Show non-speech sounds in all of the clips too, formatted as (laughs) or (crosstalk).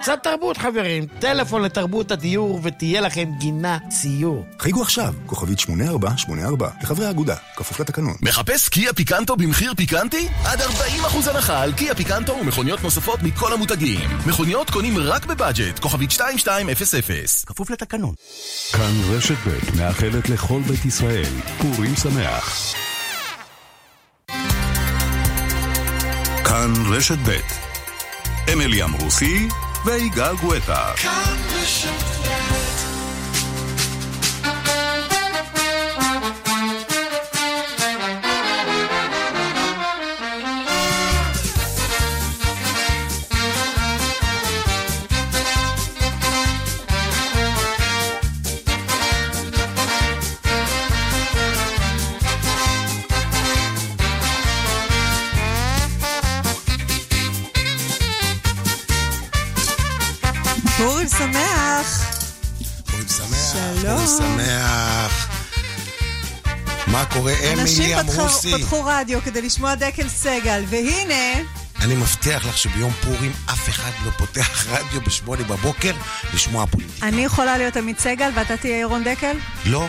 קצת תרבות חברים, טלפון לתרבות הדיור ותהיה לכם גינה ציור. חייגו עכשיו, כוכבית 8484, לחברי האגודה, כפוף לתקנון. מחפש קיה פיקנטו במחיר פיקנטי? עד 40% הנחה על קיה פיקנטו ומכוניות נוספות מכל המותגים. מכוניות קונים רק בבאג'ט, כוכבית 2200. כפוף לתקנון. כאן רשת ב' מאחלת לכל בית ישראל פורים שמח. כאן רשת ב' אמילי אמרוסי ויגאל גואטה. כאן רשת מה קורה? אמילי אמרוסי. אנשים פתחו רדיו כדי לשמוע דקל סגל, והנה... אני מבטיח לך שביום פורים אף אחד לא פותח רדיו בשמונה בבוקר לשמוע פוליטיקה. אני יכולה להיות עמית סגל ואתה תהיה ירון דקל? לא.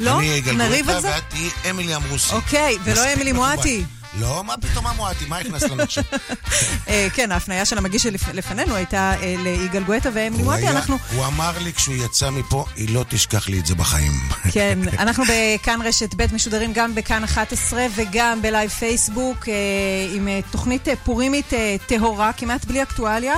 לא? אני יגאל גואטה ואת תהיי אמילי אמרוסי. אוקיי, ולא אמילי מואטי. לא, מה פתאום המועטי? מה הכנסת לנו עכשיו? אה, כן, ההפניה של המגיש שלפנינו הייתה אה, ליגאל גואטה ואמילי מועטי, אנחנו... הוא אמר לי כשהוא יצא מפה, היא לא תשכח לי את זה בחיים. כן, אנחנו בכאן רשת ב' משודרים גם בכאן 11 וגם בלייב פייסבוק אה, עם תוכנית פורימית טהורה, כמעט בלי אקטואליה.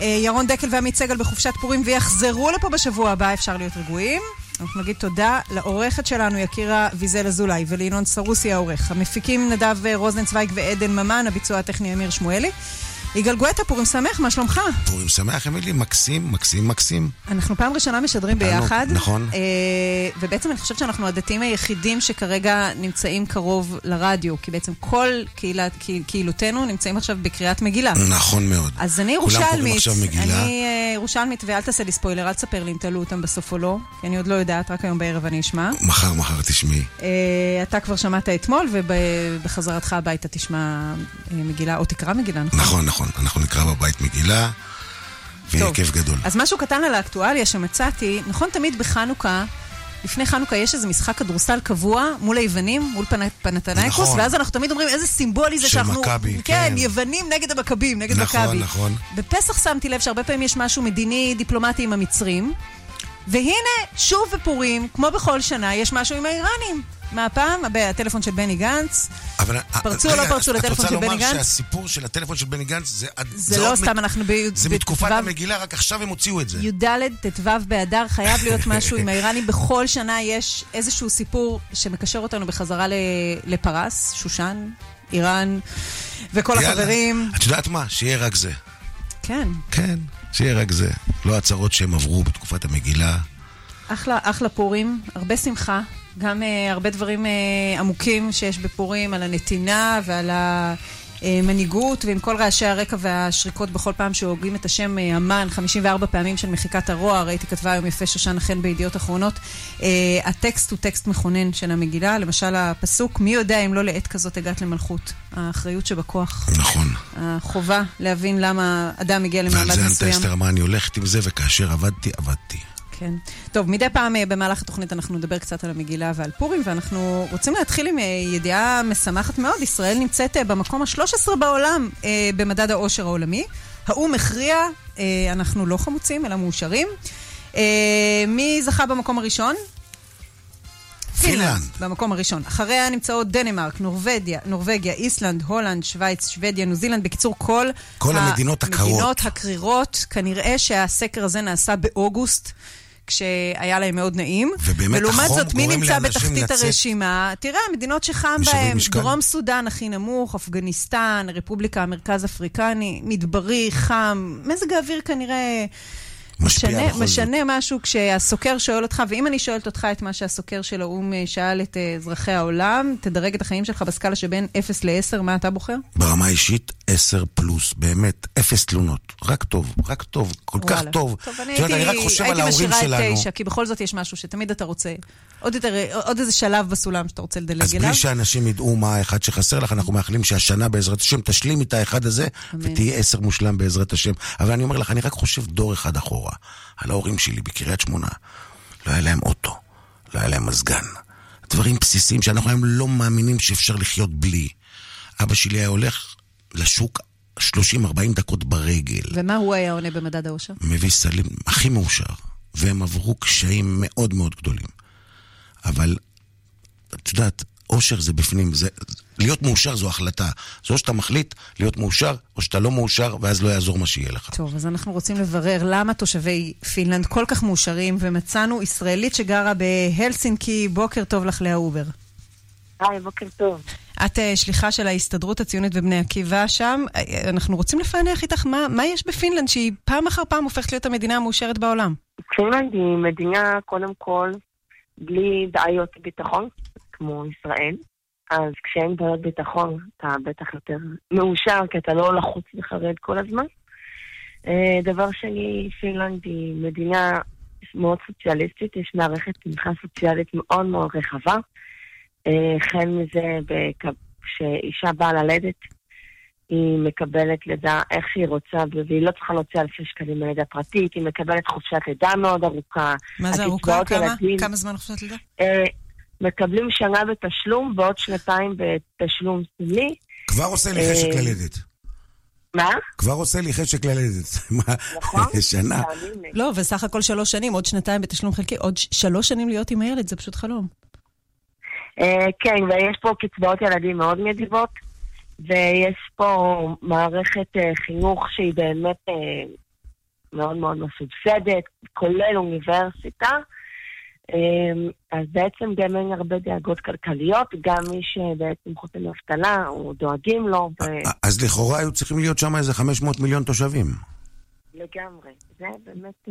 ירון דקל ועמית סגל בחופשת פורים ויחזרו לפה בשבוע הבא, אפשר להיות רגועים. אנחנו נגיד תודה לעורכת שלנו, יקירה ויזל אזולאי, ולינון סרוסי העורך. המפיקים נדב רוזנצוויג ועדן ממן, הביצוע הטכני אמיר שמואלי. יגאל גואטה, פורים שמח, מה שלומך? פורים שמח, אמילי, מקסים, מקסים, מקסים. אנחנו פעם ראשונה משדרים ביחד. נכון. אה, ובעצם אני חושבת שאנחנו הדתיים היחידים שכרגע נמצאים קרוב לרדיו, כי בעצם כל קהילת, קהילותינו נמצאים עכשיו בקריאת מגילה. נכון מאוד. אז אני ירושלמית. אני אה, ירושלמית, ואל תעשה לי ספוילר, אל תספר לי אם תעלו אותם בסוף או לא, כי אני עוד לא יודעת, רק היום בערב אני אשמע. מחר, מחר תשמעי. אה, אתה כבר שמעת אתמול, ובחזרתך הביתה תשמע מגילה, או תקרא מגילה, נכון? נכון, נכון. נכון, אנחנו נקרא בבית מגילה, ויהיה כיף גדול. אז משהו קטן על האקטואליה שמצאתי, נכון תמיד בחנוכה, לפני חנוכה יש איזה משחק כדורסל קבוע מול היוונים, מול פנ... פנתנייקוס, נכון. ואז אנחנו תמיד אומרים איזה סימבולי זה שאנחנו... של מכבי, כן. כן, יוונים נגד המכבים, נגד נכון, מכבי. נכון, נכון. בפסח שמתי לב שהרבה פעמים יש משהו מדיני, דיפלומטי עם המצרים. והנה, שוב בפורים, כמו בכל שנה, יש משהו עם האיראנים. מה הפעם? הטלפון של בני גנץ. אבל... פרצו או לא פרצו לטלפון של בני גנץ? את רוצה לומר שהסיפור של הטלפון של בני גנץ זה... זה לא סתם, אנחנו ב... זה מתקופת המגילה, רק עכשיו הם הוציאו את זה. י"ד, ט"ו באדר, חייב להיות (laughs) משהו עם האיראנים. בכל שנה יש איזשהו סיפור שמקשר אותנו בחזרה לפרס, שושן, איראן, וכל החברים. את יודעת מה? שיהיה רק זה. כן. כן, שיהיה רק זה. לא הצהרות שהם עברו בתקופת המגילה. אחלה, אחלה פורים, הרבה שמחה. גם uh, הרבה דברים uh, עמוקים שיש בפורים, על הנתינה ועל המנהיגות, ועם כל רעשי הרקע והשריקות בכל פעם שהוגים את השם uh, המן, 54 פעמים של מחיקת הרוע, ראיתי כתבה היום יפה שושנה חן בידיעות אחרונות. Uh, הטקסט הוא טקסט מכונן של המגילה, למשל הפסוק, מי יודע אם לא לעת כזאת הגעת למלכות. האחריות שבכוח. נכון. החובה להבין למה אדם הגיע למעמד מסוים. ועל זה אסתר אמרה, אני הולכת עם זה, וכאשר אבדתי, אבדתי. כן. טוב, מדי פעם אה, במהלך התוכנית אנחנו נדבר קצת על המגילה ועל פורים, ואנחנו רוצים להתחיל עם אה, ידיעה משמחת מאוד. ישראל נמצאת אה, במקום ה-13 בעולם במדד העושר העולמי. האו"ם הכריע, אנחנו לא חמוצים, אלא מאושרים. מי זכה במקום הראשון? פינלנד. במקום הראשון. אחריה נמצאות דנמרק, נורווגיה, נורווגיה, איסלנד, הולנד, שווייץ, שוודיה, ניו זילנד. בקיצור, כל, כל המדינות הקרות. המדינות הקרירות. כנראה שהסקר הזה נעשה באוגוסט. כשהיה להם מאוד נעים. ובאמת החום זאת, מי נמצא בתחתית לצאת... הרשימה? תראה, המדינות שחם בהן, דרום סודאן הכי נמוך, אפגניסטן, רפובליקה המרכז אפריקני, מדברי, חם, מזג האוויר כנראה... משנה, משנה משהו כשהסוקר שואל אותך, ואם אני שואלת אותך את מה שהסוקר של האו"ם אה, שאל את אה, אזרחי העולם, תדרג את החיים שלך בסקאלה שבין 0 ל-10, מה אתה בוחר? ברמה האישית, עשר פלוס, באמת, אפס תלונות. רק טוב, רק טוב, כל כך וואלה. טוב. טוב, אני הייתי, אני רק חושב על הייתי ההורים משאירה. את תשע, כי בכל זאת יש משהו שתמיד אתה רוצה, עוד, יותר, עוד איזה שלב בסולם שאתה רוצה לדלג אז אליו. בלי שאנשים ידעו מה האחד שחסר לך, אנחנו מאחלים שהשנה בעזרת השם תשלים את האחד הזה, אמן. ותהיה עשר מושלם בעזרת השם. אבל אני אומר לך, אני רק חושב דור אחד אחורה, על ההורים שלי בקריית שמונה. לא היה להם אוטו, לא היה להם מזגן. דברים בסיסיים שאנחנו היום לא מאמינים שאפשר לחיות בלי. אבא שלי היה הולך לשוק 30-40 דקות ברגל. ומה הוא היה עונה במדד האושר? מביא סלים הכי מאושר, והם עברו קשיים מאוד מאוד גדולים. אבל, את יודעת, אושר זה בפנים, זה, להיות מאושר זו החלטה. זה או שאתה מחליט להיות מאושר, או שאתה לא מאושר, ואז לא יעזור מה שיהיה לך. טוב, אז אנחנו רוצים לברר למה תושבי פינלנד כל כך מאושרים, ומצאנו ישראלית שגרה בהלסינקי. בוקר טוב לך, לאה אובר. היי, בוקר טוב. את אה, שליחה של ההסתדרות הציונית ובני עקיבא שם. אה, אנחנו רוצים לפענח איתך מה, מה יש בפינלנד שהיא פעם אחר פעם הופכת להיות המדינה המאושרת בעולם. פינלנד היא מדינה, קודם כל, בלי בעיות ביטחון, כמו ישראל. אז כשאין בעיות ביטחון, אתה בטח יותר מאושר, כי אתה לא לחוץ וחרד כל הזמן. אה, דבר שני, פינלנד היא מדינה מאוד סוציאליסטית, יש מערכת תמיכה סוציאלית מאוד מאוד רחבה. אה, החל מזה, בכ- כשאישה באה ללדת, היא מקבלת לידה איך שהיא רוצה, והיא לא צריכה להוציא אלפי שקלים ללידה פרטית, היא מקבלת חופשת לידה מאוד ארוכה. מה זה ארוכה? כמה? ילדים- כמה זמן חופשת לידה? אה, מקבלים שנה בתשלום ועוד שנתיים בתשלום סמלי. כבר עושה לי אה, חשק ללדת. מה? כבר עושה לי חשק ללדת. (laughs) מה, נכון? (laughs) שנה. לא, וסך הכל שלוש שנים, עוד שנתיים בתשלום חלקי, עוד שלוש שנים להיות עם הילד, זה פשוט חלום. אה, כן, ויש פה קצבאות ילדים מאוד נדיבות, ויש פה מערכת אה, חינוך שהיא באמת אה, מאוד מאוד מסובסדת, כולל אוניברסיטה. אז בעצם גם אין הרבה דאגות כלכליות, גם מי שבעצם חותם לאבטלה, או דואגים לו, ו- אז לכאורה היו צריכים להיות שם איזה 500 מיליון תושבים. לגמרי. זה באמת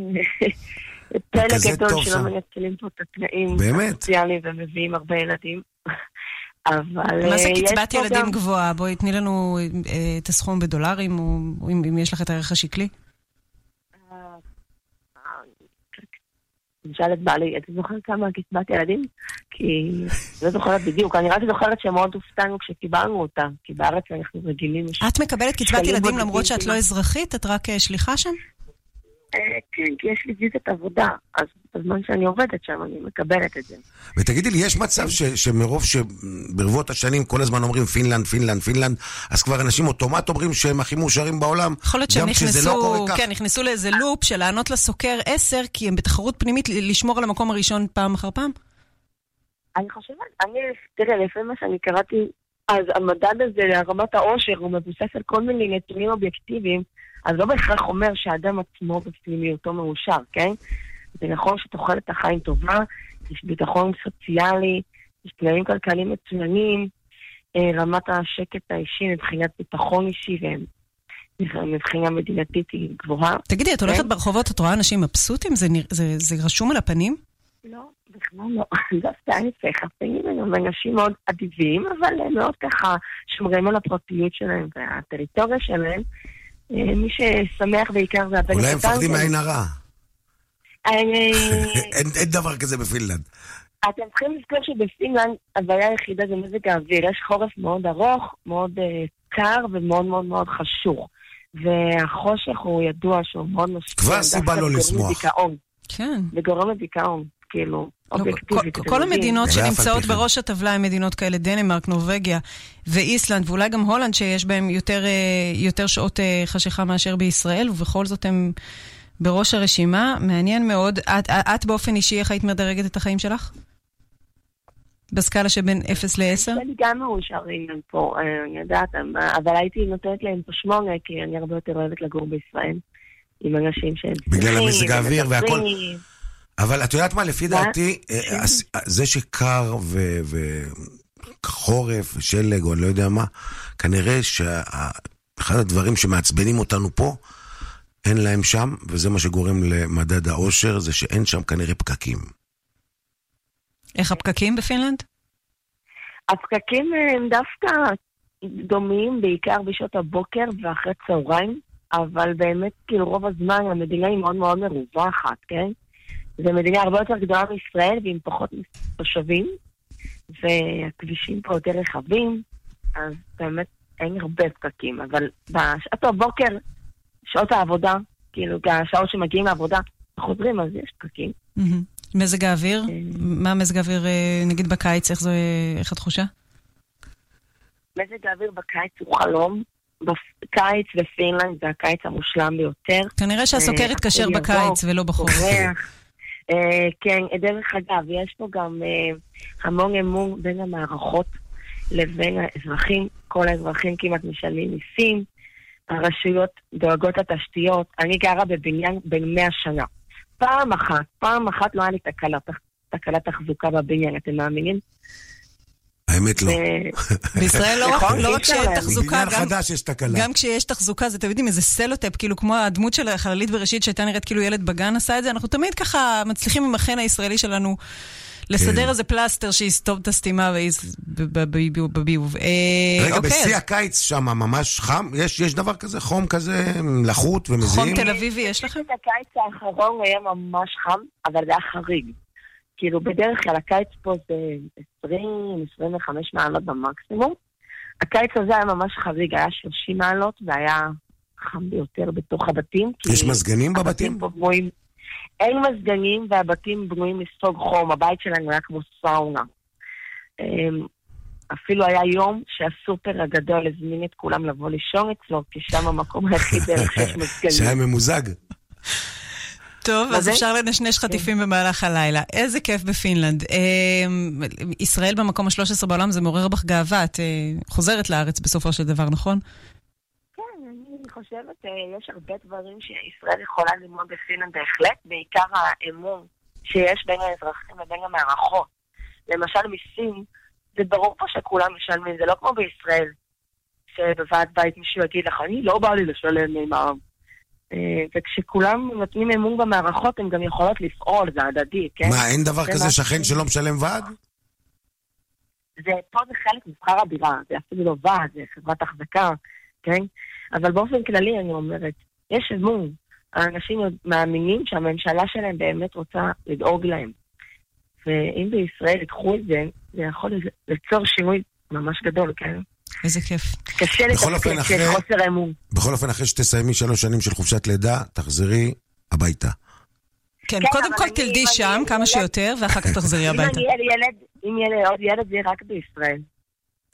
פלא גדול טוב שלא. מנצלים פה את התנאים באמת? הסוציאליים ומביאים הרבה ילדים. (laughs) אבל מה זה אה, קצבת ילדים גם- גבוהה? בואי תני לנו אה, את הסכום בדולרים, או או אם אם יש לך את הערך השקלי. נשאל את בעלי, אתה זוכר כמה קצבת ילדים? כי לא זוכרת בדיוק, אני רק זוכרת שמאוד הופתענו כשקיבלנו אותה, כי בארץ אנחנו רגילים. את מקבלת קצבת ילדים למרות שאת לא. אזרחית? את רק אה, שליחה שם? אה, כן, כי יש לי ויזת עבודה, אז בזמן שאני עובדת שם אני מקבלת את זה. ותגידי לי, יש מצב ש, שמרוב שברבות השנים כל הזמן אומרים פינלנד, פינלנד, פינלנד, אז כבר אנשים אוטומט אומרים שהם הכי מאושרים בעולם? יכול להיות שהם לא נכנסו, כך. כן, נכנסו לאיזה לופ של לענות לסוקר 10, כי הם בתחרות פנימית ל- לשמור על המקום הראשון פעם אחר פעם? אני חושבת, אני, תראה, לפי מה שאני קראתי, אז המדד הזה לרמת העושר הוא מבוסס על כל מיני נתונים אובייקטיביים, אז לא בהכרח אומר שהאדם עצמו בפנימיותו מאושר, כן? זה נכון שתוחלת החיים טובה, יש ביטחון סוציאלי, יש תנאים כלכליים מצוינים, אה, רמת השקט האישי מבחינת ביטחון אישי ומבחינה מדינתית היא גבוהה. תגידי, את הולכת כן. ברחובות, את רואה אנשים מבסוטים? זה נרא- זה- זה רשום על הפנים? לא, בכלל לא. (laughs) דווקא ההפך, הפינים הם אנשים מאוד אדיבים, אבל הם מאוד ככה שומרים על הפרטיות שלהם והטריטוריה שלהם. אה, מי ששמח בעיקר זה הבן אולי הם מפחדים. מעין הרע. (laughs) אין דבר כזה בפינלנד. אתם צריכים לזכור שבפינלנד הבעיה היחידה זה מזג האוויר. יש חורף מאוד ארוך, מאוד אה, קר ומאוד מאוד מאוד חשוך. והחושך הוא ידוע שהוא מאוד משפיע. כבר סיבה לא לשמוח. כן. זה גורם לדיכאון, כאילו, לא, אובייקטיבית. כל-. המדינות שנמצאות כן. בראש הטבלה הן מדינות כאלה, דנמרק, נורבגיה ואיסלנד, ואולי גם הולנד, שיש בהן יותר, אה, יותר שעות אה, חשיכה מאשר בישראל, ובכל זאת הם בראש הרשימה. מעניין מאוד. את, את באופן אישי, איך היית מדרגת את החיים שלך? בסקאלה שבין 0 ל-10? אני גם מאושרים פה, אה, אני יודעת, אבל- הייתי נותנת להם פה שמונה, כי אני הרבה יותר אוהבת לגור בישראל. עם אנשים שהם בגלל המזג האוויר והכל. אבל את יודעת מה, לפי מה? דעתי, אה, הס- (laughs) זה שקר וחורף ושלג או אני לא יודע מה, כנראה שאחד הדברים שמעצבנים אותנו פה, אין להם שם, וזה מה שגורם למדד האושר, זה שאין שם כנראה פקקים. איך הפקקים בפינלנד? הפקקים הם דווקא דומים, בעיקר בשעות הבוקר ואחרי צהריים, אבל באמת, כאילו, רוב הזמן המדינה היא מאוד מאוד מרווחת, כן? זו מדינה הרבה יותר גדולה מישראל ועם פחות תושבים, והכבישים פה יותר רחבים, אז באמת אין הרבה פקקים, אבל בשעת הבוקר, שעות העבודה, כאילו, השעות שמגיעים לעבודה, חוזרים, אז יש פקקים. מזג האוויר? מה מזג האוויר, אה, נגיד בקיץ, איך זה, איך התחושה? מזג האוויר בקיץ הוא חלום. בקיץ בפינלנד זה הקיץ המושלם ביותר. כנראה שהסוכר אה, התקשר הכל בקיץ ולא בחורף. אה, כן, דרך אגב, יש פה גם אה, המון אמון בין המערכות לבין האזרחים. כל האזרחים כמעט משלמים מיסים, הרשויות דואגות לתשתיות. אני גרה בבניין בן 100 שנה. פעם אחת, פעם אחת לא היה לי תקלה, תקלת תחזוקה בבניין, אתם מאמינים? האמת לא. בישראל לא (laughs) רק- נכון, לא שאין. תחזוקה, גם- כשיש תחזוקה, זה אתם יודעים, איזה סלוטייפ, כאילו כמו הדמות של החללית בראשית שהייתה נראית כאילו ילד בגן עשה את זה, אנחנו תמיד ככה מצליחים עם החן הישראלי שלנו לסדר כן. איזה פלסטר שיסתום את הסתימה בביוב. אה, רגע, אוקיי, בשיא הקיץ שם ממש חם? יש יש דבר כזה? חום כזה לחות חום ומזיעים? תל אביבי יש לכם? הקיץ האחרון היה ממש חם, אבל זה היה חריג. כאילו, בדרך כלל הקיץ פה זה 20-25 מעלות במקסימום. הקיץ הזה היה ממש חריג, היה 30 מעלות והיה חם ביותר בתוך הבתים. יש מזגנים בבתים? בנויים... אין מזגנים והבתים בנויים לספוג חום, הבית שלנו היה כמו סאונה. אמ, אפילו היה יום שהסופר הגדול הזמין את כולם לבוא לישון אצלו, כי שם המקום היחיד בערך שיש (laughs) מזגנים. שהיה ממוזג. טוב, אז? אפשר לנשנש חטיפים במהלך הלילה. איזה כיף בפינלנד. אה, ישראל במקום ה-13 בעולם, זה מעורר בך גאווה. את אה, חוזרת לארץ בסופו של דבר, נכון? כן, אני חושבת, אה, יש הרבה דברים שישראל יכולה ללמוד בפינלנד בהחלט, בעיקר האמון שיש בין האזרחים לבין המערכות. למשל מיסים, זה ברור פה שכולם משלמים, זה לא כמו בישראל, שבוועד בית מישהו יגיד לך, אני לא בא לי לשלם מע"מ. אה, וכשכולם נותנים אמון במערכות, הן גם יכולות לפעול, זה הדדי, כן? מה, אין דבר זה כזה שכן שלא משלם ועד? זה, פה זה חלק משכר הדירה, זה אפילו לא ועד, זה חברת החזקה, כן? אבל באופן כללי אני אומרת, יש אמון. האנשים מאמינים שהממשלה שלהם באמת רוצה לדאוג להם. ואם בישראל ייקחו את זה, זה יכול ליצור שינוי ממש גדול, כן? איזה כיף. קשה לתפקד כשיש חוסר אמון. בכל אופן, אחרי שתסיימי שלוש שנים של חופשת לידה, תחזרי הביתה. כן, כן, קודם כל אני- תלדי אם שם אני כמה ילד- שיותר, ואחר כך (laughs) תחזרי אם הביתה. אני אהיה ילד, אם יהיה לי עוד ילד, זה יהיה רק בישראל.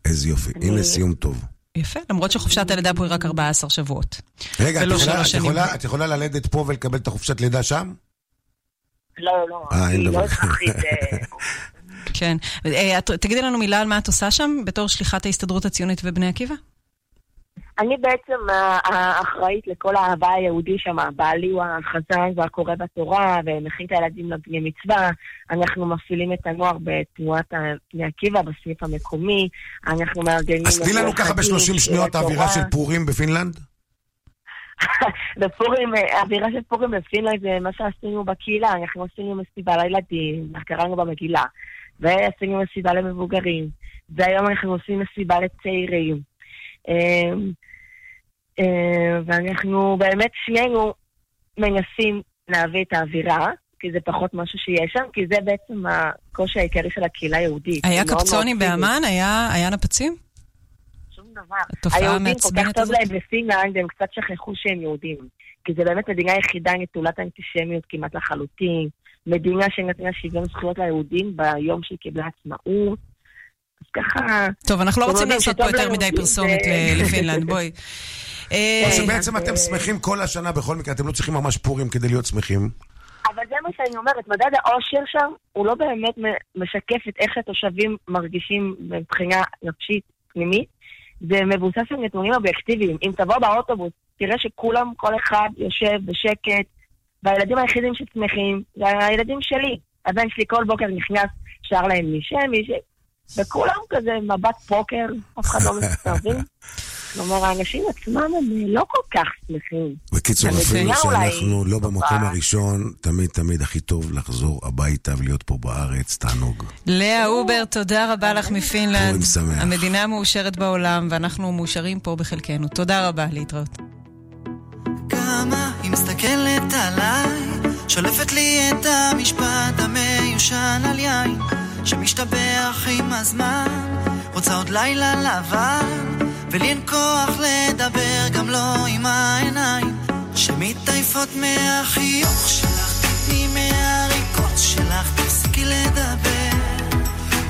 איזה יופי. אני- הנה סיום טוב. יפה, למרות שחופשת הלידה פה היא רק 14 שבועות. רגע, את יכולה- את. יכולה- את יכולה ללדת פה ולקבל את החופשת לידה שם? לא, לא, אה, אין אני דבר לא כזה. (laughs) אה, כן. אה, תגידי לנו מילה על מה את עושה שם, בתור שליחת ההסתדרות הציונית ובני עקיבא? אני בעצם אה, האחראית לכל האהבה היהודי שם. בעלי הוא החזן והקורא בתורה, ומכין את הילדים לבני מצווה. אנחנו מפעילים את הנוער בתנועת בני עקיבא, בסניף המקומי. אנחנו מארגנים... אז תני לנו ככה חגים, ב-30 שיעורי שניות האווירה. של פורים בפינלנד? (laughs) בפורים, אה, האווירה של פורים בפינלנד זה מה שעשינו בקהילה. אנחנו עשינו מסיבה לילדים, קראנו במגילה, ועשינו מסיבה למבוגרים, והיום אנחנו עושים מסיבה לצעירים. אה, אה, ואנחנו באמת שנינו מנסים להביא את האווירה, כי זה פחות משהו שיש שם, כי זה בעצם הקושי העיקרי של הקהילה היהודית. היה פיזי. באמן? היה היה נפצים? שום דבר. התופעה היהודים כל המעצבנת כך טוב הזאת? להם בפינלנד, הם קצת שכחו שהם יהודים. כי זה באמת מדינה היחידה נטולת האנטישמיות כמעט לחלוטין. מדינה שנתנה שוויון זכויות ליהודים ביום שהיא קיבלה עצמאות. אז ככה... טוב, אנחנו לא רוצים לעשות פה יותר מדי פרסומת (laughs) לפינלנד, בואי. אה, או שבעצם אז, אתם אה, שמחים כל השנה בכל מקרה, אתם לא צריכים ממש פורים כדי להיות שמחים. אבל זה מה שאני אומרת, מדד האושר שם הוא לא באמת משקף את איך התושבים מרגישים מבחינה נפשית פנימית. זה מבוסס על נתונים אובייקטיביים. אם תבוא באוטובוס, תראה שכולם, כל אחד יושב בשקט, והילדים היחידים ששמחים זה הילדים שלי. הבן שלי כל בוקר נכנס, שר להם מי שם, מי ש... וכולם כזה מבט פוקר, אף אחד לא מסתרבים. (laughs) כלומר, האנשים עצמם הם אה, לא כל כך שמחים. בקיצור, אפילו שאנחנו לא. במקום הראשון, תמיד תמיד הכי טוב לחזור הביתה ולהיות פה בארץ, תענוג. לאה אובר, תודה רבה לך מפינלנד. המדינה מאושרת בעולם, ואנחנו מאושרים פה בחלקנו. תודה רבה, להתראות. כמה היא מסתכלת עליי, שולפת לי את המשפט המיושן על יין, שמשתבח עם הזמן, רוצה עוד לילה לבן, ולי אין כוח לדבר גם לא עם העיניים, שמתעייפות מהחיוך שלך, תתני מהריקות שלך, תפסיקי לדבר.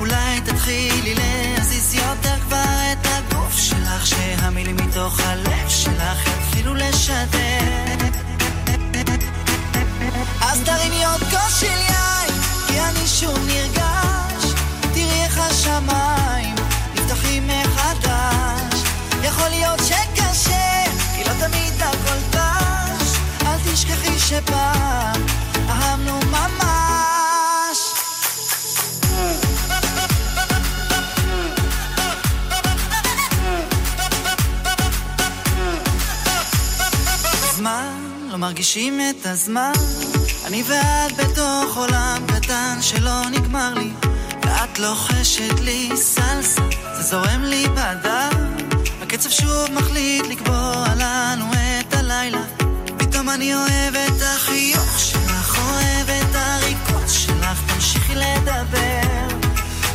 אולי תתחילי להזיז יותר כבר את הגוף שלך שהמילים מתוך הלב שלך יתחילו לשדר. אז תרימי עוד כוס של כי אני שוב נרגש. תראי איך השמיים נפתחים מחדש. יכול להיות שקשה כי לא תמיד הכל דש אל תשכחי שפעם אהבנו ממש מרגישים את הזמן. אני ואת בתוך עולם קטן שלא נגמר לי, ואת לוחשת לי סלסה, זה זורם לי בדם. הקצב שוב מחליט לקבוע לנו את הלילה. פתאום אני אוהב את החיוך שלך, אוהב את הריקוד שלך, תמשיכי לדבר.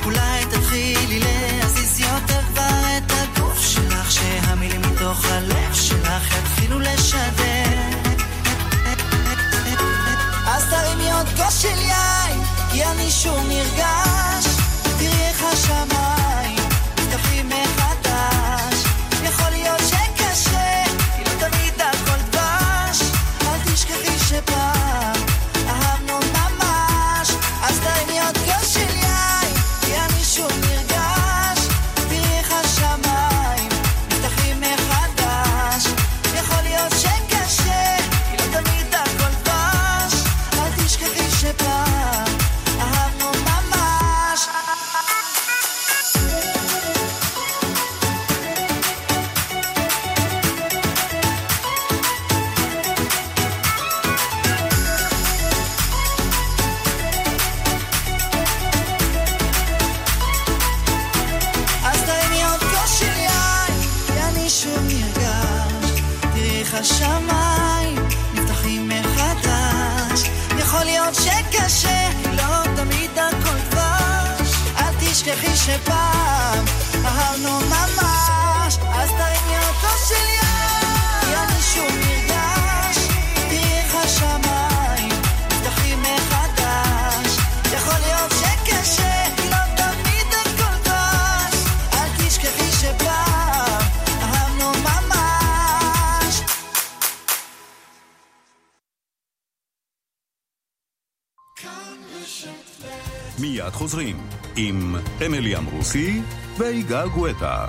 אולי תתחילי להזיז יותר כבר את הגוף שלך, שהמילים מתוך הלב שלך יתחילו לשדר. עוד כוס של יין, כי אני שוב נרגש. תראי איך השמיים תשכחי שפעם אהבנו ממש. אז תרימי כוס של כי אני שוב נרגש. תראי איך השמיים נפתחים מחדש. יכול להיות שקשה, לא. מיד חוזרים עם אמילי אמרוסי ויגאל גואטה.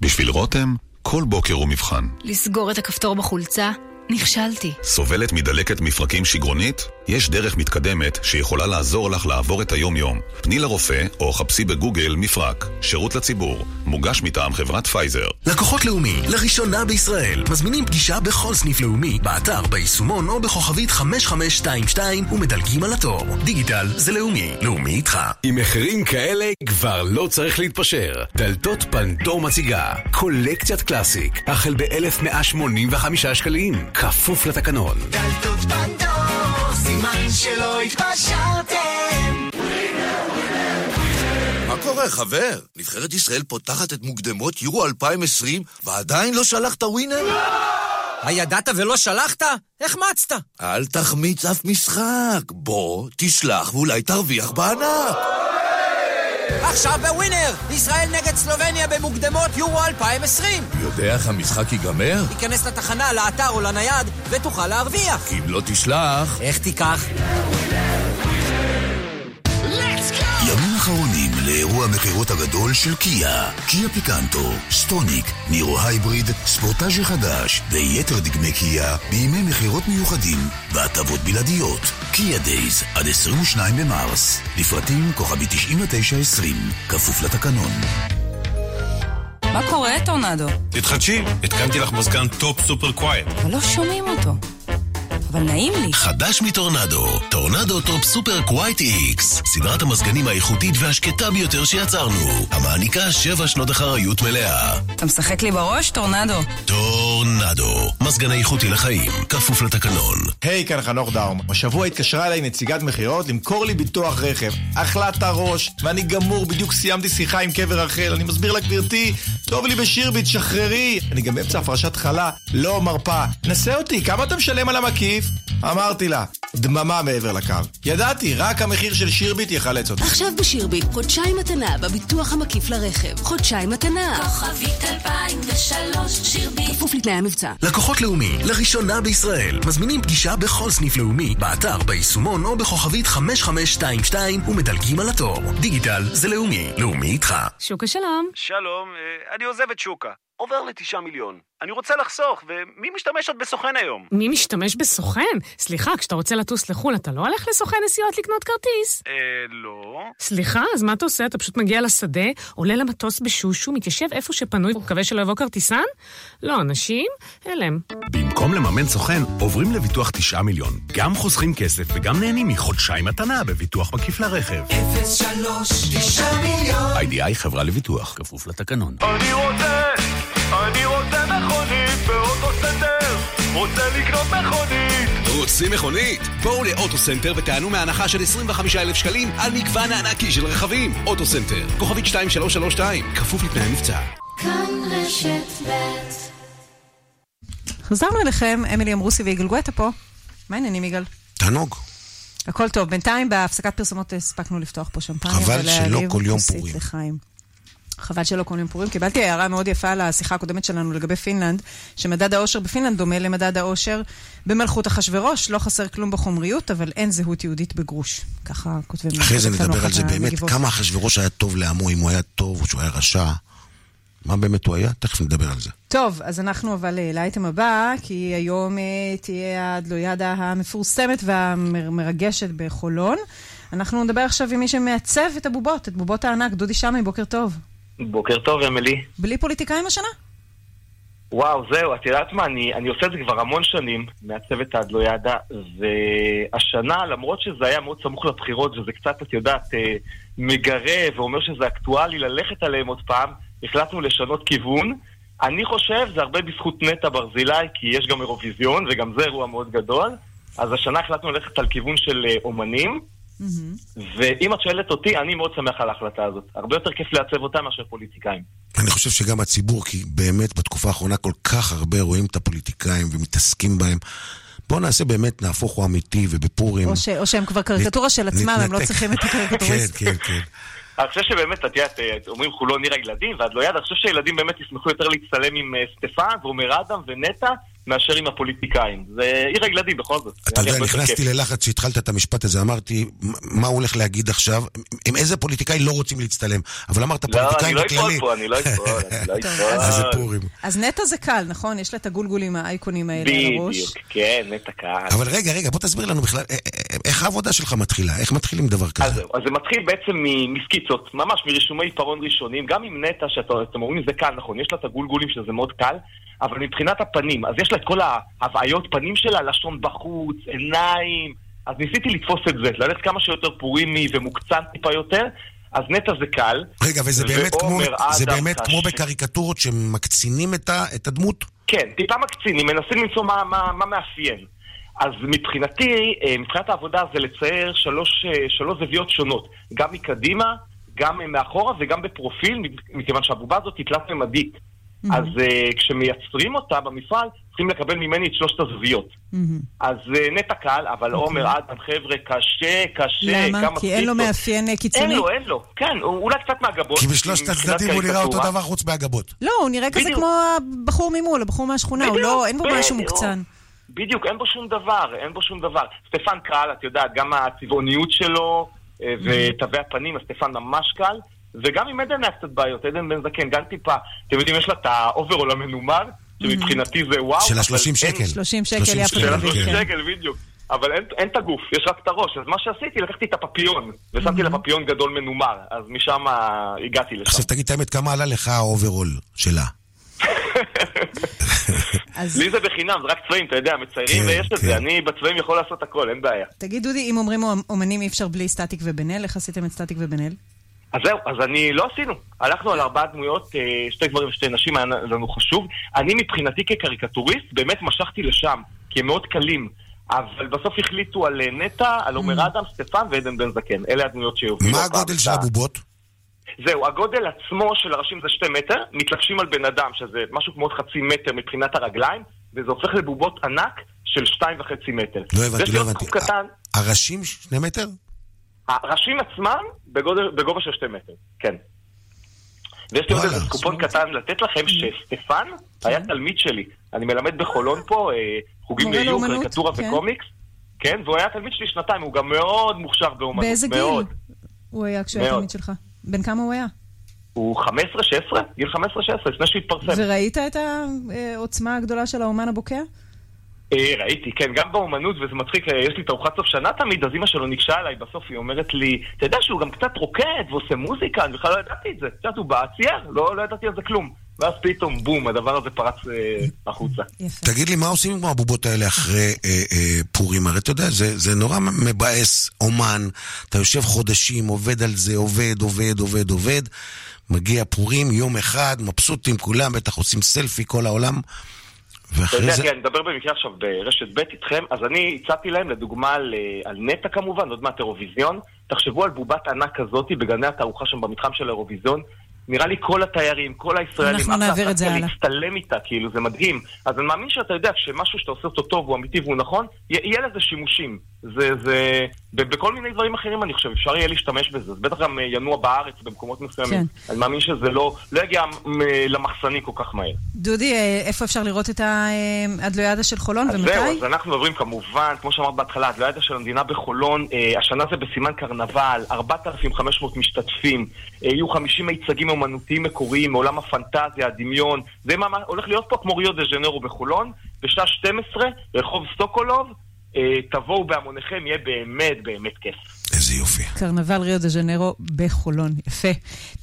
בשביל רותם, כל בוקר הוא מבחן. לסגור את הכפתור בחולצה? נכשלתי. סובלת מדלקת מפרקים שגרונית? יש דרך מתקדמת שיכולה לעזור לך לעבור את היום-יום. פני לרופא או חפשי בגוגל מפרק. שירות לציבור. מוגש מטעם חברת פייזר. לקוחות לאומי, לראשונה בישראל, מזמינים פגישה בכל סניף לאומי, באתר, ביישומון או בכוכבית 5522 ומדלגים על התור. דיגיטל זה לאומי, לאומי איתך. עם מחירים כאלה כבר לא צריך להתפשר. דלתות פנדור מציגה קולקציית קלאסיק, החל ב-1185 שקלים, כפוף לתקנון. דלתות פנדור, סימן שלא התפשרתם. מה קורה, חבר? נבחרת ישראל פותחת את מוקדמות יורו 2020 ועדיין לא שלחת ווינר? הידעת ולא שלחת? החמצת. אל תחמיץ אף משחק. בוא, תשלח ואולי תרוויח בענק. עכשיו בווינר! ישראל נגד סלובניה במוקדמות יורו 2020! יודע איך המשחק ייגמר? תיכנס לתחנה, לאתר או לנייד, ותוכל להרוויח. כי אם לא תשלח... איך תיקח? ימים אחרונים לאירוע המכירות הגדול של קיה. קיה פיקנטו, סטוניק, נירו הייבריד, ספורטאז' חדש ויתר דגמי קיה בימי מכירות מיוחדים והטבות בלעדיות. קיה Days עד 22 במרס. לפרטים כוכבית 9920, כפוף לתקנון. מה קורה, טורנדו? תתחדשי, התקנתי לך מזגן Top Super Quiet. אבל לא שומעים אותו. אבל נעים לי. חדש מטורנדו, טורנדו Top Super Quiet X, סדרת המזגנים האיכותית והשקטה ביותר שיצרנו, המעניקה שבע שנות אחריות מלאה. אתה משחק לי בראש, טורנדו? טורנדו, מזגן איכותי לחיים, כפוף לתקנון. היי, היי, כאן חנוך דאום. השבוע התקשרה אליי נציגת מכירות למכור לי ביטוח רכב. אכלה את הראש, ואני גמור, בדיוק סיימתי שיחה עם קבר רחל. אני מסביר לה, גברתי, טוב לי בשירביט, שחררי. אני גם באמצע הפרשת חלה, לא מרפה. נסה אותי, כמה אתה משלם על המקיף? אמרתי לה, דממה מעבר לקו. ידעתי, רק המחיר של שירביט יחלץ אותי. עכשיו בשירביט, חודשיים מתנה בביטוח המקיף לרכב. חודשיים מתנה. כוכבית 2003, שירביט. כפוף לתנאי המבצע. לקוחות לאומי, לראשונה בישראל. מזמינים פגישה בכל סניף לאומי, באתר, ביישומון או בכוכבית 5522 ומדלגים על התור. דיגיטל זה לאומי. לאומי איתך. שוקה שלום. שלום, אני עוזב את שוקה. עובר לתשעה מיליון. אני רוצה לחסוך, ומי משתמש עוד בסוכן היום? מי משתמש בסוכן? סליחה, כשאתה רוצה לטוס לחו"ל, אתה לא הולך לסוכן נסיעות לקנות כרטיס? אה, לא. סליחה, אז מה אתה עושה? אתה פשוט מגיע לשדה, עולה למטוס בשושו, מתיישב איפה שפנוי, ומקווה שלא יבוא כרטיסן? לא, אנשים, הלם. במקום לממן סוכן, עוברים לביטוח תשעה מיליון. גם חוסכים כסף וגם נהנים מחודשיים מתנה בביטוח מקיף לרכב. 03 9 מיליון. איי-די-איי חברה לביטוח, כפוף לתקנון. אני רוצה, אני רוצה מכונית באוטוסנטר, רוצה לקנות מכונית. רוצים מכונית? בואו לאוטוסנטר ותיהנו מהנחה של 25,000 שקלים על מגוון הענקי של רכבים. אוטוסנטר, כוכבית 2332, כפוף לתנאי המבצע. כאן רשת ב' חזרנו אליכם, אמילי אמרוסי ויגאל גואטה פה. מה העניינים, יגאל? תענוג. הכל טוב. בינתיים בהפסקת פרסומות הספקנו לפתוח פה שמפניה. חבל שלא כל יום פורים. לחיים. חבל שלא יום פורים. קיבלתי הערה מאוד יפה על השיחה הקודמת שלנו לגבי פינלנד, שמדד האושר בפינלנד דומה למדד האושר במלכות אחשורוש. לא חסר כלום בחומריות, אבל אין זהות יהודית בגרוש. ככה כותבים. אחרי זה נדבר על זה באמת. כמה אחשוורוש היה טוב לעמו, אם הוא היה טוב או שהוא היה רשע. מה באמת הוא היה? תכף נדבר על זה. טוב, אז אנחנו אבל אה, לאייטם הבא, כי היום אה, תהיה הדלוידה המפורסמת והמרגשת בחולון. אנחנו נדבר עכשיו עם מי שמעצב את הבובות, את בובות הענק, דודי שמי, בוקר טוב. בוקר טוב, אמילי. בלי פוליטיקאים השנה? וואו, זהו, את יודעת מה, אני, אני עושה את זה כבר המון שנים, מעצב את הדלוידה, והשנה, למרות שזה היה מאוד סמוך לבחירות, וזה קצת, את יודעת, אה, מגרה ואומר שזה אקטואלי ללכת עליהם עוד פעם, החלטנו לשנות כיוון. אני חושב, זה הרבה בזכות נטע ברזילי, כי יש גם אירוויזיון, וגם זה אירוע מאוד גדול. אז השנה החלטנו ללכת על כיוון של אה, אומנים, ואם את שואלת אותי, אני מאוד שמח על ההחלטה הזאת. הרבה יותר כיף לעצב אותה מאשר פוליטיקאים. אני חושב שגם הציבור, כי באמת בתקופה האחרונה כל כך הרבה רואים את הפוליטיקאים ומתעסקים בהם. בואו נעשה באמת, נהפוך הוא אמיתי ובפורים. או, ש, או שהם כבר קריקטורה של עצמם, הם לא נתנתק. צריכים את הקריקטוריסט. (laughs) כן, כן, כן. אני חושב שבאמת, את יודעת, אה, אומרים חולון עיר הילדים, ואת לא יד, אני חושב שהילדים באמת ישמחו יותר להצטלם עם אה, סטפן ועומר אדם ונטע, מאשר עם הפוליטיקאים. זה עיר הילדים בכל זאת. אתה יודע, נכנסתי. ללחץ כשהתחלת את המשפט הזה, אמרתי, "מ- מה הוא הולך להגיד עכשיו? עם איזה פוליטיקאי לא רוצים להצטלם? אבל אמרת לא, אני פוליטיקאים לא בכללי. פה, אני לא (laughs) אני לא. אז זה פורים. אז נטע זה קל, נכון? יש לה את הגולגולים, האייקונים האלה על הראש. בדיוק, כן, נטע קהל. אבל רגע, רגע, בוא תסביר לנו בכלל, אה, אה, איך העבודה שלך מתחילה? איך מתחילים דבר כזה? אז זה מתחיל בעצם מסקיצות, ממש מרישומי עיפרון ראשונים, גם עם נטע, שאתם אומרים זה קל, נכון, יש לה את הגולגולים שזה מאוד קל, אבל מבחינת הפנים, אז יש לה את כל ההוויות פנים שלה, לשון בחוץ, עיניים, אז ניסיתי לתפוס את זה, ללכת כמה שיותר פורימי ומוקצן טיפה יותר, אז נטע זה קל. רגע, וזה באמת כמו- זה באמת כמו קשה. בקריקטורות שמקצינים את ה- את הדמות? כן, טיפה מקצינים, מנסים למצוא מה, מה, מה מאפיין. אז מבחינתי, אה, מבחינת העבודה זה לצייר שלוש, אה, שלוש זוויות שונות, גם מקדימה, גם אה, מאחורה וגם בפרופיל, מכיוון שהבובה הזאת היא תלת-ממדית. אז אה, כשמייצרים אותה במפעל, צריכים לקבל ממני את שלושת הזוויות. אז אה, נטע קל, אבל עומר אדם, חבר'ה, קשה, קשה. למה? כי אין לו. מאפיין אה, קיצוני? אין לו, אין לו, כן, הוא- אולי קצת מהגבות. כי בשלושת הצדדים הוא נראה אותו. דבר חוץ מהגבות. לא, הוא נראה כזה. כמו הבחור ממול, הבחור מהשכונה, לא, אין בו משהו. מוקצן. בדיוק, אין בו שום דבר, אין בו שום דבר. סטפן קל, את יודעת, גם הצבעוניות שלו אה, ותווי הפנים, אז סטפן ממש קל. וגם עם עדן היה קצת בעיות, עדן בן זקן, גם טיפה, אתם יודעים, יש לה את האוברול המנומר, שמבחינתי זה וואו. של אבל ה-30 אין- שקל. 30 שקל, יפה של דוד, ה-30 כן. שקל, בדיוק. אבל אין, אין את הגוף, יש רק את הראש. אז מה שעשיתי, לקחתי את הפפיון, ושמתי לה פפיון גדול מנומר, אז משם הגעתי לשם. עכשיו תגיד את האמת, כמה עלה לך האוברול שלה? לי זה בחינם, זה רק צבעים, אתה יודע, מציירים כן, ויש את כן. זה, אני בצבעים יכול לעשות הכל, אין בעיה. תגיד, דודי, אם אומרים אומנים אי אפשר בלי סטטיק ובן אל, איך עשיתם את סטטיק ובן אל? אז זהו, אז אני, לא עשינו. הלכנו על ארבעה דמויות, אה, שתי גברים ושתי נשים, היה לנו חשוב. אני מבחינתי כקריקטוריסט, באמת משכתי לשם, כי הם מאוד קלים. אבל בסוף החליטו על אה, נטע, על עומר אדם, סטפן ועדן בן זקן. אלה הדמויות שהובילו. מה. הגודל של הבובות? זהו, הגודל עצמו של הראשים זה שתי מטר, מתלבשים על בן אדם, שזה משהו כמו חצי מטר מבחינת הרגליים, וזה הופך לבובות ענק של שתיים וחצי מטר. לא הבנתי, לא הבנתי. הראשים שני מטר? הראשים עצמם בגודל, בגובה של שתי מטר, כן. ויש לי עוד איזה קופון קטן לתת לכם, שסטפן היה תלמיד שלי. אני מלמד בחולון פה, אה, חוגים לאיור, קריקטורה כן. וקומיקס. כן, והוא היה תלמיד שלי שנתיים, הוא גם מאוד מוכשר באומנות. באיזה גיל מאוד. הוא היה כשהוא היה. תלמיד שלך? בן כמה הוא היה? הוא 15-16, גיל 15-16, לפני שהתפרסם. וראית את העוצמה הגדולה של האומן הבוקע? אה, ראיתי, כן, גם באומנות, וזה מצחיק, אה, יש לי תערוכת סוף שנה תמיד, אז אמא שלו ניגשה אליי, בסוף היא אומרת לי, אתה יודע שהוא גם קצת רוקד ועושה מוזיקה, אני בכלל לא ידעתי את זה. את יודעת, הוא בא, צייר, לא, לא ידעתי על זה כלום. ואז פתאום, בום, הדבר הזה פרץ אה, החוצה. תגיד לי, מה עושים עם הבובות האלה אחרי אה, אה, פורים? הרי אתה יודע, זה, זה נורא מבאס, אומן, אתה יושב חודשים, עובד על זה, עובד, עובד, עובד, עובד, מגיע פורים, יום אחד, מבסוטים כולם, בטח עושים סלפי כל העולם, אתה ואחרי יודע, זה... כן, אני מדבר במקרה עכשיו ברשת ב' איתכם, אז אני הצעתי להם, לדוגמה, על, על נטע כמובן, עוד מעט אירוויזיון, תחשבו על בובת ענק כזאת בגני התערוכה שם במתחם של האירוויזיון. נראה לי כל התיירים, כל הישראלים, אנחנו נעביר את זה הלאה. להצטלם איתה, כאילו, זה מדהים. אז אני מאמין שאתה יודע, כשמשהו שאתה עושה אותו טוב, הוא אמיתי והוא נכון, יהיה לזה שימושים. זה, זה, בכל מיני דברים אחרים, אני חושב, אפשר יהיה להשתמש בזה. זה בטח גם אה, ינוע בארץ במקומות מסוימים. כן. אני מאמין שזה לא, לא יגיע אה, למחסני כל כך מהר. דודי, אה, איפה אפשר לראות את האדלוידה של חולון אז ומתי? זהו, אז אנחנו מדברים כמובן, כמו שאמרת בהתחלה, הדליידה של המדינה בחולון, אה, השנה זה בסימן קרנבל, 4,500 משתתפים, אה, יהיו 50 מיצגים אומנותיים מקוריים מעולם הפנטזיה, הדמיון, זה מה, הולך להיות פה כמו ריו דה ז'נרו בחולון, בשעה 12, רחוב סוקולוב, אה, תבואו בהמוניכם, יהיה באמת באמת כיף. איזה יופי. קרנבל ריו דה ז'נרו בחולון. יפה.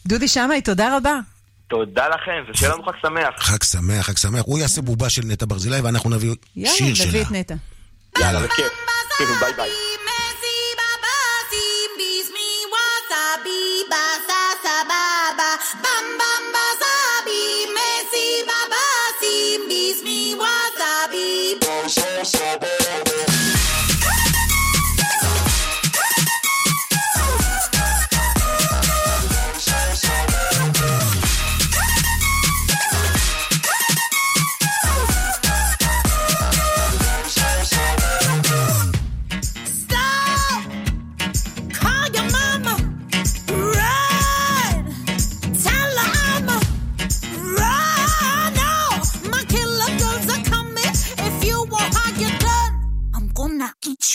דודי שמאי, תודה רבה. תודה לכם, ושיהיה לנו חג שמח. חג שמח, חג שמח. הוא יעשה בובה של נטע ברזילי ואנחנו נביא יאללה, שיר שלה. נביא את נטע. יאללה, בכיף. ביי ביי.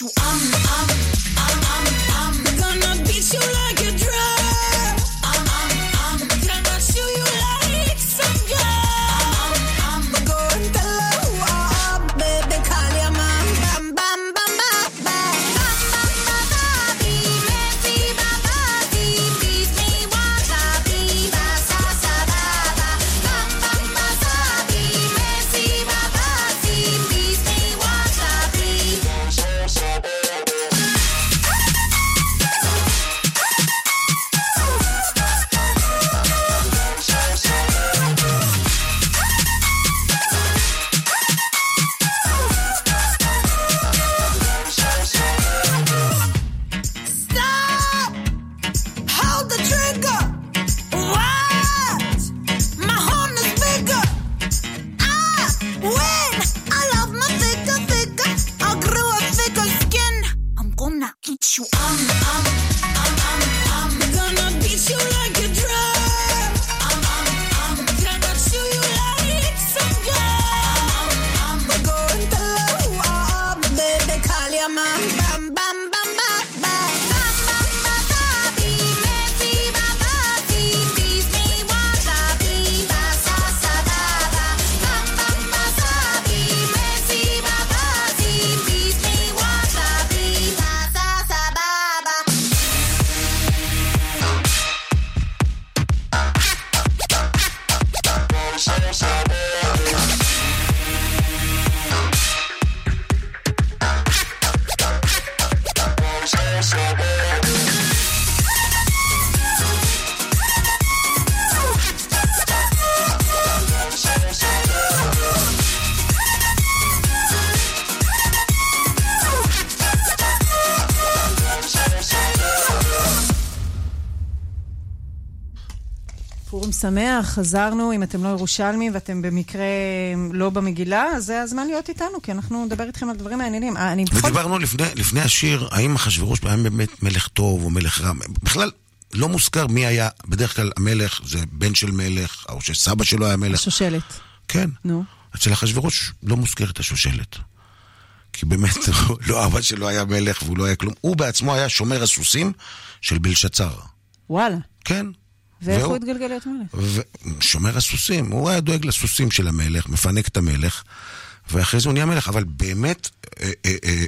you on me. שמח, חזרנו, אם אתם לא ירושלמים ואתם במקרה לא במגילה, אז זה הזמן להיות איתנו, כי אנחנו נדבר איתכם על דברים מעניינים. אה. ודיברנו לפני, לפני השיר, האם אחשוורוש היה באמת מלך טוב או מלך רע. בכלל, לא מוזכר מי היה, בדרך כלל המלך זה בן של מלך, או שסבא שלו היה מלך. השושלת. כן. נו. אצל אחשוורוש לא מוזכרת השושלת. כי באמת, (laughs) לא אבא שלו היה מלך והוא לא היה כלום. הוא בעצמו היה שומר הסוסים של בלשצר. וואלה. כן. ואיך הוא התגלגל להיות מלך? שומר הסוסים, הוא היה דואג לסוסים של המלך, מפנק את המלך, ואחרי זה הוא נהיה מלך, אבל באמת, אה, אה, אה,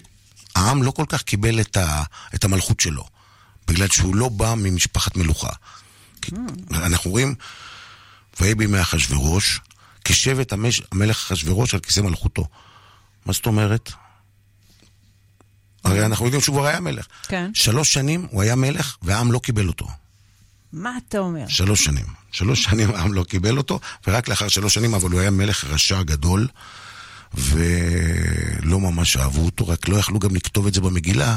העם לא כל כך קיבל את, ה, את המלכות שלו, בגלל שהוא לא בא ממשפחת מלוכה. כי אנחנו רואים, ויהי בימי אחשוורוש, כשבט המש, המלך אחשוורוש על כיסא מלכותו. מה זאת אומרת? הרי אנחנו יודעים שהוא כבר היה מלך. כן. שלוש שנים הוא היה מלך, והעם לא קיבל אותו. מה אתה אומר? שלוש שנים. שלוש שנים העם לא קיבל אותו, ורק לאחר שלוש שנים, אבל הוא היה מלך רשע גדול, ולא ממש אהבו אותו, רק לא יכלו גם לכתוב את זה במגילה,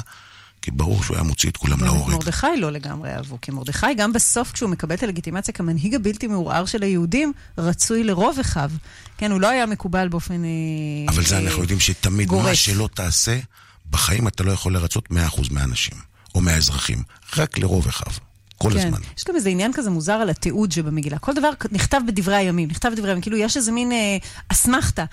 כי ברור שהוא היה מוציא את כולם להורג. מרדכי לא לגמרי אהבו, כי מרדכי גם בסוף, כשהוא מקבל את הלגיטימציה כמנהיג הבלתי מעורער של היהודים, רצוי לרוב אחיו. כן, הוא לא היה מקובל באופן... אה, אבל זה אנחנו יודעים שתמיד, גורף. מה שלא תעשה, בחיים אתה לא יכול לרצות 100% מהאנשים, או מהאזרחים, רק לרוב אחיו, כל כן. הזמן. יש גם איזה עניין כזה מוזר על התיעוד שבמגילה. כל דבר נכתב בדברי הימים, נכתב בדברי הימים, כאילו יש איזה מין אה, אסמכתה.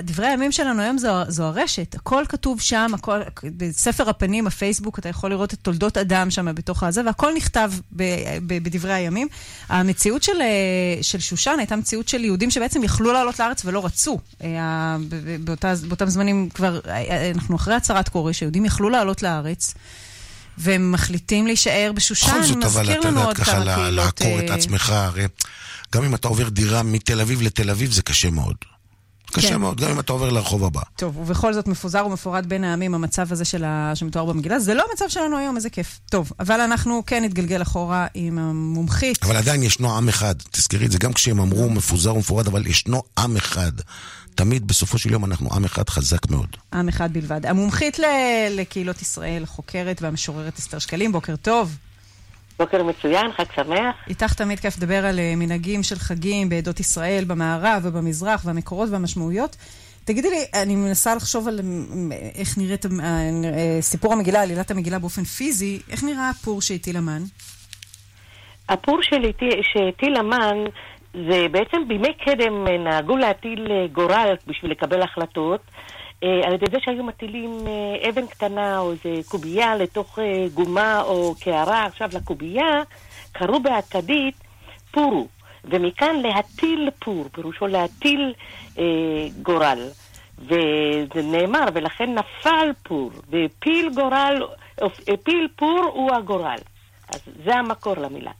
דברי הימים שלנו היום זו, זו הרשת, הכל כתוב שם, הכל, בספר הפנים, הפייסבוק, אתה יכול לראות את תולדות אדם שם בתוך הזה, והכל נכתב ב, ב, בדברי הימים. המציאות של, אה, של שושן הייתה מציאות של יהודים שבעצם יכלו לעלות לארץ ולא רצו. אה, ב- ב- באותה, באותם זמנים כבר, אה, אנחנו אחרי הצהרת כורש, היהודים יכלו לעלות לארץ. והם מחליטים להישאר בשושן, בכל זאת, אבל מזכיר אתה לנו יודעת עוד ככה כמה קהילות... לעקור את אה, עצמך, הרי גם אם אתה עובר דירה מתל אביב לתל אביב, זה קשה מאוד. קשה כן. מאוד, גם אם אתה עובר לרחוב הבא. טוב, ובכל זאת מפוזר ומפורד בין העמים המצב הזה של ה... שמתואר במגילה. זה לא המצב שלנו היום, איזה כיף. טוב, אבל אנחנו כן נתגלגל אחורה עם המומחית. אבל עדיין ישנו עם אחד, תזכרי את זה, גם כשהם אמרו מפוזר ומפורד, אבל ישנו עם אחד. תמיד בסופו של יום אנחנו עם אחד חזק מאוד. עם אחד בלבד. המומחית ל... לקהילות ישראל, החוקרת והמשוררת אסתר שקלים, בוקר טוב. בוקר מצוין, חג שמח. איתך תמיד כיף לדבר על אה, מנהגים של חגים בעדות ישראל, במערב ובמזרח, והמקורות והמשמעויות. תגידי לי, אני מנסה לחשוב על איך נראית אה, אה, סיפור המגילה, עלילת המגילה באופן פיזי, איך נראה הפור שהטיל המן? הפור שהטיל המן זה בעצם בימי קדם אה, נהגו להטיל אה, גורל בשביל לקבל החלטות אה, על ידי זה שהיו מטילים אבן קטנה או איזה קובייה לתוך גומה או קערה. עכשיו לקובייה קראו באכדית פורו, ומכאן להטיל פור, פירושו להטיל אה, גורל. וזה נאמר, ולכן נפל פור, והפיל גורל, הפיל פור הוא הגורל. אז זה המקור למילה.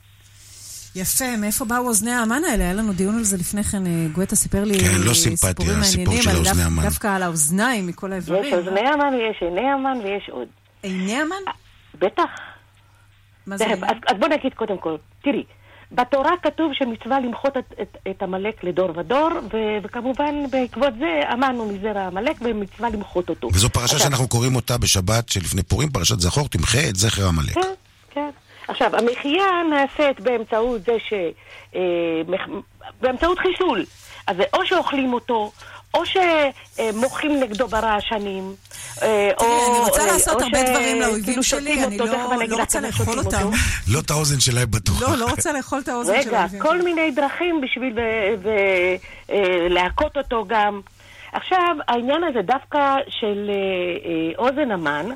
יפה, מאיפה באו אוזני האמן האלה? היה לנו דיון על זה לפני כן, אה, גואטה סיפר לי כן, לא סיפורים הסיפור מעניינים, של על האוזני דו- המן. דווקא על האוזניים מכל האיברים. יש אוזני המן ויש עיני המן ויש עוד. עיני המן? בטח. מה זה? אז, אז בוא נגיד קודם כל, תראי, בתורה כתוב שמצווה למחות את, את, את עמלק לדור ודור, ו, וכמובן בעקבות זה אמרנו מזרע עמלק ומצווה למחות אותו. וזו פרשה עכשיו, שאנחנו קוראים אותה בשבת שלפני פורים, פרשת זכור, תמחה את זכר עמלק. כן, כן. עכשיו, המחיה נעשית באמצעות זה ש... אה, באמצעות חיסול. אז זה או שאוכלים אותו, או שמוחים נגדו ברעשנים. אה, או... תראי, אני רוצה אה, לעשות הרבה דברים לאויבים כאילו שלי, אני לא- אני לא רוצה לאכול אותם. לא את האוזן שלהם בטוח. לא, לא רוצה לאכול את האוזן של רגע, כל. מיני דרכים בשביל להכות אותו גם. עכשיו, העניין הזה דווקא של אוזן המן,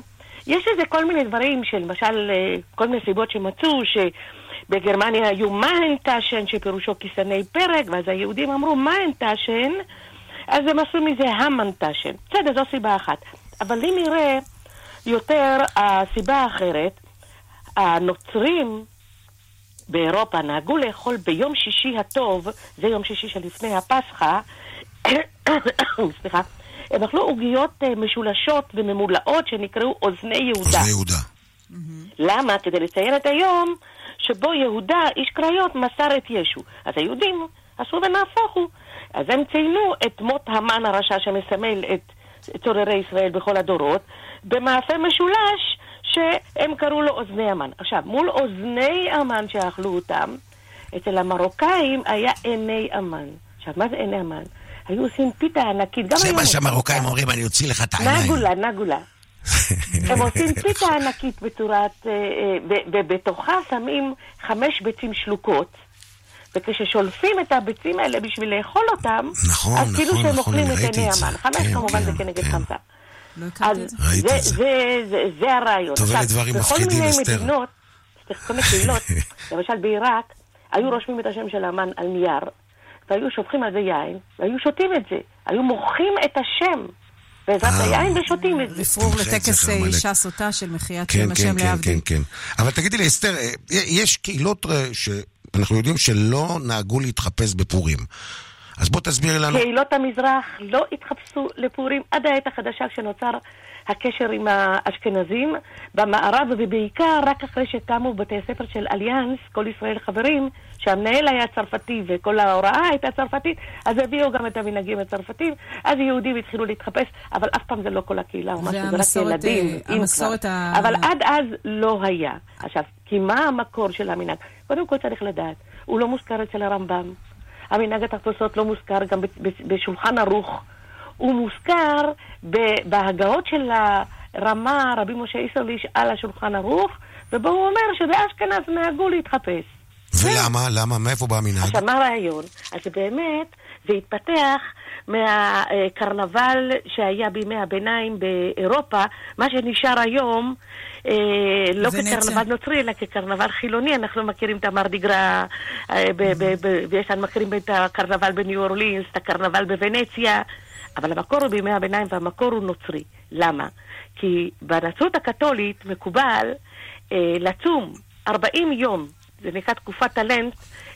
יש לזה כל מיני דברים, שלמשל, אה, כל מיני סיבות שמצאו, שבגרמניה היו Mohntaschen, שפירושו כיסני פרג, ואז היהודים אמרו Mohntaschen, אז הם עשו מזה המנטשן. בסדר, זו סיבה אחת. אבל אם נראה יותר הסיבה האחרת, הנוצרים באירופה נהגו לאכול ביום שישי הטוב, זה יום שישי שלפני הפסחא, (coughs) סליחה, הם אכלו עוגיות אה, משולשות וממולאות שנקראו אוזני יהודה. אוזני יהודה. למה? כדי לציין את היום שבו יהודה, איש קריות, מסר את ישו. אז היהודים עשו ונהפוך הוא. אז הם ציינו את מות המן הרשע שמסמל את צוררי ישראל בכל הדורות, במאפה משולש שהם קראו לו אוזני המן. עכשיו, מול אוזני המן שאכלו אותם, אצל המרוקאים היה עיני המן. עכשיו, מה זה עיני המן? היו עושים פיתה ענקית, גם זה מה. שהמרוקאים אומרים, אני אוציא לך את העיניים. נגולה, נגולה. (laughs) הם עושים פיתה ענקית בצורת... אה, אה, ובתוכה שמים חמש ביצים שלוקות. וכששולפים את הביצים האלה בשביל לאכול אותם, נכון, אז כאילו נכון, שהם נכון, אוכלים את עיני זה. המן. חמש כן, כמובן זה כן, כנגד כן. חמצה. לא אז ראיתי זה, את זה. זה, זה, זה הרעיון. טוב, אלה דברים בכל מפחידים, מיני אסתר. מדינות, בכל מיני קהילות, (laughs) למשל בעיראק, היו רושמים את השם של המן על נייר, והיו שופכים על זה יין, והיו שותים את זה. היו מוחים את השם בעזרת אה. היין ושותים את זה. רפרור לטקס אה. אישה סוטה של מחיית כן, שם כן, השם כן, להבדיל. כן, כן. אבל תגידי לי, אסתר, אה, יש קהילות אה, שאנחנו יודעים שלא נהגו להתחפש בפורים. אז בוא תסבירי לנו. קהילות המזרח לא התחפשו לפורים עד העת החדשה כשנוצר הקשר עם האשכנזים במערב ובעיקר רק אחרי שקמו בתי הספר של אליאנס, כל ישראל חברים, שהמנהל היה צרפתי וכל ההוראה הייתה צרפתית, אז הביאו גם את המנהגים הצרפתיים, אז יהודים התחילו להתחפש, אבל אף פעם זה לא כל הקהילה, או משהו, זה רק ילדים, אה, המסורת. ה- אבל עד אז לא היה. עכשיו, כי מה המקור של המנהג? קודם כל צריך לדעת, הוא לא מוזכר אצל הרמב"ם. המנהג התחפושות לא מוזכר גם בשולחן ערוך. הוא מוזכר ב- בהגאות של הרמה, רבי משה איסרליש, על השולחן ערוך, ובו הוא אומר שבאשכנז נהגו להתחפש. ולמה? למה? מאיפה בא המנהג? עכשיו, מה הרעיון? אז באמת, זה התפתח מהקרנבל שהיה בימי הביניים באירופה, מה שנשאר היום, אה, לא. כקרנבל נוצרי, אלא כקרנבל חילוני. אנחנו מכירים את המרדיגרה, אה, ב- ב- ב- ויש לנו מכירים את הקרנבל בניו אורלינס, את הקרנבל בוונציה, אבל המקור הוא בימי הביניים והמקור הוא נוצרי. למה? כי בנצרות הקתולית מקובל אה, לצום 40 יום, זה נקרא תקופת טלנט,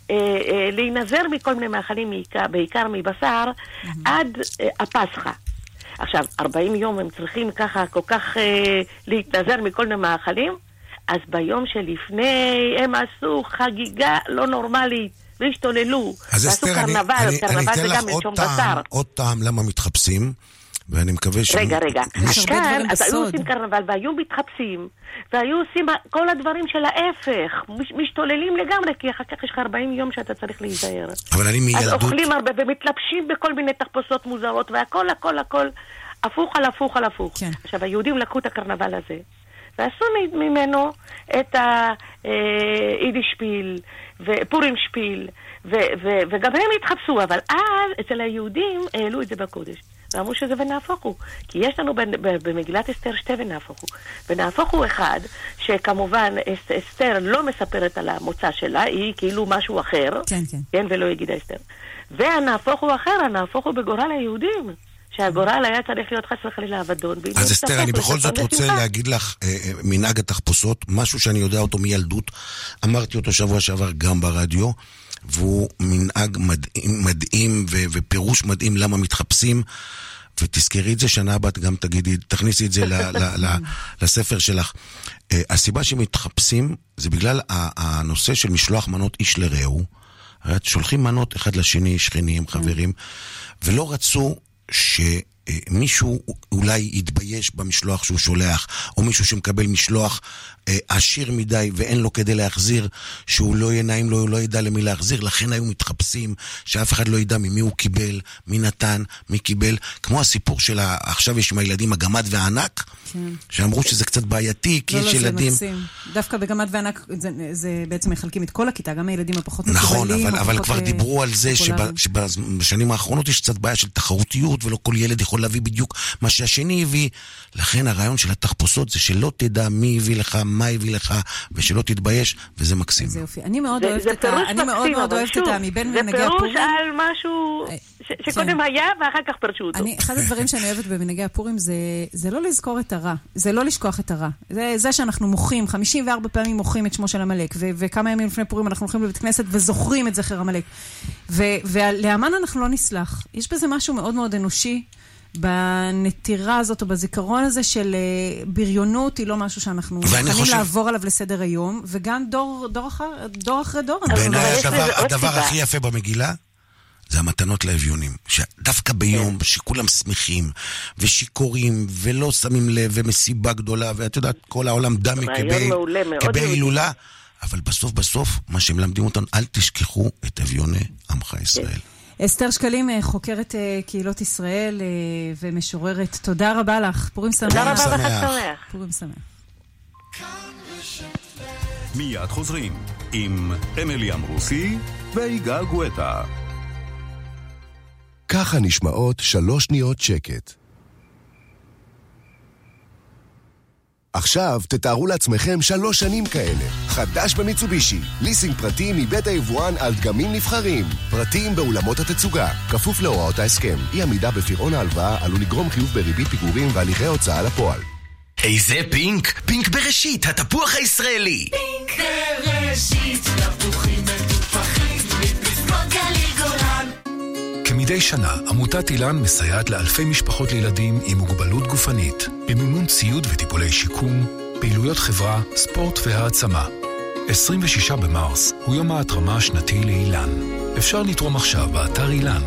אה, אה, להינזר מכל מיני מאכלים, בעיקר, בעיקר מבשר, עד אה, הפסחא. עכשיו, 40 יום הם צריכים ככה כל כך אה, להתנזר מכל מיני מאכלים, אז ביום שלפני הם עשו חגיגה לא נורמלית, והשתוללו, ועשו קרנבל, קרנבל זה גם טעם, בשר. עוד טעם למה מתחפשים, ואני מקווה ש... רגע, רגע. יש הרבה כאן, אז היו. עושים קרנבל והיו מתחפשים, והיו עושים כל הדברים של ההפך, מש- משתוללים לגמרי, כי אחר כך יש לך 40 יום שאתה צריך להיזהר. אבל אני אז מילדות... אוכלים הרבה ומתלבשים בכל מיני תחפושות מוזרות, והכל, הכל, הכל, הפוך על הפוך על הפוך. כן. עכשיו, היהודים לקחו את הקרנבל הזה, ועשו ממנו את היידישפיל, ופורים שפיל, וגם הם התחפשו, אבל אז אצל היהודים העלו את זה בקודש. ואמרו שזה ונהפוך הוא. כי יש לנו במגילת אסתר שתי ונהפוך הוא. ונהפוך הוא אחד, שכמובן אס- אסתר לא מספרת על המוצא שלה, היא כאילו משהו אחר. כן, כן. כן, ולא יגידה אסתר. והנהפוך הוא אחר, הנהפוך הוא בגורל היהודים. שהגורל היה צריך להיות חס וחלילה אבדון. אז לא אסתר, אני בכל זאת רוצה. להגיד לך אה, אה, מנהג התחפושות, משהו שאני יודע אותו מילדות, אמרתי אותו שבוע שעבר גם ברדיו, והוא מנהג מדהים, מדהים ו- ופירוש מדהים למה מתחפשים. ותזכרי את זה שנה הבאה, גם תגידי, תכניסי את זה ל- ל- ל- לספר שלך. אה, הסיבה שמתחפשים זה בגלל הנושא של משלוח מנות איש לרעהו. שולחים מנות אחד לשני, שכנים, חברים, ולא רצו שמישהו אולי יתבייש במשלוח שהוא שולח, או מישהו שמקבל משלוח אה, עשיר מדי ואין לו כדי להחזיר, שהוא לא יהיה נעים לו, הוא לא ידע למי להחזיר, לכן היו מתחפשים, שאף אחד לא ידע ממי הוא קיבל, מי נתן, מי קיבל. כמו הסיפור של ה... עכשיו יש עם הילדים הגמד והענק, כן. שאמרו שזה קצת בעייתי, כי לא, יש לא, זה ילדים... מקסים. דווקא בגמד וענק, זה, זה בעצם מחלקים את כל הכיתה, גם הילדים הפחות נכון, מקובלים. אבל, אבל הפחות, כבר אה, דיברו על זה פופולריים. שב- שבשנים האחרונות יש קצת בעיה של תחרותיות ולא כל ילד יכול להביא בדיוק מה שהשני הביא. לכן הרעיון של התחפושות זה שלא תדע מי הביא לך, מה הביא לך, ושלא תתבייש, וזה מקסים. זה יופי. אני מאוד זה- אוהבת זה את ה... אני מאוד מאוד אוהבת את ה... מבין זה מנהגי פירוש הפורים. על משהו ש- שקודם היה ואחר כך פרשו אותו. אני, אחד הדברים שאני אוהבת במנהגי הפורים זה, זה לא לזכור את הרע, זה לא לשכוח את הרע. זה, זה שאנחנו מוחים, 54 פעמים מוחים את שמו של עמלק, ו- וכמה ימים לפני פורים אנחנו הולכים לבית כנסת וזוכרים את זכר עמלק. ו- ולאמן אנחנו לא נסלח. יש בזה משהו מאוד מאוד אנושי. בנטירה הזאת או בזיכרון הזה של אה, בריונות היא לא משהו שאנחנו מוכנים חושב- לעבור עליו לסדר היום, וגם דור, דור, אחר, דור אחרי דור. בעיניי הדבר, הדבר. הכי יפה במגילה זה המתנות לאביונים. שדווקא ביום שכולם שמחים ושיכורים ולא שמים לב ומסיבה גדולה, ואת יודעת, כל העולם דמי כבי. הילולה, אבל בסוף בסוף, מה שהם מלמדים אותנו, אל תשכחו את אביוני עמך ישראל. אסתר שקלים, אה, חוקרת אה, קהילות ישראל אה, ומשוררת, תודה רבה לך. פורים שמח. תודה רבה. וחג שמח. פורים שמח. מיד חוזרים עם אמילי אמרוסי ויגאל גואטה. ככה נשמעות שלוש שניות שקט. עכשיו תתארו לעצמכם שלוש שנים כאלה. חדש במיצובישי, ליסינג פרטי מבית היבואן על דגמים נבחרים. פרטים באולמות התצוגה, כפוף להוראות ההסכם. אי עמידה בפירעון ההלוואה עלול לגרום חיוב בריבית פיגורים והליכי הוצאה לפועל. איזה פינק? פינק בראשית, התפוח הישראלי! פינק בראשית, תפוחים מטופחים, כמדי שנה, עמותת אילן מסייעת לאלפי משפחות לילדים עם מוגבלות גופנית, במימון ציוד וטיפולי שיקום, פעילויות חברה, ספורט והעצמה. 26 במרס הוא יום ההתרמה השנתי לאילן. אפשר לתרום עכשיו באתר אילן.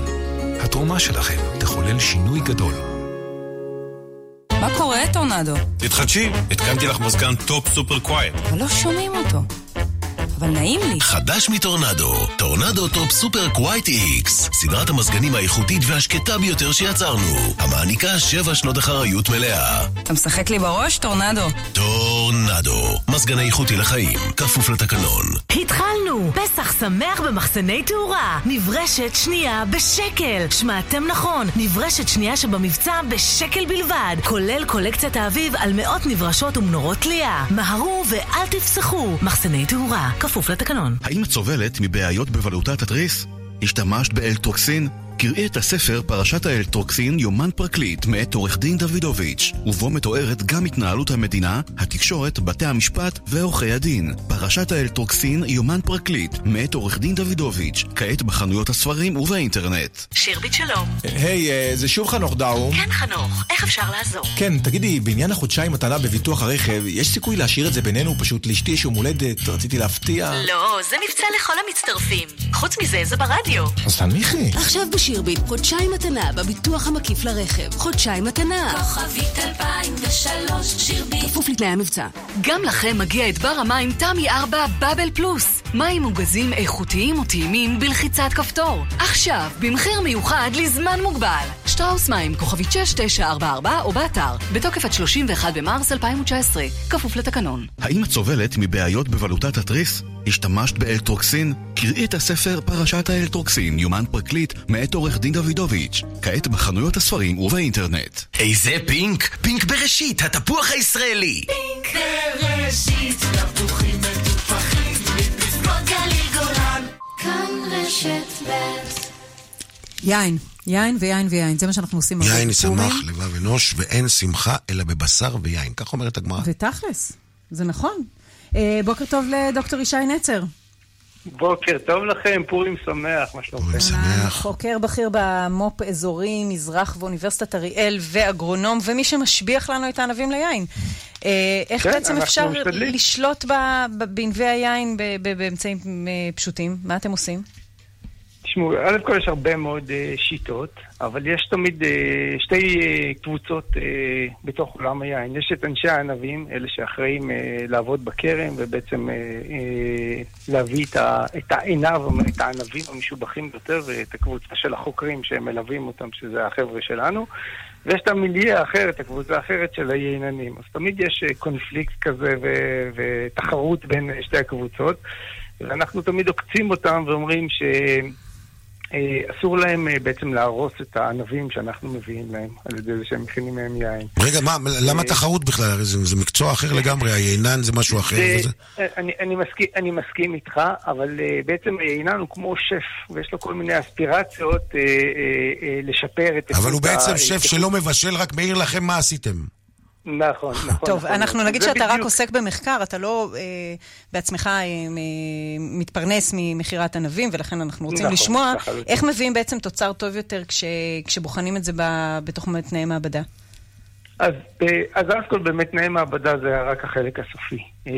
התרומה שלכם תחולל שינוי גדול. מה קורה, טורנדו? תתחדשי, התקנתי לך מזגן Top Super Quiet. אבל לא שומעים אותו. אבל נעים לי. חדש מטורנדו, טורנדו Top Super Quiet X, סדרת המזגנים האיכותית והשקטה ביותר שיצרנו, המעניקה שבע שנות אחריות מלאה. אתה משחק לי בראש, טורנדו? טורנדו, מזגן איכותי לחיים, כפוף לתקנון. התחלנו! פסח שמח במחסני תאורה. נברשת שנייה בשקל. שמעתם נכון, נברשת שנייה שבמבצע בשקל בלבד. כולל קולקציית האביב על מאות נברשות ומנורות תלייה. מהרו ואל תפסחו. מחסני תאורה, כפוף לתקנון. האם את סובלת מבעיות בבלוטת התריס? השתמשת באלטרוקסין? קראי את הספר פרשת האלטרוקסין יומן פרקליט מאת עורך דין דוידוביץ', ובו מתוארת גם התנהלות המדינה, התקשורת, בתי המשפט ועורכי הדין. פרשת האלטרוקסין יומן פרקליט מאת עורך דין דוידוביץ', כעת בחנויות הספרים ובאינטרנט. שירביט שלום. היי, אה, זה שוב חנוך דאום. כן, חנוך, איך אפשר לעזור? כן, תגידי, בעניין החודשיים מתנה בביטוח הרכב, יש סיכוי להשאיר את זה בינינו? פשוט לאשתי יש יום הולדת, רציתי להפתיע. לא, זה מבצע לכל המצטרפים. חוץ מזה, זה ברדיו. אז תנמיכי. עכשיו בשירביט, חודשיים מתנה בביטוח המקיף לרכב. חודשיים מתנה. כוכבית 2003, שירביט. כפוף לתנאי המבצע. גם לכם מגיע את בר המים תמי 4 בבל פלוס. מים מוגזים איכותיים וטעימים בלחיצת כפתור. עכשיו, במחיר מיוחד לזמן מוגבל. שטראוס מים, כוכבית 6944 או באתר. בתוקף עד 31 במרס 2019. כפוף לתקנון. האם את סובלת מבעיות בבלוטת התריס? השתמשת באלטרוקסין? קראי את הספר פרשת האלטרוקסין יומן פרקליט מאת עורך דין דוידוביץ', כעת בחנויות הספרים ובאינטרנט. איזה פינק? פינק בראשית, התפוח הישראלי! פינק בראשית, תפוחים מטופחים, מפסגות גליל גולן. כאן רשת ב' יין, יין ויין ויין, זה מה שאנחנו עושים. יין. ישמח לבב אנוש, ואין שמחה אלא בבשר ויין. כך אומרת הגמרא. ותכלס, זה נכון. אה, בוקר טוב לדוקטור ישי נצר. בוקר טוב לכם, פורים שמח, מה שלומכם? חוקר בכיר במו"פ אזורי מזרח ואוניברסיטת אריאל ואגרונום, ומי שמשביח לנו את הענבים ליין. אה, איך כן, בעצם אפשר משתדלים. לשלוט בענבי היין באמצעים אה, פשוטים? מה אתם עושים? תשמעו, א' כל יש הרבה מאוד אה, שיטות, אבל יש תמיד אה, שתי אה, קבוצות אה, בתוך עולם היין. יש את אנשי הענבים, אלה שאחראים לעבוד בכרם ובעצם להביא את, העיניו, את הענבים המשובחים ביותר, ואת הקבוצה של החוקרים שהם מלווים אותם, שזה החבר'ה שלנו. ויש את המיליה האחר, את הקבוצה האחרת של הייננים. אז תמיד יש קונפליקט כזה ו- ותחרות בין שתי הקבוצות, ואנחנו תמיד עוקצים אותם ואומרים ש... אה, אסור להם אה, בעצם להרוס את הענבים שאנחנו מביאים להם, על ידי זה שהם מכינים מהם יין. רגע, מה, למה אה, תחרות בכלל? זה, זה מקצוע אחר לגמרי, היינן זה משהו אחר. זה- וזה... אה, אני, אני, מסכים, אני מסכים איתך, אבל בעצם היינן הוא כמו שף, ויש לו כל מיני אספירציות uh, uh, uh, לשפר את... אבל הוא בעצם ה- שף שלא מבשל, רק מעיר לכם מה עשיתם. נכון, נכון. טוב, נכון, אנחנו נכון. נגיד שאתה רק בדיוק- עוסק במחקר, אתה לא אה, בעצמך אה, מתפרנס ממכירת ענבים, ולכן אנחנו רוצים נכון, לשמוע לחלוטין. איך מביאים בעצם תוצר טוב יותר כש, כשבוחנים את זה ב, בתוך תנאי מעבדה. אז, אה, אז אז כל באמת תנאי מעבדה זה רק החלק הסופי. אה,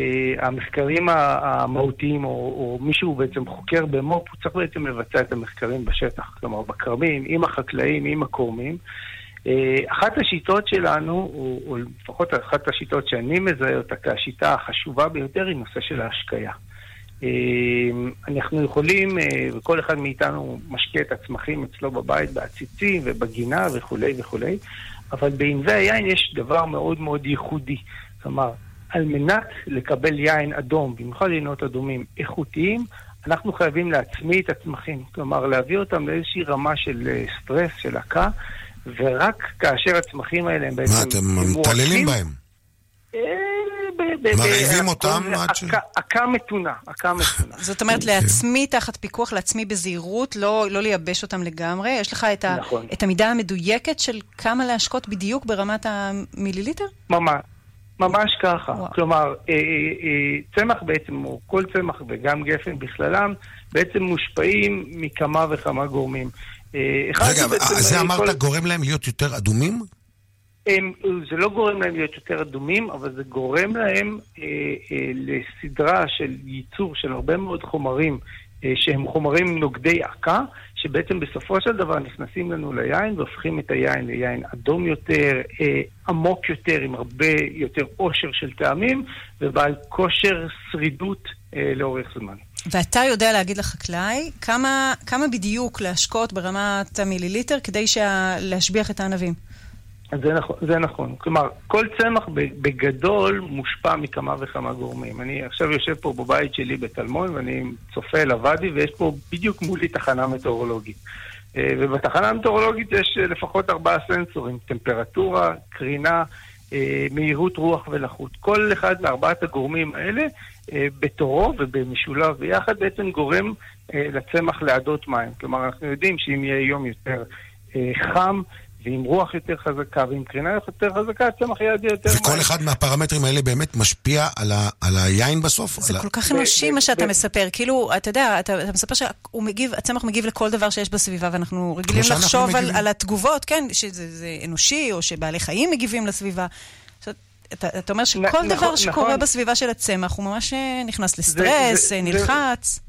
המחקרים המהותיים, או, או מישהו בעצם חוקר במו"פ, הוא צריך בעצם לבצע את המחקרים בשטח. כלומר, בכרמים, עם החקלאים, עם הכורמים. אה, אחת השיטות שלנו, או, או לפחות אחת השיטות שאני מזהה אותה כהשיטה החשובה ביותר, היא נושא של ההשקיה. אה, אנחנו יכולים, אה, וכל אחד מאיתנו משקיע את הצמחים אצלו בבית, בעציצים ובגינה וכולי וכולי, אבל בענבי היין יש דבר מאוד מאוד ייחודי. כלומר, על מנת לקבל יין אדום, במיוחד יינות אדומים איכותיים, אנחנו חייבים להצמיא את הצמחים. כלומר, להביא אותם לאיזושהי רמה של סטרס, של עקה, ורק כאשר הצמחים האלה הם בעצם... מה, אתם מתעללים בהם? אה, מרעיבים אותם עד ש- עקה- מתונה, עקה (laughs) מתונה. זאת אומרת, לעצמי תחת פיקוח, לעצמי בזהירות, לא, לא לייבש אותם לגמרי. יש לך את, נכון. את המידה המדויקת של כמה להשקות בדיוק ברמת המיליליטר? ממש, ממש ככה. כלומר, אה, אה, אה, צמח בעצם, או כל צמח וגם גפן בכללם, בעצם מושפעים מכמה וכמה גורמים. אה, רגע, זה אה, אמרת גורם להם להיות יותר אדומים? הם, זה לא גורם להם להיות יותר אדומים, אבל זה גורם להם אה, אה, לסדרה של ייצור של הרבה מאוד חומרים אה, שהם חומרים נוגדי עקה, שבעצם בסופו של דבר נכנסים לנו ליין והופכים את היין ליין אדום יותר, אה, עמוק יותר, עם הרבה יותר עושר של טעמים, ובעל כושר שרידות אה, לאורך זמן. ואתה יודע להגיד לחקלאי כמה, כמה בדיוק להשקות ברמת המיליליטר כדי שה... להשביח את הענבים. זה נכון, זה נכון. כלומר, כל צמח בגדול מושפע מכמה וכמה גורמים. אני עכשיו יושב פה בבית שלי בטלמון ואני צופה אל הוואדי ויש פה בדיוק מולי תחנה מטאורולוגית. אה, ובתחנה המטאורולוגית יש אה, לפחות ארבעה סנסורים, טמפרטורה, קרינה, אה, מהירות רוח ולחות. כל אחד מארבעת הגורמים האלה בתורו ובמשולב ביחד בעצם גורם אה, לצמח לעדות מים. כלומר, אנחנו יודעים שאם יהיה יום יותר אה, חם, ועם רוח יותר חזקה ועם קרינה יותר חזקה, הצמח יעדי יותר מים. וכל אחד מהפרמטרים האלה באמת משפיע על, ה, על היין בסוף? זה על כל ה... כך אנושי מה שאתה מספר. כאילו, אתה יודע, אתה, אתה מספר שהוא מגיב, לכל דבר שיש בסביבה, ואנחנו רגילים לחשוב על. על התגובות, כן, שזה זה אנושי, או שבעלי חיים מגיבים לסביבה. אתה, אתה אומר שכל נכון, דבר שקורה נכון. בסביבה של הצמח, הוא ממש אה, נכנס זה- לסטרס, זה- אה, זה- נלחץ.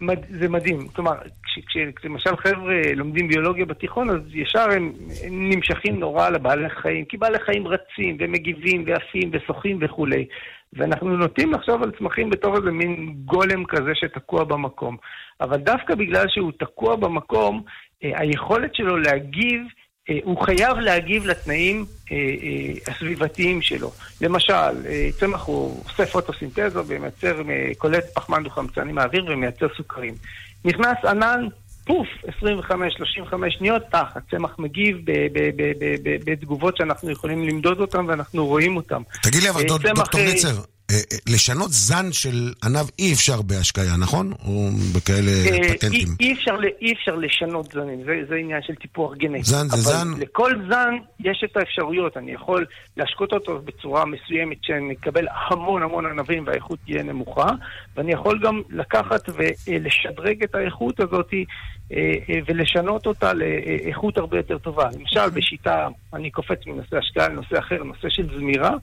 מד- זה מדהים. כלומר, כש- כש- כשלמשל חבר'ה לומדים ביולוגיה בתיכון, אז ישר הם הם נמשכים נורא לבעלי חיים, כי בעלי חיים רצים ומגיבים ועפים ושוחים וכולי. ואנחנו נוטים לחשוב על צמחים בתור איזה מין גולם כזה שתקוע במקום. אבל דווקא בגלל שהוא תקוע במקום, אה, היכולת שלו להגיב, הוא חייב להגיב לתנאים אה, אה, הסביבתיים שלו. למשל, אה, צמח הוא עושה פוטוסינתזה ומייצר, אה, קולט פחמן דו-חמצני מהאוויר ומייצר סוכרים. נכנס ענן, פוף, 25-35 שניות, טח, הצמח מגיב בתגובות שאנחנו יכולים למדוד אותן ואנחנו רואים אותן. תגיד לי, אבל אה, דוקטור אה, נצר, אה, אה, לשנות זן של ענב אי אפשר בהשקיה, נכון? או בכאלה אה, פטנטים? אי, אי, אפשר, ל- אי אפשר לשנות זנים, זה, זה עניין של טיפוח גנטי. זן זה אבל זן. לכל זן יש את האפשרויות, אני יכול להשקות אותו בצורה מסוימת שנקבל המון המון ענבים והאיכות תהיה נמוכה, ואני יכול גם לקחת ולשדרג את האיכות הזאת אה, אה, ולשנות אותה לאיכות הרבה יותר טובה. למשל, בשיטה, אני קופץ מנושא השקעה לנושא אחר, נושא של זמירה, אה,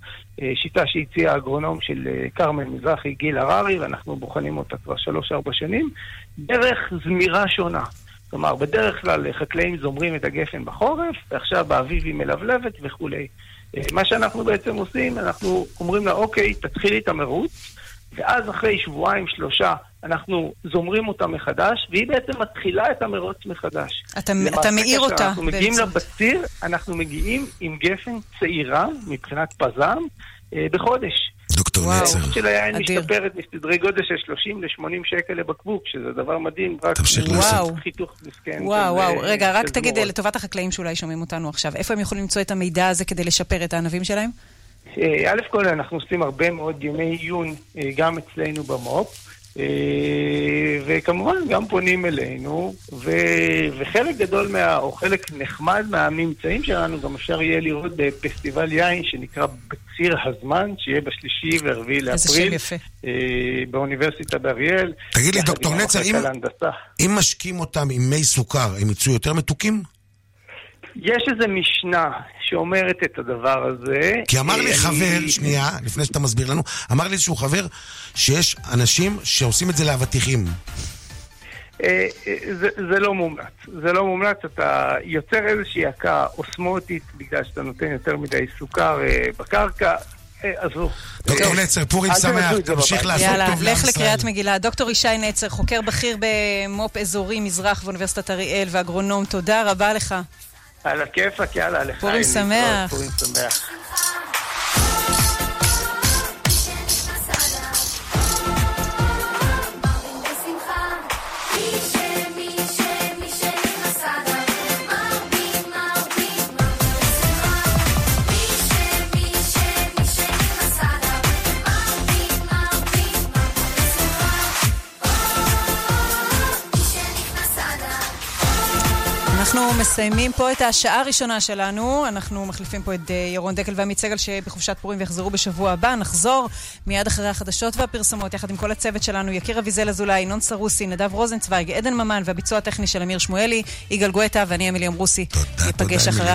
שיטה שהציע האגרונום של אה, כרמל מזרחי, גיל הררי, ואנחנו בוחנים אותה כבר שלוש-ארבע שנים, דרך זמירה שונה. כלומר, בדרך כלל חקלאים זומרים את הגפן בחורף, ועכשיו באביב היא מלבלבת וכולי. אה, מה שאנחנו בעצם עושים, אנחנו אומרים לה, אוקיי, תתחילי את המרוץ, ואז אחרי שבועיים, שלושה, אנחנו זומרים אותה מחדש, והיא בעצם מתחילה את המרוץ מחדש. אתה, אתה מאיר אותה. כשאנחנו מגיעים באמצעות- לבציר, אנחנו מגיעים עם גפן צעירה, מבחינת פזם, אה, בחודש. דוקטור האיכות נצר. של היין אדיר. משתפרת מסדרי גודל של 30 ל-80 שקל לבקבוק, שזה דבר מדהים, רק תמשיך לעשות. חיתוך מסכן. וואו, של, וואו. אה, רגע, רק תגיד זמורות. לטובת החקלאים שאולי שומעים אותנו עכשיו, איפה הם יכולים למצוא את המידע הזה כדי לשפר את הענבים שלהם? אה, א' כל אנחנו עושים הרבה מאוד ימי עיון אה, גם אצלנו במו"פ, אה, וכמובן גם פונים אלינו, ו- וחלק גדול מה, או חלק נחמד מהממצאים שלנו גם אפשר יהיה לראות בפסטיבל יין שנקרא בציר הזמן, שיהיה בשלישי והרביעי לאפריל. איזה שם יפה. באוניברסיטה באריאל. תגיד לי, דוקטור נצר. אם משקים אותם עם מי סוכר, הם יצאו יותר מתוקים? יש איזו משנה שאומרת את הדבר הזה. כי אמר לי אה, חבר, שנייה, לפני שאתה מסביר לנו, אמר לי איזשהו חבר שיש אנשים שעושים את זה לאבטיחים. אה, אה, זה, זה לא מומלץ. זה לא מומלץ, אתה יוצר איזושהי עקה אוסמוטית בגלל שאתה נותן יותר מדי סוכר בקרקע. עזבו. דוקטור נצר, פורים שמח, תמשיך. לעשות יאללה, טוב לעם לך ישראל. לקריאת מגילה. דוקטור ישי נצר, חוקר בכיר במו"פ אזורי מזרח באוניברסיטת אריאל ואגרונום, תודה רבה לך. על הכיפאק, יאללה, לחיים. פורים שמח. פורים שמח. אנחנו מסיימים פה את השעה הראשונה שלנו. אנחנו מחליפים פה את אה, ירון דקל ועמית סגל שבחופשת פורים ויחזרו בשבוע הבא. נחזור מיד אחרי החדשות והפרסומות, יחד עם כל הצוות שלנו, יקיר אביזל אזולאי, ינון סרוסי, נדב רוזנצוויג, עדן ממן והביצוע הטכני של אמיר שמואלי, יגאל גואטה ואני אמילי אמרוסי. ניפגש אחרי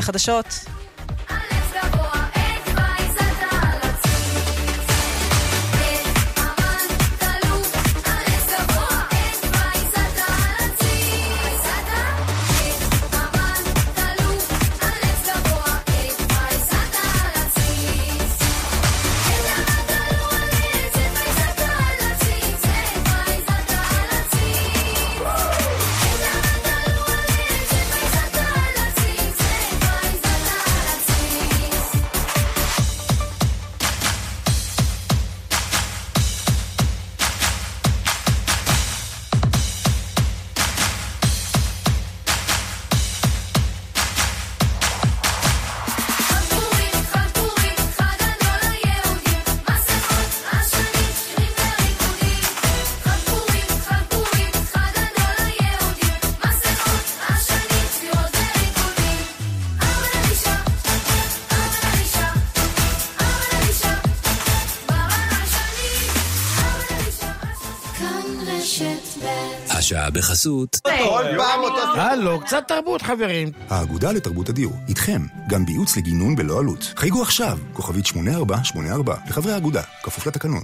אמילי. החדשות. השעה בחסות. הלו, קצת תרבות, חברים. האגודה לתרבות הדיור, איתכם, גם בייעוץ לגינון בלא עלות. חייגו עכשיו, כוכבית 8484, לחברי האגודה, כפוף לתקנון.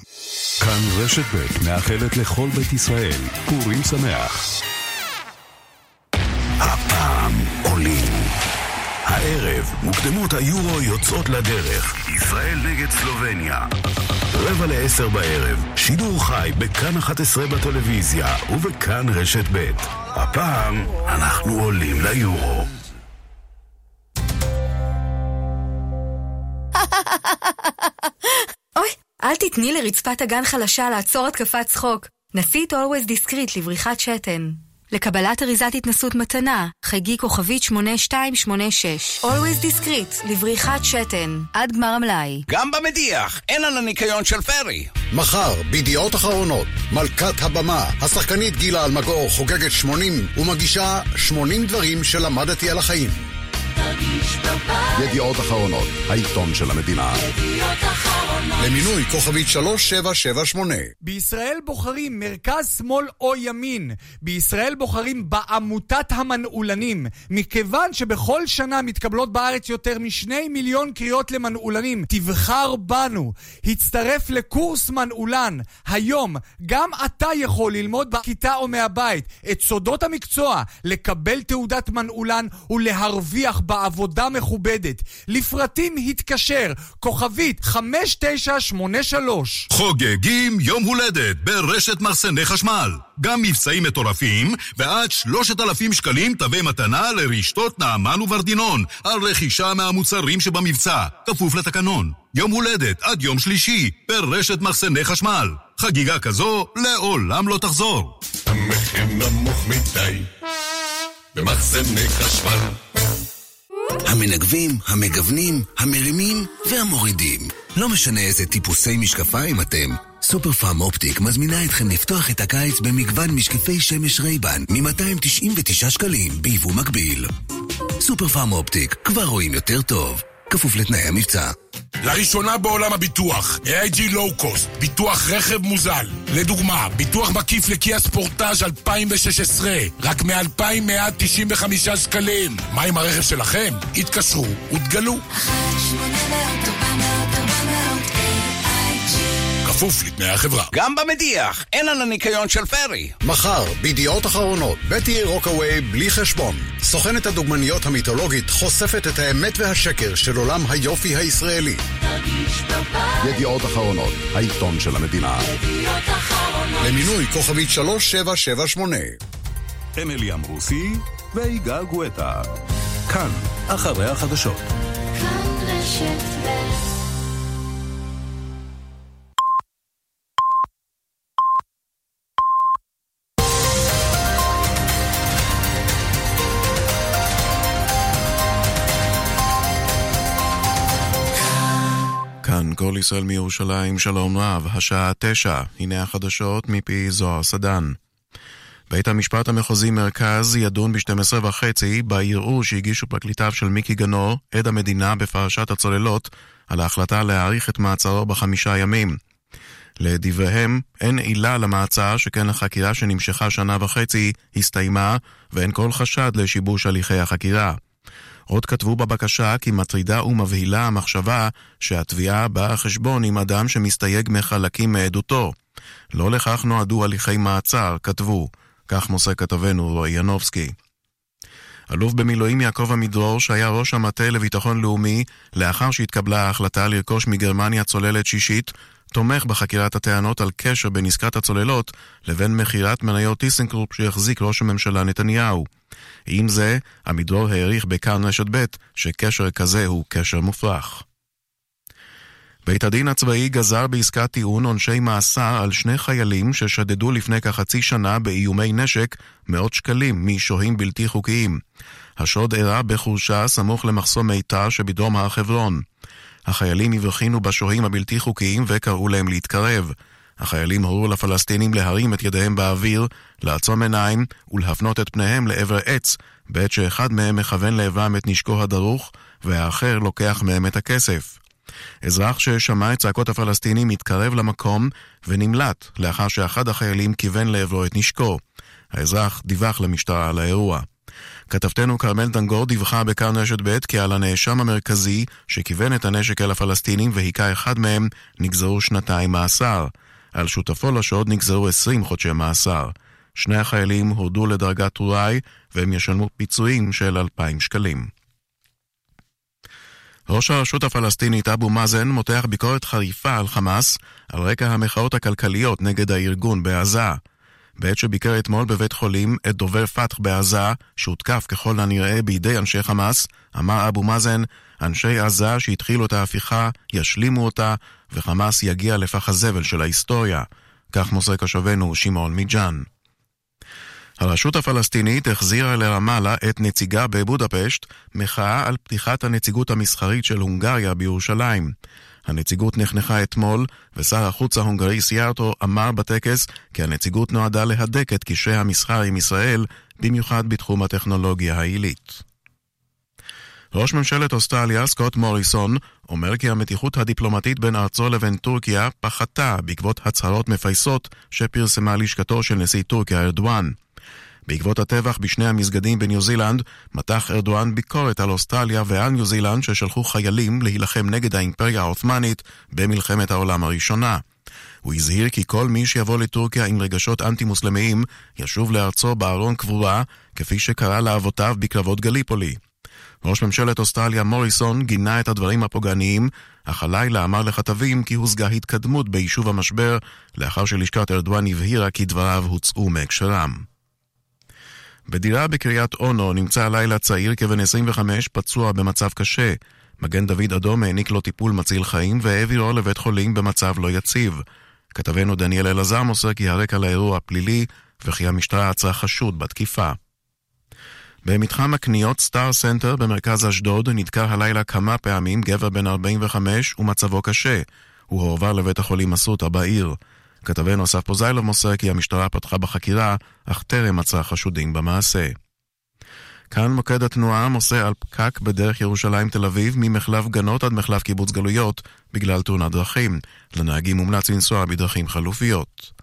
כאן רשת ב' מאחלת לכל בית ישראל פורים שמח. הפעם עולים. הערב, מוקדמות היורו יוצאות לדרך. ישראל נגד סלובניה. רבע לעשר בערב, שידור חי בכאן 11 בטלוויזיה ובכאן רשת ב'. הפעם אנחנו עולים ליורו. אוי, אל תתני לרצפת הגן חלשה לעצור התקפת צחוק. נסי את Always Discreet לבריחת שתן. לקבלת אריזת התנסות מתנה, חייגי כוכבית 8286. Always Discreet לבריחת שתן. עד גמר המלאי. גם במדיח, אין על הניקיון של פרי. מחר, בידיעות אחרונות, מלכת הבמה, השחקנית גילה אלמגור חוגגת 80 ומגישה 80 דברים שלמדתי על החיים. ידיעות אחרונות, העיתון של המדינה. למינוי כוכבית 3778. בישראל בוחרים מרכז, שמאל או ימין. בישראל בוחרים בעמותת המנעולנים. מכיוון שבכל שנה מתקבלות בארץ יותר משני מיליון קריאות למנעולנים, תבחר בנו. הצטרף לקורס מנעולן. היום גם אתה יכול ללמוד בכיתה או מהבית את סודות המקצוע, לקבל תעודת מנעולן ולהרוויח בעבודה מכובדת. לפרטים התקשר, כוכבית 5983. חוגגים יום הולדת ברשת מחסני חשמל. גם מבצעים מטורפים ועד 3,000 שקלים תווי מתנה לרשתות נעמן וברדינון על רכישה מהמוצרים שבמבצע, כפוף לתקנון. יום הולדת עד יום שלישי ברשת מחסני חשמל. חגיגה כזו לעולם לא תחזור. המחיר נמוך מדי במחסני חשמל המנגבים, המגוונים, המרימים והמורידים. לא משנה איזה טיפוסי משקפיים אתם. סופר פארם אופטיק מזמינה אתכם לפתוח את הקיץ במגוון משקפי שמש Ray-Ban מ-299 שקלים ביבוא מקביל. סופר פארם אופטיק, כבר רואים יותר טוב. כפוף לתנאי המבצע. לראשונה בעולם הביטוח, AIG Low Cost, ביטוח רכב מוזל. לדוגמה, ביטוח מקיף לקיה ספורטאז' 2016, רק מ-2,195 שקלים. מה עם הרכב שלכם? התקשרו ותגלו. כפוף לתנאי החברה. גם במדיח, אין על הניקיון של פרי. מחר, בידיעות אחרונות, בטי רוקאווי בלי חשבון. סוכנת הדוגמניות המיתולוגית חושפת את האמת והשקר של עולם היופי הישראלי. ידיעות אחרונות, העיתון של המדינה. למינוי כוכבית 3778. אמילי אמרוסי ויגאל גואטה. כאן, אחרי החדשות. כאן רשת ב' כל ישראל מירושלים, שלום רב, השעה תשע, הנה החדשות מפי זוהר סדן. בית המשפט המחוזי מרכז ידון ב-12 וחצי בערעור שהגישו פרקליטיו של מיקי גנור, עד המדינה בפרשת הצוללות, על ההחלטה להאריך את מעצרו בחמישה ימים. לדבריהם, אין עילה למעצר, שכן החקירה שנמשכה שנה וחצי הסתיימה, ואין כל חשד לשיבוש הליכי החקירה. עוד כתבו בבקשה כי מטרידה ומבהילה המחשבה שהתביעה באה חשבון עם אדם שמסתייג מחלקים מעדותו. לא לכך נועדו הליכי מעצר, כתבו. כך מוסר כתבנו רועי ינובסקי. אלוף במילואים יעקב עמידרור, שהיה ראש המטה לביטחון לאומי, לאחר שהתקבלה ההחלטה לרכוש מגרמניה צוללת שישית, תומך בחקירת הטענות על קשר בין עסקת הצוללות לבין מכירת מניות טיסנקרופ שהחזיק ראש הממשלה נתניהו. עם זה, עמידרור העריך בכאן רשת ב' שקשר כזה הוא קשר מופרך. בית הדין הצבאי גזר בעסקת טיעון עונשי מאסר על שני חיילים ששדדו לפני כחצי שנה באיומי נשק מאות שקלים משוהים בלתי חוקיים. השוד אירע בחורשה סמוך למחסום מיתר שבדרום הר חברון. החיילים הבחינו בשוהים הבלתי חוקיים וקראו להם להתקרב. החיילים הורו לפלסטינים להרים את ידיהם באוויר, לעצום עיניים ולהפנות את פניהם לעבר עץ, בעת שאחד מהם מכוון לעברם את נשקו הדרוך, והאחר לוקח מהם את הכסף. אזרח ששמע את צעקות הפלסטינים התקרב למקום ונמלט לאחר שאחד החיילים כיוון לעברו את נשקו. האזרח דיווח למשטרה על האירוע. כתבתנו כרמל דנגור דיווחה בכאן רשת ב' כי על הנאשם המרכזי שכיוון את הנשק אל הפלסטינים והיכה אחד מהם נגזרו שנתיים מאסר. על שותפו לשוד נגזרו 20 חודשי מאסר. שני החיילים הורדו לדרגת טוראי והם ישלמו פיצויים של 2,000 שקלים. ראש הרשות הפלסטינית אבו מאזן מותח ביקורת חריפה על חמאס על רקע המחאות הכלכליות נגד הארגון בעזה. בעת שביקר אתמול בבית חולים את דובר פת"ח בעזה, שהותקף ככל הנראה בידי אנשי חמאס, אמר אבו מאזן, אנשי עזה שהתחילו את ההפיכה ישלימו אותה, וחמאס יגיע לפח הזבל של ההיסטוריה. כך מוסר קשבנו שמעון מיג'אן. הרשות הפלסטינית החזירה לרמאללה את נציגה בבודפשט, מחאה על פתיחת הנציגות המסחרית של הונגריה בירושלים. הנציגות נחנכה אתמול, ושר החוץ ההונגרי סיארטו אמר בטקס כי הנציגות נועדה להדק את קשרי המסחר עם ישראל, במיוחד בתחום הטכנולוגיה העילית. ראש ממשלת אוסטרליה, סקוט מוריסון, אומר כי המתיחות הדיפלומטית בין ארצו לבין טורקיה פחתה בעקבות הצהרות מפייסות שפרסמה לשכתו של נשיא טורקיה ארדואן. בעקבות הטבח בשני המסגדים בניו זילנד, מתח ארדואן ביקורת על אוסטרליה ועל ניו זילנד ששלחו חיילים להילחם נגד האימפריה העות'מאנית במלחמת העולם הראשונה. הוא הזהיר כי כל מי שיבוא לטורקיה עם רגשות אנטי-מוסלמיים ישוב לארצו בארון קבורה, כפי שקרה לאבותיו בקרבות גליפולי. ראש ממשלת אוסטרליה מוריסון גינה את הדברים הפוגעניים, אך הלילה אמר לכתבים כי הושגה התקדמות ביישוב המשבר, לאחר שלשכת ארדואן הבהירה כי דבריו הוצאו מהקשרם. בדירה בקריית אונו נמצא הלילה צעיר כבן 25 פצוע במצב קשה. מגן דוד אדום העניק לו טיפול מציל חיים והעבירו לבית חולים במצב לא יציב. כתבנו דניאל אלעזר מוסר כי הרקע לאירוע פלילי וכי המשטרה עצרה חשוד בתקיפה. במתחם הקניות סטאר סנטר במרכז אשדוד נדקר הלילה כמה פעמים גבר בן 45 ומצבו קשה. הוא הועבר לבית החולים אסותא בעיר. כתבנו אסף פוזיילוב מוסר כי המשטרה פתחה בחקירה, אך טרם מצאה חשודים במעשה. כאן מוקד התנועה מוסר על פקק בדרך ירושלים תל אביב ממחלף גנות עד מחלף קיבוץ גלויות בגלל תאונת דרכים. לנהגים מומלץ לנסוע בדרכים חלופיות.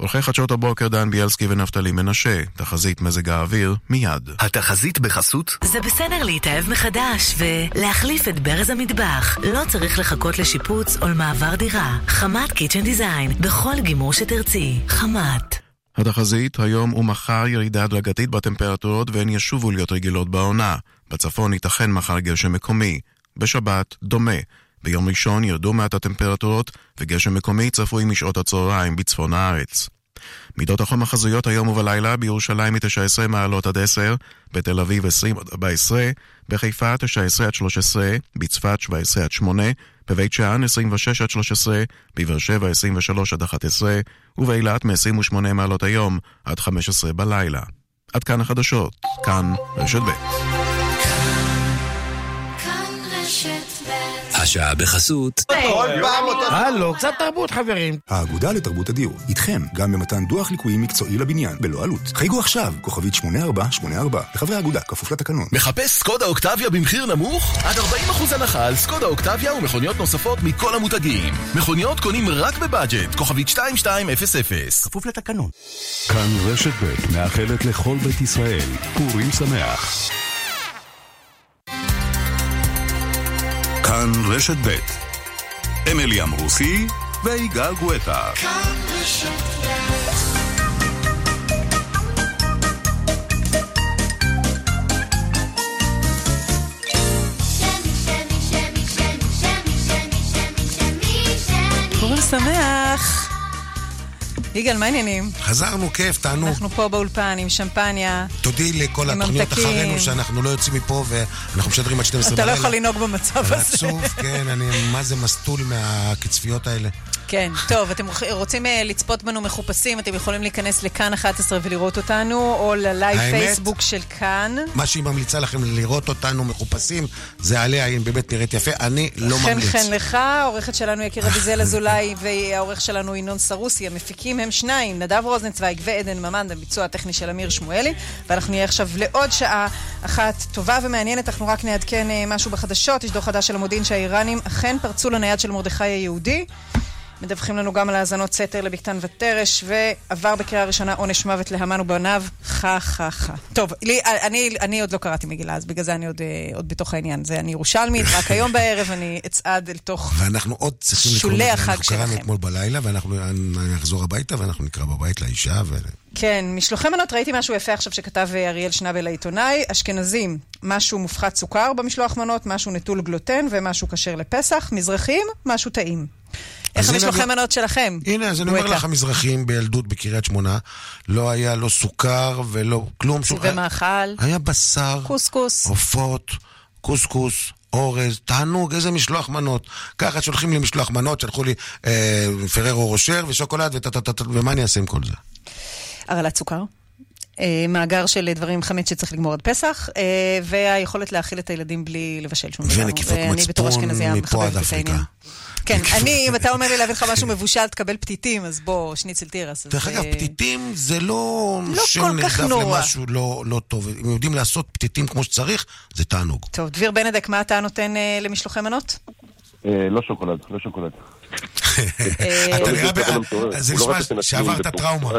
עורכי חדשות הבוקר דן ביאלסקי ונפתלי מנשה, תחזית מזג האוויר, מיד. התחזית בחסות? זה בסדר להתאהב מחדש ולהחליף את ברז המטבח. לא צריך לחכות לשיפוץ או למעבר דירה. חמת קיצ'ן דיזיין, בכל גימור שתרצי. חמת. התחזית, היום ומחר ירידה הדרגתית בטמפרטורות והן ישובו להיות רגילות בעונה. בצפון ייתכן מחר גשם מקומי. בשבת, דומה. ביום ראשון ירדו מעט הטמפרטורות וגשם מקומי צפוי משעות הצהריים בצפון הארץ. מידות החום החזויות היום ובלילה בירושלים מ-19 מעלות עד 10, בתל אביב 20 עד 14, בחיפה 19 עד 13, בצפת 17 עד 8, בבית שאן 26 עד 13, בבאר שבע 23 עד 11, ובאילת מ-28 מעלות היום עד 15 בלילה. עד כאן החדשות, כאן רשת ב'. השעה בחסות. כל פעם אותו... הלו, קצת תרבות חברים. האגודה לתרבות הדיור, איתכם, גם במתן דוח ליקויים מקצועי לבניין, בלא עלות. חייגו עכשיו, כוכבית 8484, לחברי האגודה, כפוף לתקנון. מחפש סקודה אוקטביה במחיר נמוך? עד 40% הנחה על סקודה אוקטביה ומכוניות נוספות מכל המותגים. מכוניות קונים רק בבאג'ט, כוכבית 2200. כפוף לתקנון. כאן רשת ב' מאחלת לכל בית ישראל פורים שמח. כאן רשת ב' אמילי אמרוסי ויגאל גואטה. שמח. יגאל, מה העניינים? חזרנו, כיף, תענוג. אנחנו פה באולפן עם שמפניה. תודי לכל התוכניות. אחרינו שאנחנו לא יוצאים מפה ואנחנו משדרים עד 12 אתה בלילה. לא יכול לנהוג במצב הזה. עצוב, כן, אני מה זה מסטול מהקצפיות האלה. כן, טוב, אתם רוצים אה, לצפות בנו מחופשים, אתם יכולים להיכנס לכאן 11 ולראות אותנו, או ללייב? פייסבוק של כאן. מה שהיא ממליצה לכם לראות אותנו מחופשים, זה עליה, היא באמת נראית יפה, אני לא חן ממליץ. חן לך, העורכת שלנו יקירה ביזל אזולאי והעורך שלנו ינון סרוסי, המפיקים הם שניים, נדב רוזנצוויג ועדן ממן, הביצוע הטכני של אמיר שמואלי, ואנחנו נהיה עכשיו לעוד שעה אחת טובה ומעניינת, אנחנו רק נעדכן אה, משהו בחדשות, יש דוח חדש של המודיעין שהאיראנים אכן פרצו לנייד של מרדכי היהודי. מדווחים לנו גם על האזנות סתר לבקתן ותרש, ועבר בקריאה ראשונה עונש מוות להמן ובניו, חה חה חה. טוב, לי, אני, אני עוד לא קראתי מגילה, אז בגלל זה אני עוד, אה, עוד בתוך העניין. זה אני ירושלמית, רק (laughs) היום בערב אני אצעד אל תוך ואנחנו עוד צריכים לקרוא, שולי. החג אנחנו קראנו שלכם. אתמול בלילה, ואנחנו נחזור הביתה, ואנחנו נקרא בבית לאישה, ו... כן, משלוחי מנות ראיתי משהו יפה עכשיו שכתב אה, אריאל שנבל העיתונאי. אשכנזים, משהו מופחת סוכר במשלוח מנות, משהו נטול גלוטן ומשהו כשר לפסח. מזרחים, משהו טעים. איך אני- מנות שלכם? הנה, אז אני אומר. לך, המזרחים בילדות בקריית שמונה, לא היה לא סוכר ולא כלום. ומאכל. היה בשר, קוסקוס. עופות, קוסקוס. אורז, תענוג, איזה משלוח מנות. ככה שולחים לי משלוח מנות, שלחו לי אה, פררו רושר ושוקולד ומה אני אעשה עם כל זה? הרעלת סוכר. אה, מאגר של דברים חמץ שצריך לגמור עד פסח, אה, והיכולת להאכיל את הילדים בלי לבשל שום דבר. ונקיפות מצפון מפה עד אפריקה. כן, אני, אם אתה אומר לי להביא לך משהו מבושל, תקבל פתיתים, אז בוא, שניצל תירס. דרך אגב, אה, פתיתים זה לא, לא שם כל כך נרדף. למשהו לא, לא טוב. אם יודעים לעשות פתיתים כמו שצריך, זה תענוג. טוב, דביר בנדק, מה אתה נותן למשלוחי מנות? לא שוקולד, לא שוקולד. (laughs) אתה נראה, (laughs) זה לא נשמע שעברת טראומה.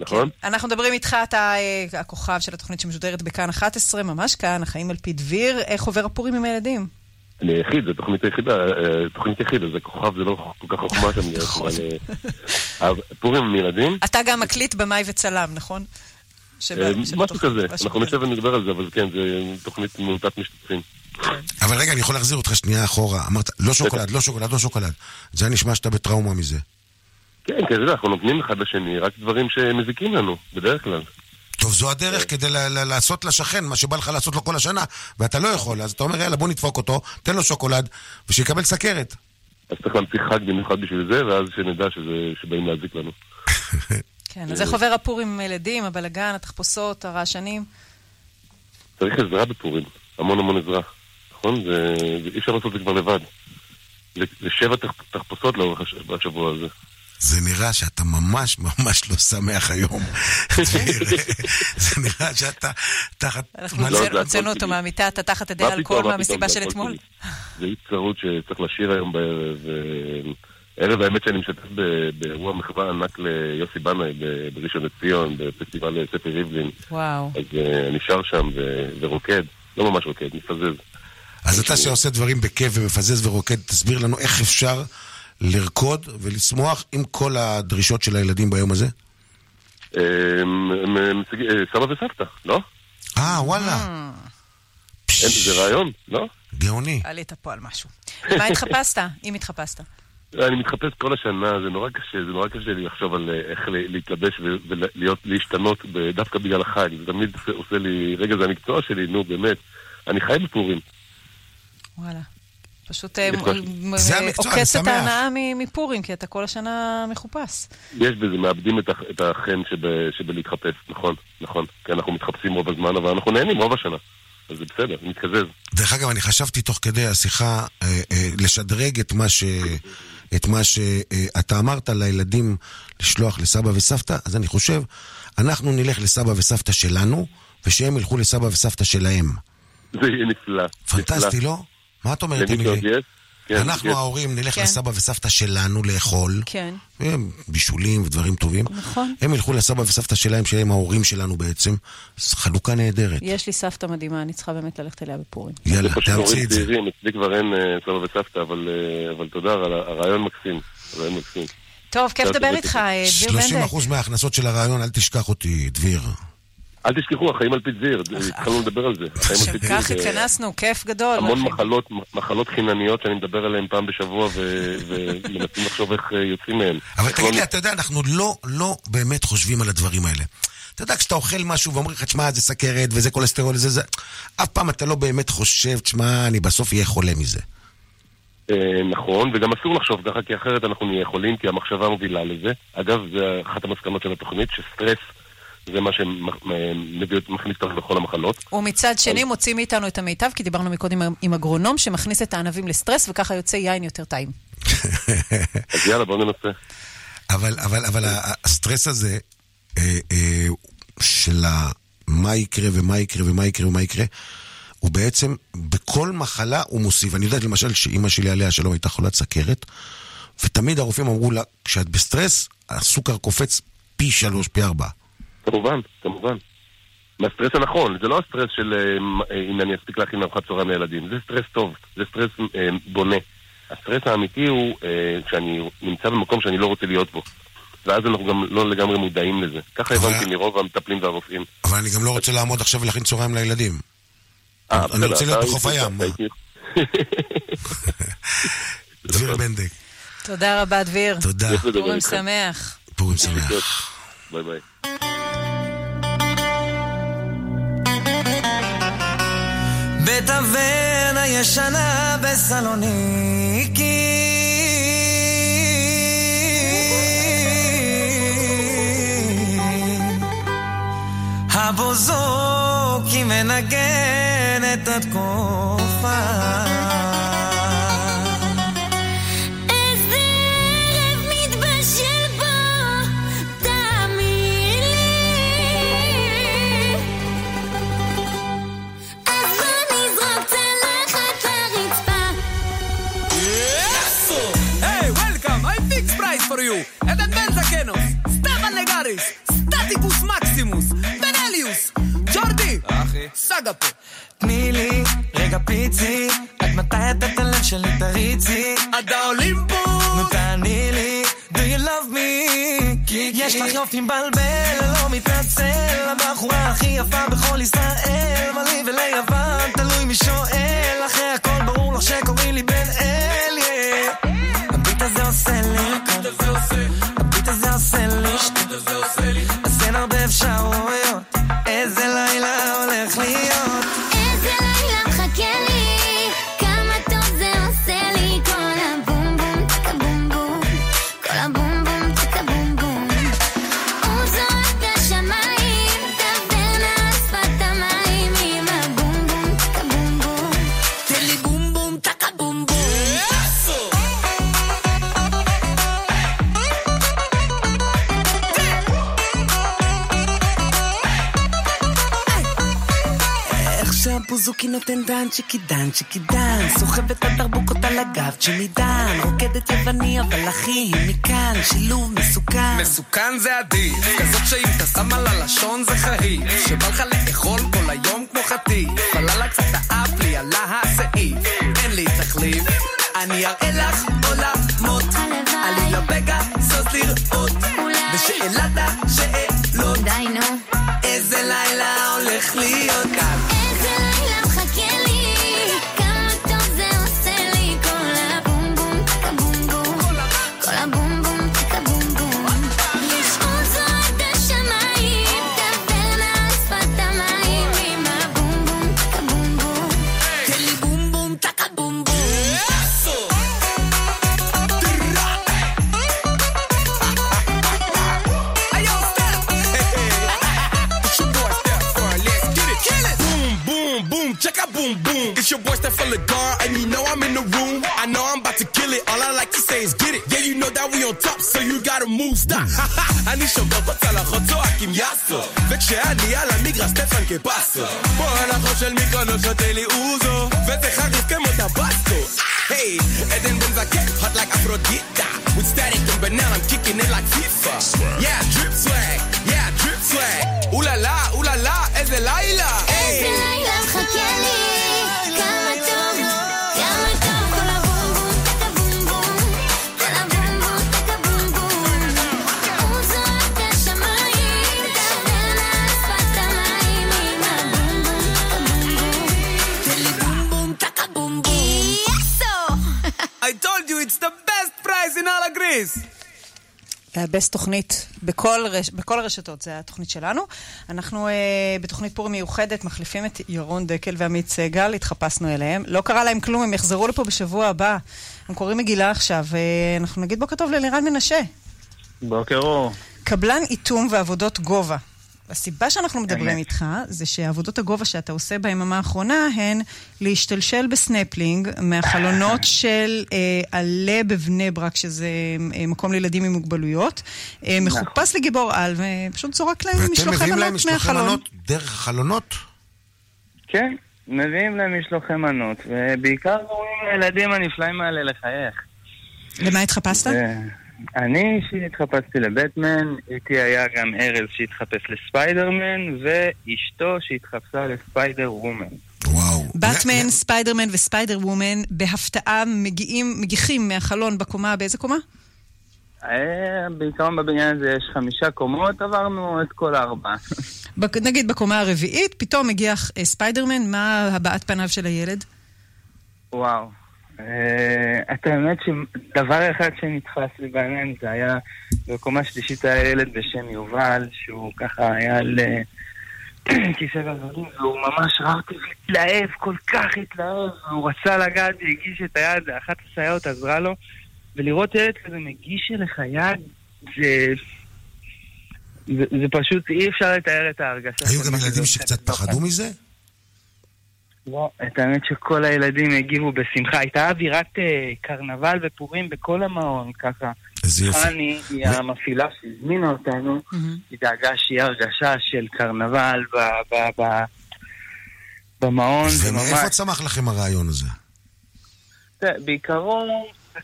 נכון? אנחנו מדברים איתך, אתה אה, הכוכב של התוכנית שמשודרת בכאן 11, ממש כאן, החיים על פי דביר. איך עובר הפורים עם הילדים? אני היחיד, זו תוכנית היחידה, אה, תוכנית יחיד, אז זה כוכב, זה לא כל כך חוכמה שם. נכון. אבל, אה, פורים עם ילדים, אתה גם מקליט במאי וצלם, נכון? משהו כזה. אנחנו. נשב ונדבר על זה, אבל כן, זה תוכנית מעוטת משתתפים. אבל רגע, אני יכול להחזיר אותך שנייה אחורה. אמרת, לא שוקולד, לא שוקולד, לא שוקולד. זה היה נשמע שאתה בטראומה מזה. כן, כן, אתה יודע, אנחנו נותנים אחד לשני רק דברים שמזיקים לנו, בדרך כלל. טוב, זו הדרך כדי ל- ל- לעשות לשכן מה שבא לך לעשות לו כל השנה, ואתה לא יכול. אז אתה אומר, יאללה, בוא נדפוק אותו, תן לו שוקולד, ושיקבל סכרת. אז צריך להמציא חג במיוחד בשביל זה, ואז שנדע שבאים להזיק לנו. (laughs) כן, אז איך עובר הפורים עם הילדים, הבלגן, התחפושות, הרעשנים? צריך עזרה בפורים, המון המון עזרה, נכון? זה, זה, אי אפשר לעשות את זה כבר לבד. זה, שבע תח, תחפושות לאורך הש, השבוע הזה. זה נראה שאתה ממש ממש לא שמח היום. זה נראה שאתה תחת... אנחנו לא, הוצאנו- הכל הוצאנו אותו טבעי. מהמיטה, אתה תחת מה אלכוהול מהמסיבה של אתמול? זה אי צרות שצריך לשיר היום בערב, ערב האמת שאני משתתף ב- באירוע מחווה ענק ליוסי בנאי ב- בראשון לציון, בפסטיבל ספי ריבלין. וואו. אז אה, אני שר שם ורוקד, לא ממש רוקד, מפזז. אז אתה שעושה דברים בכיף ומפזז ורוקד, תסביר לנו איך אפשר לרקוד ולשמוח עם כל הדרישות של הילדים ביום הזה? אה, אה, סבא וסבתא, לא? אה, וואלה. אין, זה רעיון, לא? גאוני. עלית פה על משהו. מה התחפשת? (laughs) אם התחפשת. אני מתחפש כל השנה, זה נורא קשה, זה נורא קשה לי לחשוב על אה, איך להתלבש ו- ולהיות, להשתנות ב- דווקא בגלל החג. זה תמיד עושה- עושה לי, רגע, זה המקצוע שלי, נו, באמת. אני חי בפורים. וואלה. פשוט אה, עוקץ את. ההנאה מפורים, כי אתה כל השנה מחופש. יש בזה, מאבדים את, הח- את החן שב, שבלהתחפש, נכון, נכון. כי אנחנו מתחפשים רוב הזמן, אבל אנחנו נהנים רוב השנה. אז זה בסדר, נתקזז. דרך אגב, אני חשבתי תוך כדי השיחה אה, אה, לשדרג את מה ש... את מה שאתה אמרת לילדים לשלוח לסבא וסבתא, אז אני חושב, אנחנו נלך לסבא וסבתא שלנו, ושהם ילכו לסבא וסבתא שלהם. זה יהיה נפלא. פנטסטי, נפלא. לא? מה את אומרת, אמילי? כן, אנחנו יש. ההורים נלך כן. לסבא וסבתא שלנו לאכול, כן. בישולים ודברים טובים. נכון. הם ילכו לסבא וסבתא שלהם, שהם ההורים שלנו בעצם. חלוקה נהדרת. יש לי סבתא מדהימה, אני צריכה באמת ללכת אליה בפורים. יאללה, תאמצי את זה. אצלי כבר אין אה, סבא וסבתא, אבל, אה, אבל תודה, הרעיון מקסים. הרעיון מקסים. טוב, כיף לדבר איתך. אה, דביר 30 בנדק. אחוז מההכנסות של הרעיון, אל תשכח אותי, דביר. אל תשכחו, החיים על פי זיר, התחלנו לדבר על זה. החיים על פי זיר. שכך זה התכנסנו, כיף גדול. המון. מחלות, מחלות חינניות שאני מדבר עליהן פעם בשבוע ו- ומנסים לחשוב איך אה, יוצאים מהן. אבל תגיד לי, אתה יודע, אנחנו לא, לא באמת חושבים על הדברים האלה. אתה יודע, כשאתה אוכל משהו ואומרים לך, תשמע, זה סכרת וזה כולסטרול וזה זה, אף פעם אתה לא באמת חושב, תשמע, אני בסוף אהיה חולה מזה. אה, נכון, וגם אסור לחשוב ככה, כי אחרת אנחנו נהיה חולים, כי המחשבה מובילה לזה. אגב, זה אחת המסקנות של התוכנית, שסטרס זה מה שמכניס אותנו לכל המחלות. ומצד שני מוציא מאיתנו את המיטב, כי דיברנו מקודם עם- אגרונום שמכניס את הענבים לסטרס, וככה יוצא יין יותר טעים. (laughs) אז יאללה, בואו ננסה. אבל, אבל, אבל הסטרס הזה, אה, אה, של ה- מה יקרה ומה יקרה ומה יקרה ומה יקרה, הוא בעצם, בכל מחלה הוא מוסיף. אני יודע למשל שאימא שלי עליה שלום הייתה חולת סכרת, ותמיד הרופאים אמרו לה, כשאת בסטרס, הסוכר קופץ פי שלוש, פי ארבע. כמובן, כמובן. מהסטרס הנכון, זה לא הסטרס של אה, אם אני אספיק להכין ארוחת צהריים לילדים, זה סטרס טוב, זה סטרס אה, בונה. הסטרס האמיתי הוא אה, כשאני נמצא במקום שאני לא רוצה להיות בו. ואז אנחנו גם לא לגמרי מודעים לזה. ככה הבנתי מרוב המטפלים והרופאים. אבל אני גם לא רוצה לעמוד עכשיו ולהכין צהריים לילדים. אה, אני רוצה להיות בחוף הים. (laughs) דביר בנדק, תודה רבה, דביר. תודה. פורים. שמח. פורים שמח. ביי ביי. בתוון הישנה בסלוניקי. הבוזוקי מנגן את התקופה you! עדן בן זקנוס, סטבן לגריס, סטטיקוס מקסימוס, בנליוס, ג'ורדי! אחי. סאגה פה. תני לי רגע פיצי, עד מתי את את הלב שלי תריצי? עד האולימפוס! נו תעני לי, do you love me? יש לך יופי מבלבל, לא מתנצל, הבחורה הכי יפה בכל ישראל, מה לי וליוון, תלוי מי שואל, אחרי הכל ברור לך שקוראים לי בן אל. הביט הזה עושה לי, הביט הזה עושה לי, אז אין הרבה אפשרויות, בוזוקי נותן דן צ'יקי דן צ'יקי דן. סוחב את הדרבוקות על הגב צ'ימי דן. רוקדת יווני אבל אחי היא מכאן שילוב מסוכן. מסוכן זה עדיף כזאת שאם אתה שם על הלשון זה חריף שבא לך לאכול כל היום כמו חטיף. בלילה קצת האף לי עלה הסעיף. אין לי תחליף אני אראה לך עולמות. עלי לבגה סוס לראות בשאלת השאלות. די נו boom. It's your boy Steph Guard, and you know I'm in the room. I know I'm about to kill it. All I like to say is get it. Yeah, you know that we on top, so you gotta move, stop. אני שובר פה צלחות, צועקים יאסו. וכשאני על המגרש, סטפן כפסו. פה הנחות של מיקרונות שותה לי אוזו. וזה חריף כמו טבסקו. Hey, Eden been like hot like Aphrodite. With static and banana, I'm kicking it like FIFA. Yeah, drip swag. Yeah, drip swag. Ooh la la, ooh la la, איזה לילה. איזה לילה It's the best prize in all of Greece. הבסט תוכנית בכל, רש... בכל הרשתות, זו התוכנית שלנו. אנחנו uh, בתוכנית פורים מיוחדת מחליפים את ירון דקל ועמית סגל, התחפשנו אליהם. לא קרה להם כלום, הם יחזרו לפה בשבוע הבא. הם קוראים מגילה עכשיו, ואנחנו נגיד בוקר טוב ללירן מנשה. בוקר אור. קבלן איתום ועבודות גובה. הסיבה שאנחנו מדברים איתך זה שעבודות הגובה שאתה עושה ביממה האחרונה הן להשתלשל בסנפלינג מהחלונות (laughs) של אה, עלה בבני ברק, שזה אה, מקום לילדים עם מוגבלויות. אה, מחופש לגיבור על, ופשוט זורק להם ואתם משלוחי מביאים להם מנות משלוחי מהחלון. מנות דרך החלונות? כן, מביאים להם משלוחי מנות, ובעיקר גורמים לילדים הנפלאים האלה לחייך. למה התחפשת? אני אישית התחפשתי לבטמן, איתי היה גם ארז שהתחפש לספיידרמן, ואשתו שהתחפשה לספיידר וומן. באטמן, ספיידרמן וספיידר וומן בהפתעה מגיעים, מגיחים מהחלון בקומה, באיזה קומה? אה, בעיקרון בבניין הזה יש חמישה קומות, עברנו את כל הארבע. (laughs) נגיד בקומה הרביעית, פתאום מגיח אה, ספיידרמן, מה הבעת פניו של הילד? וואו. אה, את האמת שדבר אחד שנתפס לי בעיניים זה היה, בקומה שלישית היה ילד בשם יובל, שהוא ככה היה על אה, (clears throat) כיסא גלגלים, והוא ממש אותי והתלהב, כל כך התלהב, והוא רצה לגעת והגיש את היד, אחת הסייעות עזרה לו, ולראות ילד כזה מגיש אליך יד, זה... זה, זה פשוט, אי אפשר לתאר את ההרגשה. היו גם ילדים שקצת בתוכן. פחדו מזה? לא, את האמת שכל הילדים הגיבו בשמחה. הייתה אווירת אה, קרנבל ופורים בכל המעון, ככה. איזה יופי. חני היא המפעילה שהזמינה אותנו, היא דאגה שיהיה הרגשה של קרנבל ב- ב- ב- במעון. זה ומאיפה צמח לכם הרעיון הזה? בעיקרון,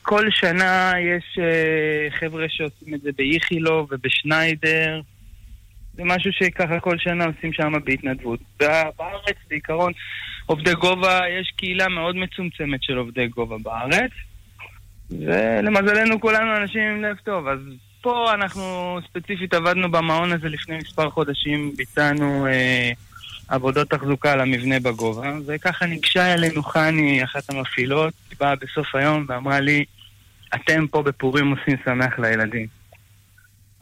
כל שנה יש אה, חבר'ה שעושים את זה באיכילוב ובשניידר. זה משהו שככה כל שנה עושים שם בהתנדבות. בא- בארץ, בעיקרון, עובדי גובה, יש קהילה מאוד מצומצמת של עובדי גובה בארץ. ולמזלנו כולנו אנשים עם לב טוב, אז פה אנחנו ספציפית עבדנו במעון הזה לפני מספר חודשים, ביצענו אה, עבודות תחזוקה למבנה בגובה, וככה ניגשה אלינו חני, אחת המפעילות, באה בסוף היום ואמרה לי, אתם פה בפורים עושים שמח לילדים.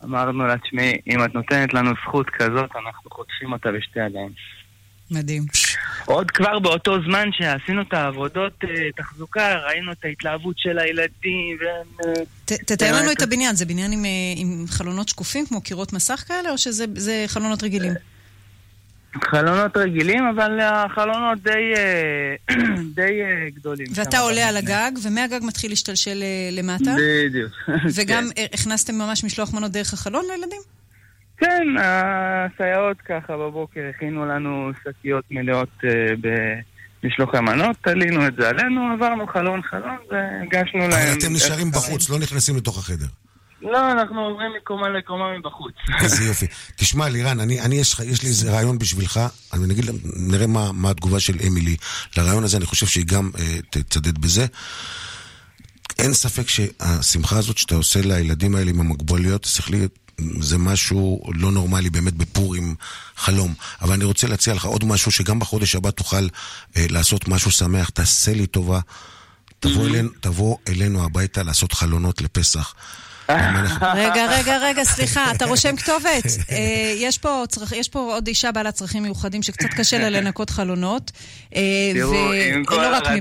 אמרנו לה, תשמעי, אם את נותנת לנו זכות כזאת, אנחנו חוטפים אותה בשתי ידיים. מדהים. עוד כבר באותו זמן שעשינו את העבודות אה, תחזוקה, ראינו את ההתלהבות של הילדים, והם... אה, תתאר לנו את הבניין, זה בניין עם, אה, עם חלונות שקופים כמו קירות מסך כאלה, או שזה זה חלונות רגילים? חלונות רגילים, אבל החלונות די, (clears throat) די גדולים. ואתה עולה על. הגג, ומהגג מתחיל להשתלשל למטה? בדיוק. (laughs) וגם כן. הכנסתם ממש משלוח מנות דרך החלון לילדים? כן, הסייעות ככה בבוקר הכינו לנו שקיות מלאות אה, במשלוחי מנות, תלינו את זה עלינו, עברנו חלון חלון והגשנו להם... אבל אתם נשארים בחוץ, לא נכנסים לתוך החדר. לא, אנחנו עוברים מקומה לקומה מבחוץ. איזה (laughs) יופי. תשמע, לירן, אני, אני יש, יש לי איזה רעיון בשבילך, אני נגיד, נראה מה, מה התגובה של אמילי לרעיון הזה, אני חושב שהיא גם אה, תצדד בזה. אין ספק שהשמחה הזאת שאתה עושה לילדים האלה עם המוגבלויות השכליות, זה משהו לא נורמלי באמת בפורים, חלום. אבל אני רוצה להציע לך עוד משהו, שגם בחודש הבא תוכל אה, לעשות משהו שמח. תעשה לי טובה, תבוא, אלינו, תבוא אלינו הביתה לעשות חלונות לפסח. רגע, רגע, רגע, סליחה, אתה רושם כתובת. אה, יש פה צרכ- יש פה עוד אישה בעלת צרכים מיוחדים שקצת קשה לה לנקות חלונות. אה, תראו, עם כל הרצון.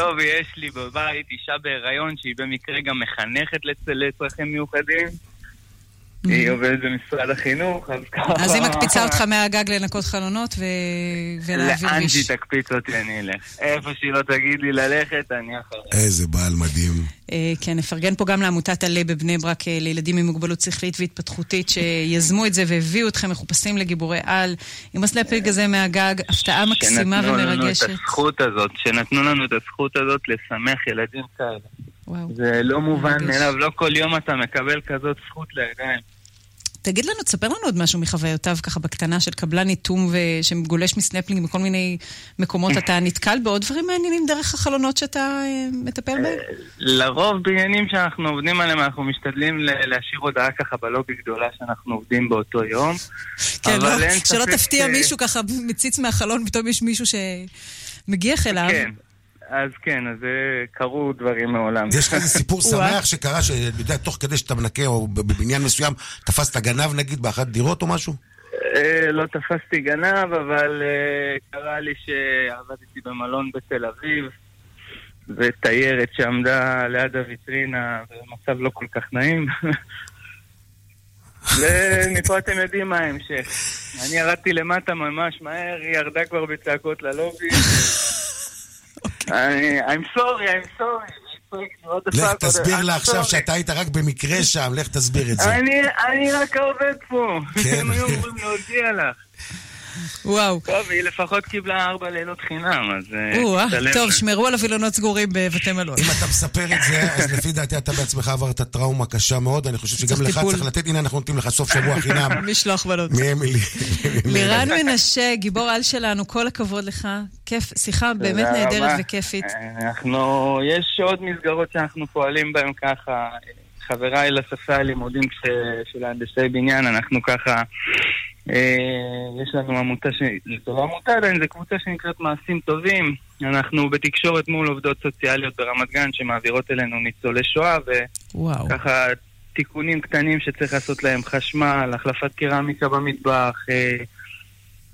הטוב, יש לי בבית אישה בהיריון שהיא במקרה גם מחנכת לצ- לצרכים מיוחדים. היא עובדת במשרד החינוך, אז ככה... אז היא מקפיצה אותך מהגג לנקות חלונות ו- ולהעביר לאן. שהיא תקפיץ אותי אני אלך. איפה שהיא לא תגיד לי ללכת, אני אחריה. איזה בעל מדהים. אה, כן, נפרגן פה גם לעמותת עלה בבני ברק אה, לילדים עם מוגבלות שכלית והתפתחותית, שיזמו את זה והביאו אתכם מחופשים לגיבורי על, עם הסלפינג הזה מהגג, הפתעה מקסימה שנתנו לנו את ומרגשת. הזכות הזאת, שנתנו לנו את הזכות הזאת לשמח ילדים כאלה. וואו. זה לא מובן. מאליו, לא כל יום אתה מקבל כזאת זכות לידיים. תגיד לנו, תספר לנו עוד משהו מחוויותיו, ככה בקטנה, של קבלן איתום ו- שגולש מסנפלינג בכל מיני מקומות. (laughs) אתה נתקל בעוד דברים מעניינים דרך החלונות שאתה אה, מטפל בהם? לרוב בעניינים שאנחנו עובדים עליהם, אנחנו משתדלים להשאיר הודעה ככה בלובי גדולה שאנחנו עובדים באותו יום. כן, לא, שלא תפתיע מישהו ככה מציץ מהחלון, פתאום יש מישהו שמגיח אליו. כן, אז כן, אז קרו דברים מעולם. יש לך איזה סיפור (laughs) שמח שקרה, שאני יודע, תוך כדי שאתה מנקה, או בבניין מסוים, תפסת גנב נגיד באחת דירות או משהו? אה, לא תפסתי גנב, אבל אה, קרה לי שעבדתי במלון בתל אביב, ותיירת שעמדה ליד הוויטרינה במצב לא כל כך נעים. (laughs) ומפה אתם יודעים מה ההמשך. אני ירדתי למטה ממש מהר, היא ירדה כבר בצעקות ללובי. (laughs) אני- I'm sorry, I'm sorry. והיא צועקת לי, "What the לך תסביר לה עכשיו sorry." שאתה היית רק במקרה שם, לך תסביר את זה. אני, רק העובד פה. כן. הם היו אמורים להודיע לך. וואו. טוב, היא לפחות קיבלה ארבע לילות חינם, אז... אה, תשתלם. טוב, שמרו על הווילונות סגורים בבתי מלון. אם אתה מספר את זה, אז לפי דעתי אתה בעצמך עברת טראומה קשה מאוד, אני חושב שגם לך. צריך לתת, הנה אנחנו נותנים לך סוף שבוע חינם. (laughs) משלוח בנות. מאמילי. לירן מנשה, גיבור על שלנו, כל הכבוד לך. כיף, שיחה באמת נהדרת. וכיפית. אנחנו, יש עוד מסגרות שאנחנו פועלים בהן ככה. חבריי לספי הלימודים של הנדסי בניין, אנחנו ככה, אה, יש לנו עמותה, ש... זו לא עמותה עדיין, זו קבוצה שנקראת מעשים טובים. אנחנו בתקשורת מול עובדות סוציאליות ברמת גן שמעבירות אלינו ניצולי שואה. וככה תיקונים קטנים שצריך לעשות להם חשמל, החלפת קרמיקה במטבח, אה,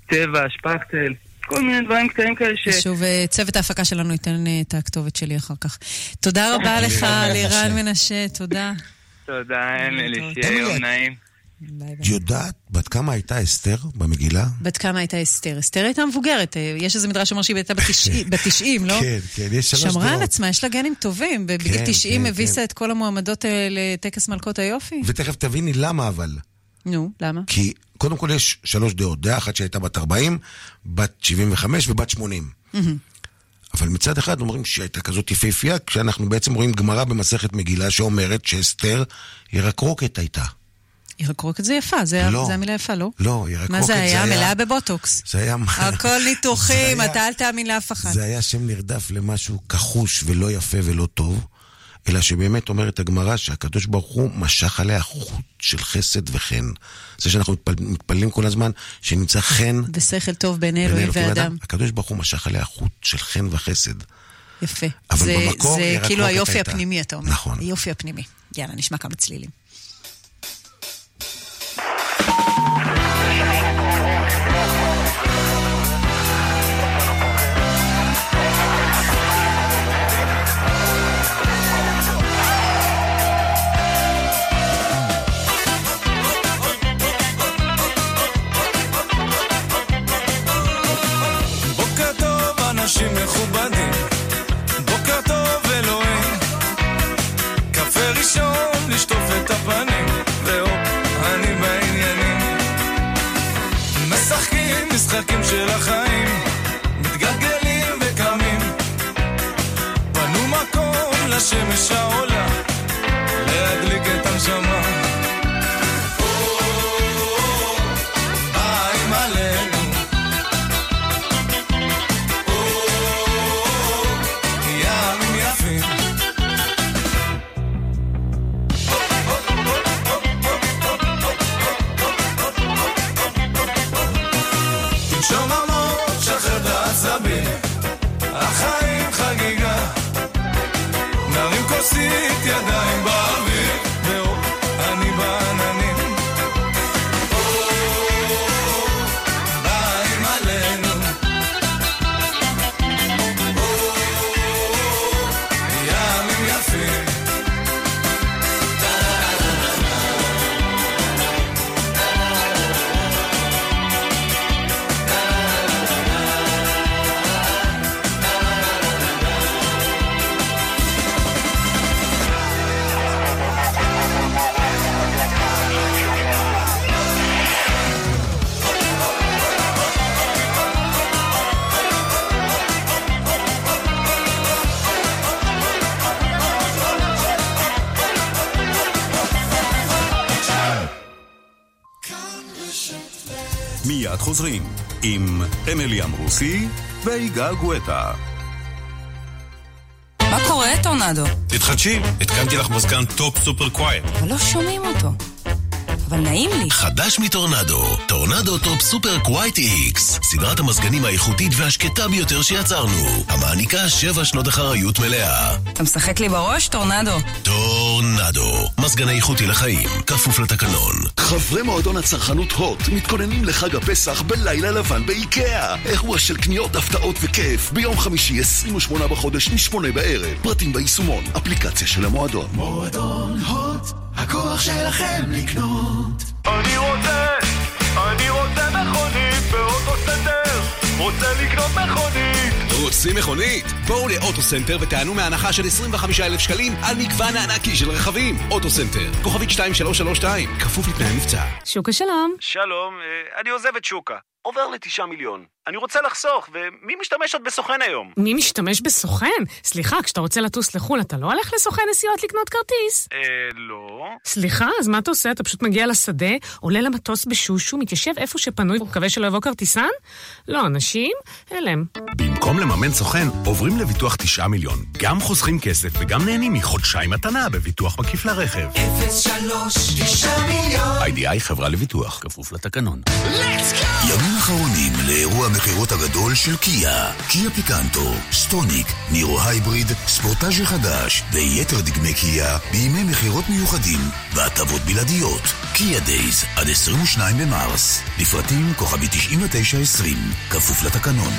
צבע, שפכטל, כל מיני דברים קטנים כאלה ש... שוב, אה, צוות ההפקה שלנו ייתן אה, את הכתובת שלי אחר כך. תודה רבה לך, לירן מנשה, תודה. תודה, אמילי, שיהיה יום נעים. יודעת בת כמה הייתה אסתר במגילה? בת כמה הייתה אסתר? אסתר הייתה מבוגרת, יש איזה מדרש שאומר שהיא הייתה בתשעים- (laughs) לא? כן, כן, יש שלוש שמרה על. עצמה, יש לה גנים טובים, ובגיל כן, 90 כן, הביסה את כל המועמדות אה, לטקס מלכות היופי. ותכף תביני למה אבל. נו, למה? כי קודם כל יש שלוש דעות. דעה אחת שהייתה בת 40, בת 75 ובת 80. מהמם. אבל מצד אחד אומרים שהיא הייתה כזאת יפהפייה, כשאנחנו בעצם רואים גמרא במסכת מגילה שאומרת שאסתר ירקרוקת הייתה. ירקרוקת זה יפה, זה לא. זה המילה יפה, לא? לא, ירקרוקת מה זה היה? מלאה בבוטוקס. זה היה... הכל (laughs) ניתוחים, זה היה- אתה אל תאמין לאף אחד. זה היה שם נרדף למשהו כחוש ולא יפה ולא טוב, אלא שבאמת אומרת הגמרא שהקדוש ברוך הוא משך עליה חוט של חסד וחן. זה שאנחנו מתפל, מתפללים כל הזמן, שנמצא חן ושכל טוב בעיני אלוהים ואדם. ואדם. הקדוש ברוך הוא משך עליה חוט של חן וחסד. יפה. אבל זה- במקור זה כאילו היופי הייתה. הפנימי, אתה אומר. נכון. היופי הפנימי. יאללה, נשמע כמה צלילים. משחקים של החיים. מתגלגלים וקמים. בנו מקום לשמש העולה אמרוסי ויגאל גואטה. מה קורה, טורנדו? תתחדשי, התקנתי לך מזגן Top Super Quiet. אבל לא שומעים אותו. אבל נעים לי. חדש מטורנדו, טורנדו Top Super Quiet X, סדרת המזגנים האיכותית והשקטה ביותר שיצרנו, המעניקה שבע שנות אחריות מלאה. אתה משחק לי בראש, טורנדו? טורנדו, מזגן איכותי לחיים, כפוף לתקנון. חברי מועדון הצרכנות הוט מתכוננים לחג הפסח בלילה לבן באיקאה. אירוע של קניות, הפתעות וכיף ביום חמישי 28 בחודש משמונה בערב. פרטים ביישומון, אפליקציה של המועדון. מועדון הוט, הכוח שלכם לקנות. אני רוצה, אני רוצה מכונית באוטו סנטר, רוצה לקנות מכונית. רוצים מכונית? בואו לאוטוסנטר ותיהנו מהנחה של 25,000 שקלים על מגוון הענקי של רכבים. אוטוסנטר, כוכבית 2332, כפוף לתנאי המבצע. שוקה שלום. שלום, אה, אני עוזב את שוקה. עובר לתשעה מיליון. אני רוצה לחסוך, ומי משתמש עוד בסוכן היום? מי משתמש בסוכן? סליחה, כשאתה רוצה לטוס לחו"ל, אתה לא הולך לסוכן נסיעות לקנות כרטיס? אה, לא. סליחה, אז מה אתה עושה? אתה פשוט מגיע לשדה, עולה למטוס בשושו, מתיישב איפה שפנוי ומקווה שלא יבוא כרטיסן? לא, אנשים? הלם. במקום לממן סוכן, עוברים לביטוח 9 מיליון. גם חוסכים כסף וגם נהנים מחודשיים מתנה בביטוח מקיף לרכב. 03 9 מיליון. איי-די-איי חברה לביטוח, כפוף לתקנון. ימים אחרונים לאירוע המכירות הגדול של קיה. קיה פיקנטו, סטוניק, נירו Hybrid, ספורטאז' החדש ויתר דגמי קיה בימי מכירות מיוחדים והטבות בלעדיות. קיה Days עד 22 במרס. לפרטים כוכבית 9920, כפוף לתקנון.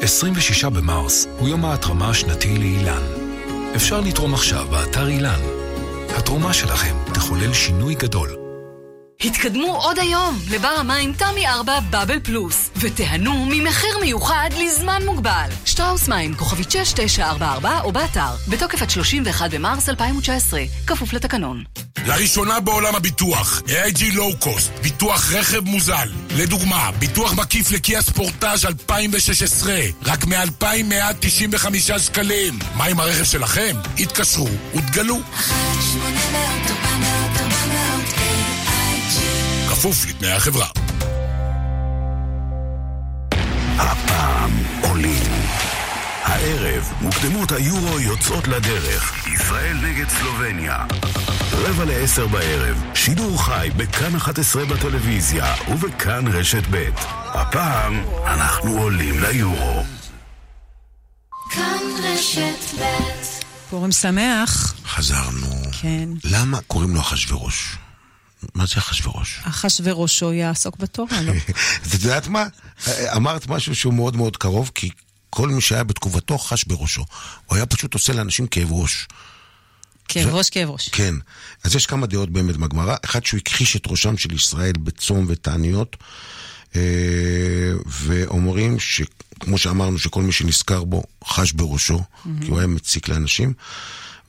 26 במרס הוא יום ההתרמה השנתי לאילן. אפשר לתרום עכשיו באתר אילן. התרומה שלכם תחולל שינוי גדול. התקדמו עוד היום לבר המים תמי 4 בבל פלוס ותיהנו ממחיר מיוחד לזמן מוגבל. שטראוס מים כוכבית 6944 או באתר בתוקף עד 31 במרס 2019 כפוף לתקנון. לראשונה בעולם הביטוח, AIG Low Cost, ביטוח רכב מוזל. לדוגמה, ביטוח מקיף לקיה ספורטאז' 2016, רק מ-2,195 שקלים. מה עם הרכב שלכם? התקשרו ותגלו. כפוף לתנאי החברה. הפעם עולים. הערב, מוקדמות היורו יוצאות לדרך. ישראל נגד סלובניה. רבע לעשר בערב, שידור חי בכאן 11 בטלוויזיה ובכאן רשת ב'. הפעם אנחנו עולים ליורו. כאן רשת ב' פורים שמח. חזרנו. כן. למה קוראים לו אחשוורוש? מה זה אחשוורוש? אחשווראשו יעסוק בתורה, לא? (laughs) את יודעת מה? אמרת משהו שהוא מאוד מאוד קרוב, כי כל מי שהיה בתקופתו חש בראשו. הוא היה פשוט עושה לאנשים כאב ראש. כאב ראש, כאב ראש. כן. אז יש כמה דעות באמת בגמרא. אחד שהוא הכחיש את ראשם של ישראל בצום ותעניות, אה, ואומרים שכמו שאמרנו, שכל מי שנזכר בו חש בראשו, כי הוא היה מציק לאנשים.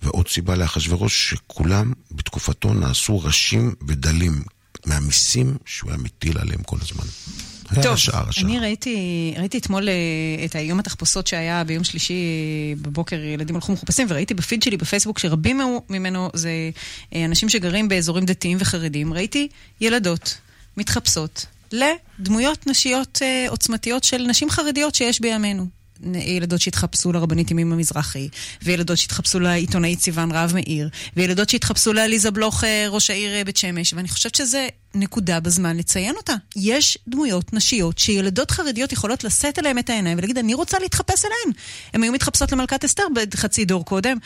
ועוד סיבה לאחשוורוש, שכולם בתקופתו נעשו ראשים ודלים מהמיסים שהוא היה מטיל עליהם כל הזמן. טוב, רשע, רשע. אני ראיתי, ראיתי אתמול אה, את היום התחפושות שהיה ביום שלישי בבוקר, ילדים הלכו מחופשים, וראיתי בפיד שלי בפייסבוק שרבים ממנו זה אה, אנשים שגרים באזורים דתיים וחרדים. ראיתי ילדות מתחפשות לדמויות נשיות אה, עוצמתיות של נשים חרדיות שיש בימינו. ילדות שהתחפשו לרבנית ימימה מזרחי, וילדות שהתחפשו לעיתונאית סיון רהב מאיר, וילדות שהתחפשו לעליזה בלוך, אה, ראש העיר אה, בית שמש, ואני חושבת שזה נקודה בזמן לציין אותה. יש דמויות נשיות שילדות חרדיות יכולות לשאת אליהן את העיניים ולהגיד, אני רוצה להתחפש אליהן. הן היו מתחפשות למלכת אסתר בחצי דור קודם.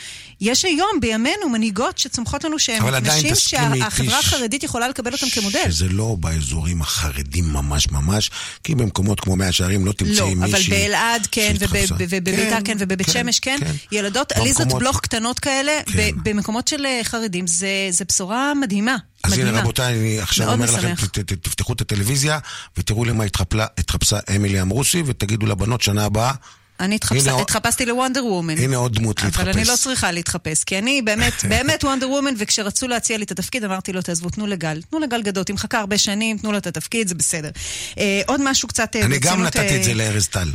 יש היום, בימינו, מנהיגות שצומחות לנו שהן נשים שהחברה החרדית יכולה לקבל אותן כמודל. שזה לא באזורים החרדים ממש ממש, כי במקומות כמו מאה שערים לא תמצאי לא, מישהי... אבל באלעד כן, שהתחפשה. וב- ובביתר כן, ובבית כן, שמש כן. כן. ילדות במקומות- עליזות בלוך קטנות כאלה, כן. במקומות של אה, חרדים, זה זה בשורה מדהימה. אז מדהימה. הנה רבותיי, אני עכשיו אומר לכם, משמח. ת- ת- תפתחו את הטלוויזיה ותראו למה התחפלה- התחפשה אמילי אמרוסי, ותגידו לבנות שנה הבאה, אני התחפש- הנה עוד- התחפשתי לוונדר וומן. הנה עוד דמות להתחפש. אבל אני לא צריכה להתחפש, כי אני באמת, (laughs) באמת וונדר וומן, וכשרצו להציע לי את התפקיד, אמרתי לו, תעזבו, תנו לגל. תנו לגל גדות, היא מחכה הרבה שנים, תנו לה את התפקיד, זה בסדר. אה, עוד משהו קצת אה, אני גם נתתי את אה, זה לארז טל.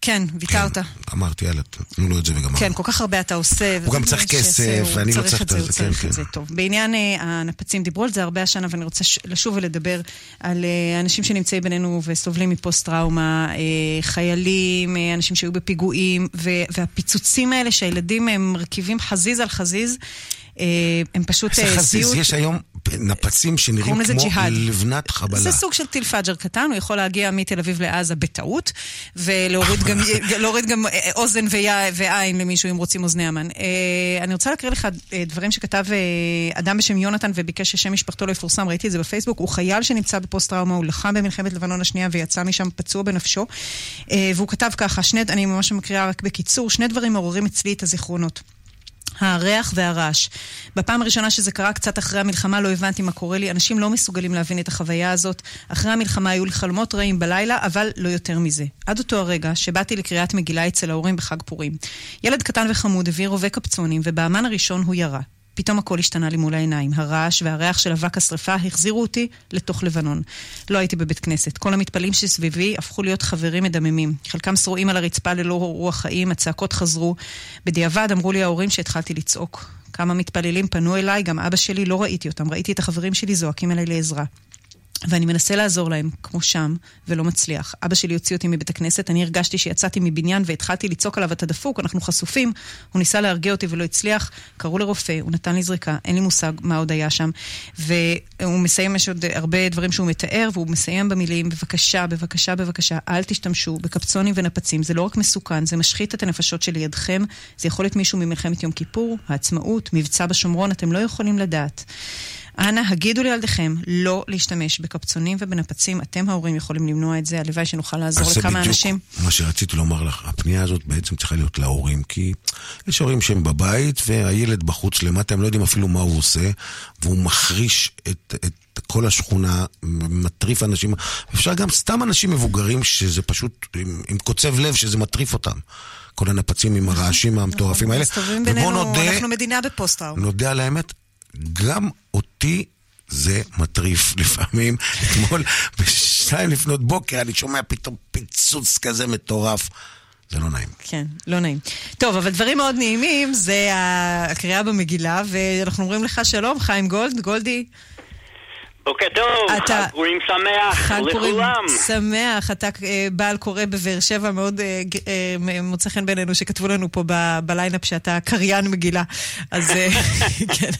כן, ויתרת. אמרתי, יאללה, תנו לו את זה וגמרנו. כן, כל כך הרבה אתה עושה. הוא גם צריך כסף, ואני לא צריך את זה, הוא זה, צריך כן, את זה כן. טוב. בעניין אה, הנפצים, דיברו על זה הרבה השנה, ואני רוצה לשוב ולדבר על אה, אנשים שנמצאים בינינו וסובלים מפוסט-טראומה, אה, חיילים, אנשים שהיו בפיגועים, והפיצוצים האלה שהילדים הם מרכיבים חזיז על חזיז, הם פשוט אה, סיוט. יש היום נפצים שנראים כמו. לבנת חבלה. זה סוג של טיל פאג'ר קטן, הוא יכול להגיע מתל אביב לעזה בטעות, ולהוריד גם, (laughs) (laughs) גם אה, אוזן ויה- ועין למישהו אם רוצים אוזני המן. אה, אני רוצה להקריא לך אה, דברים שכתב אה, אדם בשם יונתן וביקש ששם משפחתו לא יפורסם, ראיתי את זה בפייסבוק, הוא חייל שנמצא בפוסט-טראומה, הוא לחם במלחמת לבנון השנייה ויצא משם פצוע בנפשו, אה, והוא כתב ככה, שני, אני ממש מקריאה רק בקיצור, שני דברים מעוררים אצלי את הזיכרונות. הריח והרעש. בפעם הראשונה שזה קרה קצת אחרי המלחמה לא הבנתי מה קורה לי. אנשים לא מסוגלים להבין את החוויה הזאת. אחרי המלחמה היו לי חלומות רעים בלילה, אבל לא יותר מזה. עד אותו הרגע שבאתי לקריאת מגילה אצל ההורים בחג פורים. ילד קטן וחמוד הביא רובה קפצונים, ובאמן הראשון הוא ירה. פתאום הכל השתנה לי מול העיניים. הרעש והריח של אבק השרפה החזירו אותי לתוך לבנון. לא הייתי בבית כנסת. כל המתפללים שסביבי הפכו להיות חברים מדממים. חלקם שרועים על הרצפה ללא רוח חיים, הצעקות חזרו. בדיעבד אמרו לי ההורים שהתחלתי לצעוק. כמה מתפללים פנו אליי, גם אבא שלי, לא ראיתי אותם. ראיתי את החברים שלי זועקים אליי לעזרה. ואני מנסה לעזור להם, כמו שם, ולא מצליח. אבא שלי הוציא אותי מבית הכנסת, אני הרגשתי שיצאתי מבניין והתחלתי לצעוק עליו, אתה דפוק, אנחנו חשופים. הוא ניסה להרגיע אותי ולא הצליח, קראו לרופא, הוא נתן לי זריקה, אין לי מושג מה עוד היה שם. והוא מסיים, יש עוד הרבה דברים שהוא מתאר, והוא מסיים במילים, בבקשה, בבקשה, בבקשה, אל תשתמשו בקפצונים ונפצים, זה לא רק מסוכן, זה משחית את הנפשות שלידכם, זה יכול להיות מישהו ממלחמת יום כיפור, העצמאות, מבצע בשומרון, אתם לא יכולים לדעת. אנא, הגידו לילדיכם לא להשתמש בקפצונים ובנפצים. אתם ההורים יכולים למנוע את זה, הלוואי שנוכל לעזור לכמה אנשים. מה שרציתי לומר לך, הפנייה הזאת בעצם צריכה להיות להורים, כי יש הורים שהם בבית והילד בחוץ למטה, הם לא יודעים אפילו מה הוא עושה, והוא מחריש את, את כל השכונה, מטריף אנשים, אפשר גם סתם אנשים מבוגרים שזה פשוט עם, עם קוצב לב, שזה מטריף אותם. כל הנפצים עם הרעשים המטורפים האלה. מסתובבים ובוא בינינו, אנחנו מדינה בפוסט-טראומה. נודה על האמת, גם אותי זה מטריף (laughs) לפעמים. אתמול בשתיים לפנות בוקר אני שומע פתאום פיצוץ כזה מטורף. זה לא נעים. כן, לא נעים. טוב, אבל דברים מאוד נעימים זה הקריאה במגילה, ואנחנו אומרים לך שלום, חיים גולד, גולדי. בוקר טוב, אתה- חג פורים שמח חג פורים לכולם. שמח, אתה אה, בעל קורא בבאר שבע, מאוד אה, אה, מוצא חן בעינינו שכתבו לנו פה ב- בליינאפ שאתה קריין מגילה. אז (laughs) כן,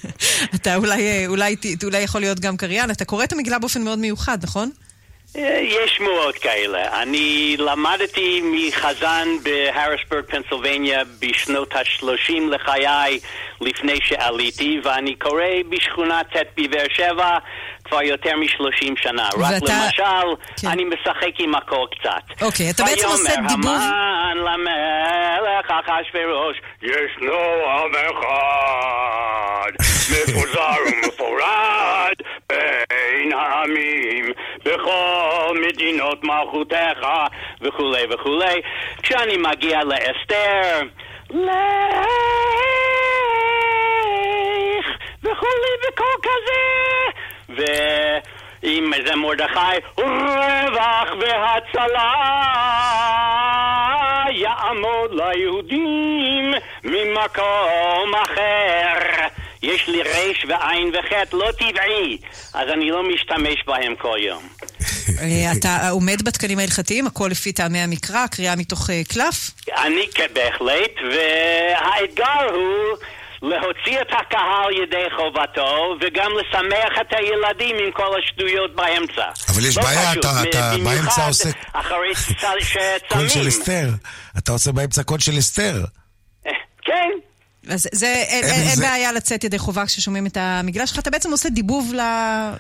אתה אולי, אולי, אולי יכול להיות גם קריין, אתה קורא את המגילה באופן מאוד מיוחד, נכון? יש שמועות כאלה. אני למדתי מחזן בהריסבורג, פנסילבניה, בשנות ה-30 לחיי, לפני שעליתי, ואני קורא בשכונת ט' בבאר שבע כבר יותר מ-30 שנה. רק ואתה- למשל, אני משחק עם הקול קצת. אוקיי, אתה בעצם עושה ויאמר דיבוב... המן למלך אחשוורוש, ישנו עם אחד, מפוזר ומפורד בין העמים, בכל מדינות מלכותך, וכולי וכולי. כשאני מגיע לאסתר, לך, וכולי בקול כזה, ואם זה מרדכי, רווח והצלה יעמוד ליהודים ממקום אחר. יש לי רש ועין וחטא לא טבעי, אז אני לא משתמש בהם כל יום. אה, אתה עומד בתקנים ההלכתיים, הכל לפי טעמי המקרא, קריאה מתוך אה, קלף? אני בהחלט, והאתגר הוא להוציא את הקהל ידי חובתו וגם לשמח את הילדים עם כל השטויות באמצע. אבל יש לא בעיה, פשוט, אתה- אתה באמצע עושה- אחרי (laughs) צ- קול של שצמים. אסתר. אתה עושה באמצע קול של אסתר. כן. אז זה, אין, אין אין, זה- בעיה לצאת ידי חובה כששומעים את המגילה שלך, אתה בעצם עושה דיבוב ל,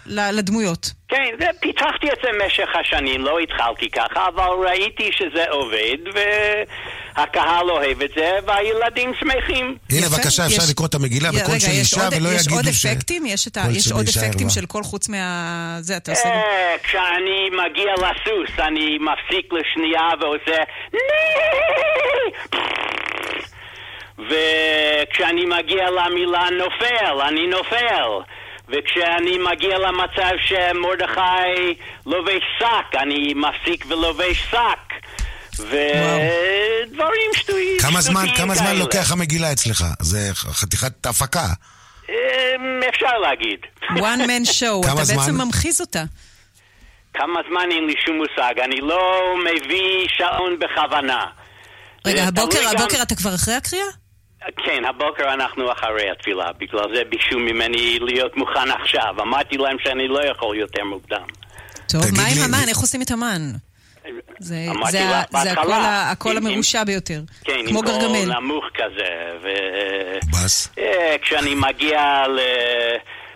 ל, לדמויות. כן, ופיתחתי את זה במשך השנים, לא התחלתי ככה, אבל ראיתי שזה עובד, והקהל אוהב את זה, והילדים שמחים. הנה, בבקשה, אפשר יש- לקרוא את המגילה בקול של יש אישה, עוד- ולא יש עוד יגידו ש... אפקטים? יש, את ה, קול יש עוד אפקטים. של קול חוץ מה... זה, אתה עושה... אה, כשאני מגיע לסוס, אני מפסיק לשנייה ועושה ני! וכשאני מגיע למילה נופל, אני נופל. וכשאני מגיע למצב שמרדכי לובש שק, אני מפסיק ולובש שק. ודברים שטויים. כמה זמן, כמה זמן. לוקח המגילה אצלך? זה חתיכת הפקה. אמ, אפשר להגיד. one man show, אתה בעצם? ממחיז אותה. כמה זמן אין לי שום מושג, אני לא מביא שעון בכוונה. רגע, זה הבוקר, הבוקר אתה כבר אחרי הקריאה? כן, הבוקר אנחנו אחרי התפילה, בגלל זה ביקשו ממני להיות מוכן עכשיו. אמרתי להם שאני לא יכול יותר מוקדם. טוב, מה עם המן? איך עושים את המן? זה, זה, לה זה הקול, בהתחלה, ה- הקול עם- המרושע ביותר. כן, כמו עם קול גרגמל. נמוך כזה, ו... בס. אה, כשאני מגיע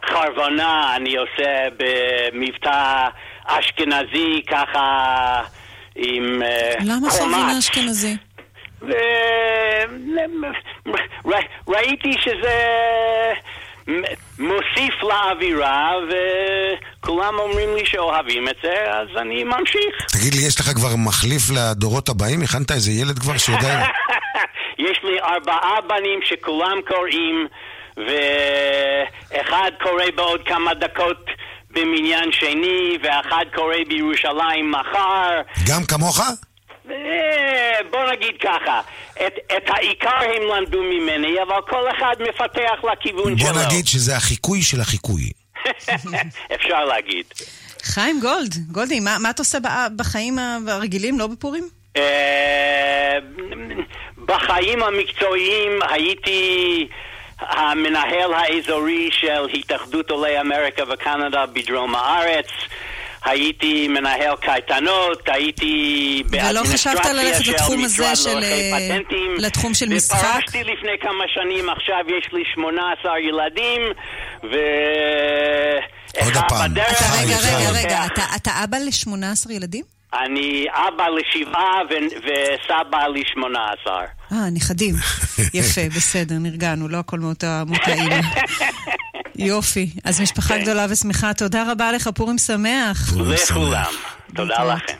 לחרבונה, אני עושה במבטא אשכנזי ככה עם אה, למה. חרבונה אשכנזי? ו... ר- ראיתי שזה מוסיף לאווירה, וכולם אומרים לי שאוהבים את זה, אז אני ממשיך. תגיד לי, יש לך כבר מחליף לדורות הבאים? הכנת איזה ילד כבר שיודע... (laughs) יש לי ארבעה בנים שכולם קוראים, ואחד קורא בעוד כמה דקות במניין שני, ואחד קורא בירושלים מחר. גם כמוך? אה, בוא נגיד ככה, את, את העיקר הם למדו ממני, אבל כל אחד מפתח לכיוון בוא שלו. נגיד שזה החיקוי של החיקוי. (laughs) אפשר להגיד. חיים גולד, גולדי, מה, מה אתה עושה בחיים הרגילים, לא בפורים? אה, בחיים המקצועיים הייתי המנהל האזורי של התאחדות עולי אמריקה וקנדה בדרום הארץ. הייתי מנהל קייטנות, הייתי ולא חשבת ללכת לתחום הזה של, אה, פטנטים. לתחום של משחק? ופרשתי לפני כמה שנים, עכשיו יש לי 18 ילדים, ו... עוד הפעם. אתה, רגע, רגע, רגע, אתה, אתה אבא ל-18 ילדים? אני אבא לשבעה ו- וסבא לשמונה עשר. אה, נכדים. (laughs) יפה, בסדר, נרגענו, לא הכל מאותה מאותה אימא. (laughs) יופי. אז משפחה כן. גדולה ושמחה, תודה רבה לך, פורים שמח. לכולם. תודה. לכם.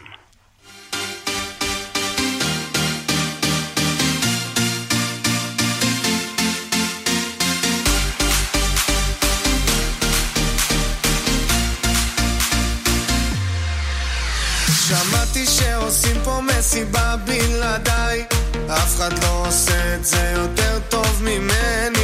שמעתי שעושים פה מסיבה בלעדיי אף אחד לא עושה את זה יותר טוב ממני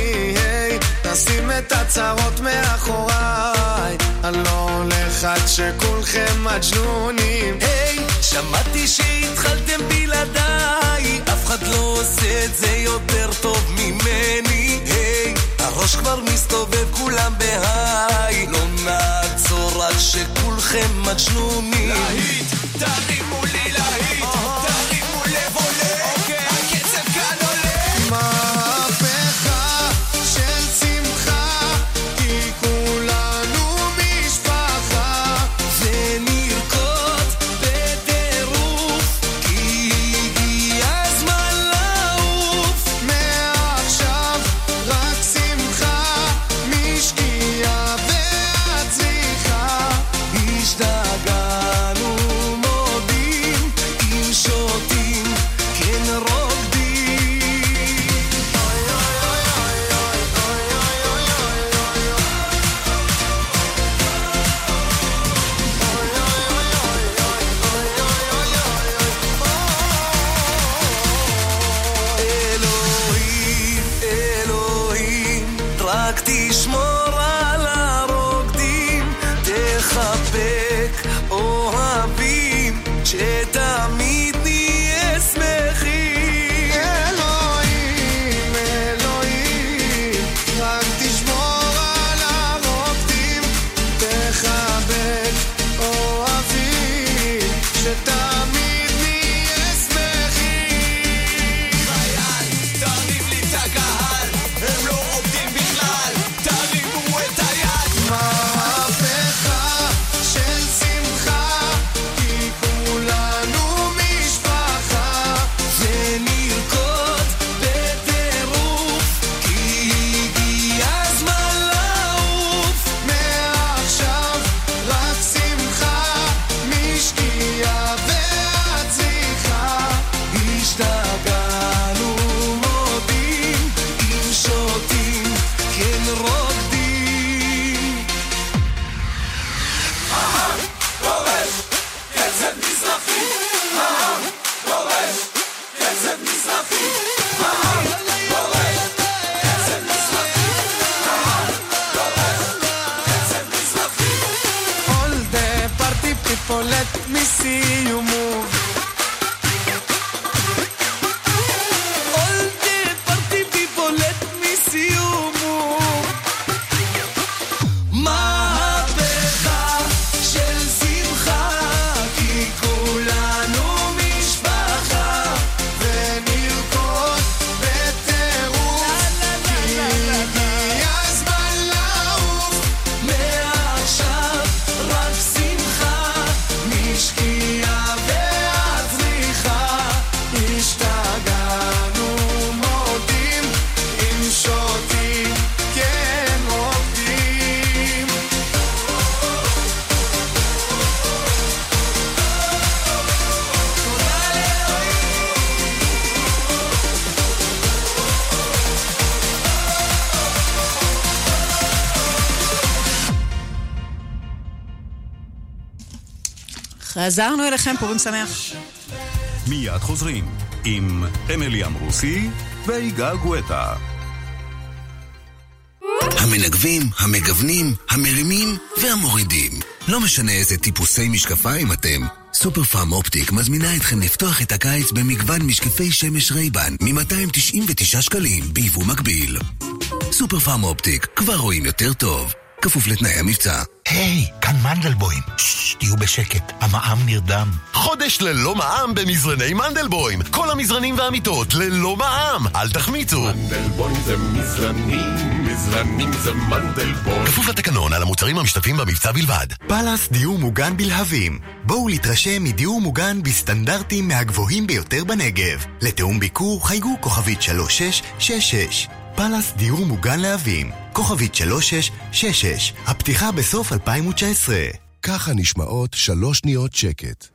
נשים את הצרות מאחוריי. אני לא הולך עד שכולכם מג'נונים. היי, שמעתי שהתחלתם בלעדיי. אף אחד לא עושה את זה יותר טוב ממני. היי, הראש כבר מסתובב כולם בהיי. לא נעצור עד שכולכם מג'נונים. להיט, תרימו לי להיט, חזרנו אליכם, פורים שמח. מיד חוזרים עם אמילי אמרוסי ויגאל גואטה. המנגבים, המגוונים, המרימים והמורידים. לא משנה איזה טיפוסי משקפיים אתם, סופר פארם אופטיק מזמינה אתכם לפתוח את הקיץ במגוון משקפי שמש רייבן מ-299 שקלים ביבוא מקביל. סופר פארם אופטיק, כבר רואים יותר טוב. כפוף לתנאי המבצע. היי, כאן מנדלבוים. ששש, תהיו בשקט, המע"מ נרדם. חודש ללא מע"מ במזרני מנדלבוים. כל המזרנים והמיטות ללא מע"מ. אל תחמיצו. מנדלבוים זה מזרנים, מזרנים זה מנדלבוים. כפוף לתקנון על המוצרים המשתתפים במבצע בלבד. פאלאס דיור מוגן בלהבים. בואו להתרשם מדיור מוגן בסטנדרטים מהגבוהים ביותר בנגב. לתיאום ביקור חייגו כוכבית 3666. פאלאס דיור מוגן להבים. כוכבית 3666. הפתיחה בסוף 2019. ככה נשמעות שלוש שניות שקט.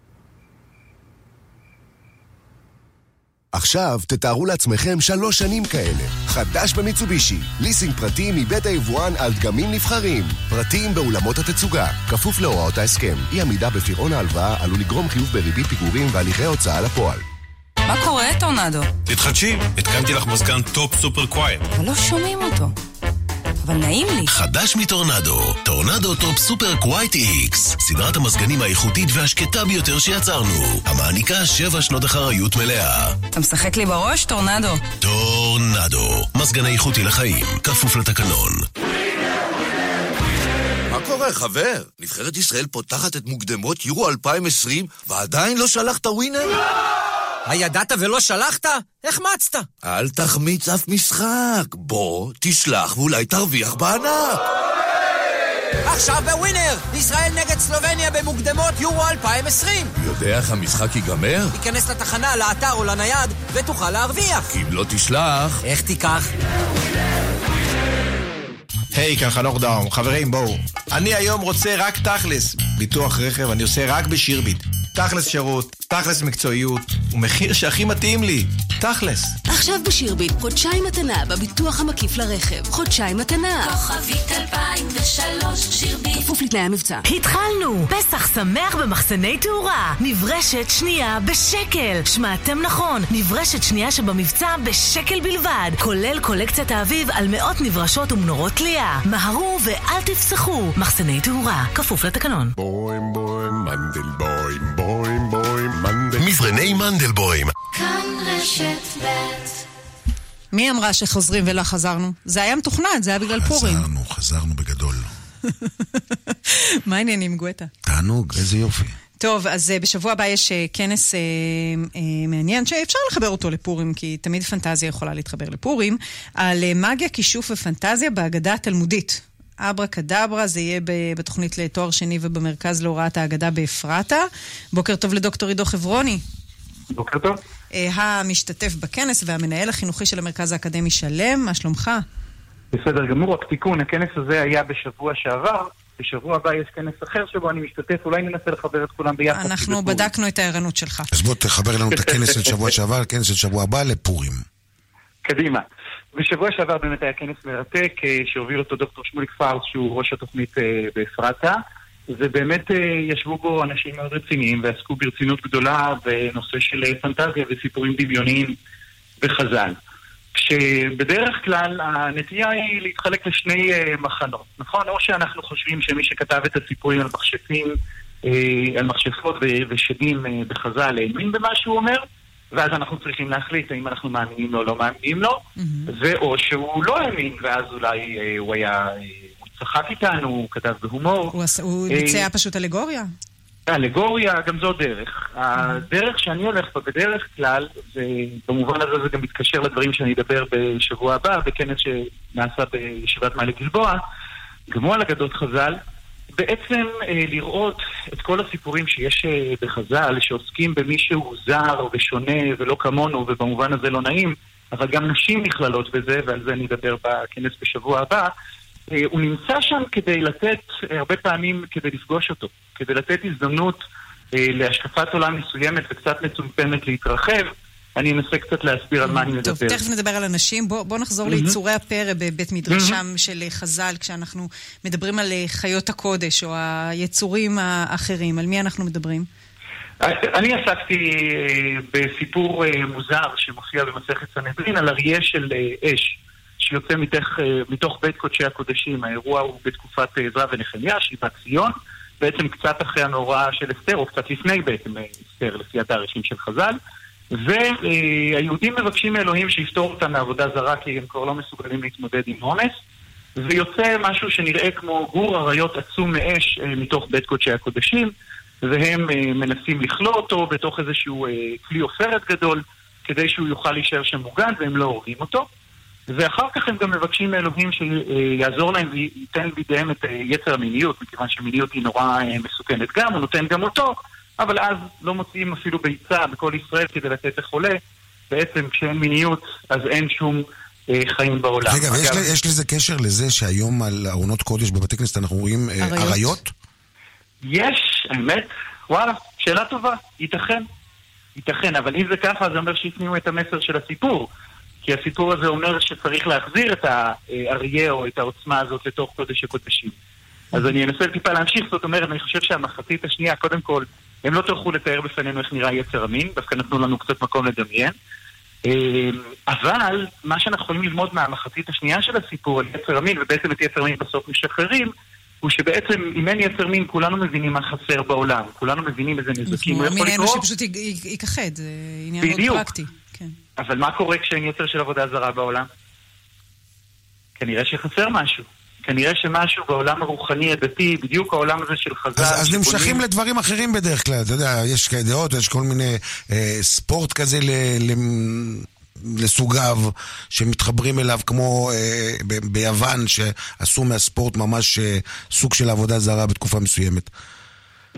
עכשיו תתארו לעצמכם שלוש שנים כאלה. חדש במיצובישי, ליסינג פרטי מבית היבואן על דגמים נבחרים. פרטים באולמות התצוגה, כפוף להוראות ההסכם. אי עמידה בפירעון ההלוואה עלול לגרום חיוב בריבית פיגורים והליכי הוצאה לפועל. מה קורה, טורנדו? תתחדשי, התקנתי לך מזגן Top Super Quiet. אבל לא שומעים אותו. אבל נעים לי. חדש מטורנדו, טורנדו Top Super Quiet X, סדרת המזגנים האיכותית והשקטה ביותר שיצרנו, המעניקה שבע שנות אחריות מלאה. אתה משחק לי בראש, טורנדו? טורנדו, מזגן איכותי לחיים, כפוף לתקנון. מה קורה, חבר? נבחרת ישראל פותחת את מוקדמות יורו 2020 ועדיין לא שלחת ווינר? הידעת ולא שלחת? החמצת. אל תחמיץ אף משחק. בוא, תשלח ואולי תרוויח בענק. עכשיו בווינר! ישראל נגד סלובניה במוקדמות יורו 2020! יודע איך המשחק ייגמר? תיכנס לתחנה, לאתר או לנייד, ותוכל להרוויח! כי אם לא תשלח... איך תיקח? היי, כאן חנוך דאום. חברים, בואו. אני היום רוצה רק תכלס. ביטוח רכב אני עושה רק בשירביט. תכלס שירות, תכלס מקצועיות, ומחיר שהכי מתאים לי. תכלס. עכשיו בשירביט, חודשיים מתנה בביטוח המקיף לרכב. חודשיים מתנה. כוכבית 2003, שירביט. כפוף לתנאי המבצע. התחלנו! פסח שמח במחסני תאורה. נברשת שנייה בשקל. שמעתם נכון, נברשת שנייה שבמבצע בשקל בלבד. כולל קולקציית האביב על מאות נברשות ומנורות תלייה. מהרו ואל תפסחו. מחסני תאורה, כפוף לתקנון. בוים בוים מנדלבוים, בוים בוים מנדלבוים. מזרני מנדלבוים. כאן רשת ב' מי אמרה שחוזרים ולא חזרנו? זה היה מתוכנן, זה היה בגלל פורים. חזרנו, חזרנו בגדול. (laughs) מה העניינים, גואטה? תענוג, איזה יופי. טוב, אז אה, בשבוע הבא יש אה, כנס אה, אה, מעניין שאפשר לחבר אותו לפורים, כי תמיד פנטזיה יכולה להתחבר לפורים, על אה, מגיה, כישוף ופנטזיה בהגדה התלמודית. אברה קדברה, זה יהיה בתוכנית לתואר שני ובמרכז להוראת ההגדה באפרתה. בוקר טוב לדוקטור עידו חברוני. בוקר טוב. אה, המשתתף בכנס והמנהל החינוכי של המרכז האקדמי שלם, מה שלומך? בסדר גמור, רק תיקון, הכנס הזה היה בשבוע שעבר, בשבוע הבא יש כנס אחר שבו אני משתתף, אולי ננסה לחבר את כולם ביחד. אנחנו בדקנו את הערנות שלך. אז בוא תחבר לנו את הכנס של שבוע שעבר, הכנס של שבוע הבא לפורים. קדימה. בשבוע שעבר באמת היה כנס מרתק אה, שהוביל אותו דוקטור שמוליק פארס, שהוא ראש התוכנית אה, באפרתה, ובאמת אה, ישבו בו אנשים מאוד רציניים ועסקו ברצינות גדולה בנושא של פנטזיה וסיפורים דמיוניים וחז"ל. כשבדרך כלל הנטייה היא להתחלק לשני מחנות, נכון? או שאנחנו חושבים שמי שכתב את הסיפורים על מכשפים אה, על מכשפות ו- ושדים בחז"ל האמין במה שהוא אומר, ואז אנחנו צריכים להחליט האם אנחנו מאמינים לו או לא מאמינים לו, ואו שהוא לא האמין, ואז אולי אה, הוא היה, אה, הוא צחק איתנו, הוא כתב בהומור. הוא עשה- הוא אה, ביצע פשוט אלגוריה? אלגוריה, גם זו דרך. הדרך שאני הולך בה בדרך כלל, ובמובן הזה זה גם מתקשר לדברים שאני אדבר בשבוע הבא, בכנס שנעשה בישיבת מעלה גלבוע, גם הוא על אגדות חז"ל, בעצם אה, לראות את כל הסיפורים שיש אה, בחז"ל, שעוסקים במי שהוא זר ושונה ולא כמונו, ובמובן הזה לא נעים, אבל גם נשים נכללות בזה, ועל זה אני אדבר בכנס בשבוע הבא. אה, הוא נמצא שם כדי לתת, הרבה פעמים כדי לפגוש אותו, כדי לתת הזדמנות להשקפת עולם מסוימת וקצת מצומצמת להתרחב. אני אנסה קצת להסביר על מה אני טוב, מדבר. תכף נדבר על אנשים. בוא, בוא נחזור מהמם. ליצורי הפרא בבית מדרשם של חז"ל, כשאנחנו מדברים על אה, חיות הקודש או היצורים האחרים. על מי אנחנו מדברים? אני עסקתי אה, בסיפור אה, מוזר שמופיע במסכת סנהדרין על אריה של אש שיוצא מתוך, מתוך בית קודשי הקודשים. האירוע הוא בתקופת עזרא ונחמיה, שיבת ציון, בעצם קצת אחרי המאורע של אסתר, או קצת לפני בעצם אסתר, לפי התאריכים של חז"ל. והיהודים מבקשים מאלוהים שיפתור אותם מעבודה זרה כי הם כבר לא מסוגלים להתמודד עם עומס. ויוצא משהו שנראה כמו גור אריות עצום מאש אה, מתוך בית קודשי הקודשים, והם אה, מנסים לכלוא אותו בתוך איזשהו אה, כלי עופרת גדול, כדי שהוא יוכל להישאר שם מוגן, והם לא הורגים אותו. ואחר כך הם גם מבקשים מאלוהים שיעזור להם וייתן בידיהם את יצר המיניות, מכיוון שמיניות היא נורא מסוכנת גם, הוא נותן גם אותו, אבל אז לא מוציאים אפילו ביצה בכל ישראל כדי לתת לחולה. בעצם כשאין מיניות, אז אין שום אה, חיים בעולם. רגע, ויש אגב, יש לזה קשר לזה שהיום על ארונות קודש בבתי כנסת אנחנו רואים אה, אריות. אריות? יש, האמת, וואלה, שאלה טובה, ייתכן. ייתכן, אבל אם זה ככה, זה אומר שהפנימו את המסר של הסיפור. כי הסיפור הזה אומר שצריך להחזיר את האריה או את העוצמה הזאת לתוך קודש הקודשים. אז אני אנסה טיפה להמשיך, זאת אומרת, אני חושב שהמחצית השנייה, קודם כל, הם לא טרחו לתאר בפנינו איך נראה יצר המין, דווקא נתנו לנו קצת מקום לדמיין. אה, אבל מה שאנחנו יכולים ללמוד מהמחצית השנייה של הסיפור על יצר המין, ובעצם את יצר המין בסוף משחררים, הוא שבעצם אם אין יצר מין, כולנו מבינים מה חסר בעולם. כולנו מבינים איזה נזקים הוא יכול לקרות. האנושי פשוט י- י- ייכחד, זה עניין מאוד. פרקטי. כן. אבל מה קורה כשאין יצר של עבודה זרה בעולם? כנראה שחסר משהו. כנראה שמשהו בעולם הרוחני הדתי, בדיוק העולם הזה של חז"ל. אז, אז נמשכים לדברים אחרים בדרך כלל, אתה יודע, יש כאלה דעות, יש כל מיני אה, ספורט כזה ל, ל, לסוגיו שמתחברים אליו, כמו אה, ב, ביוון, שעשו מהספורט ממש אה, סוג של עבודה זרה בתקופה מסוימת.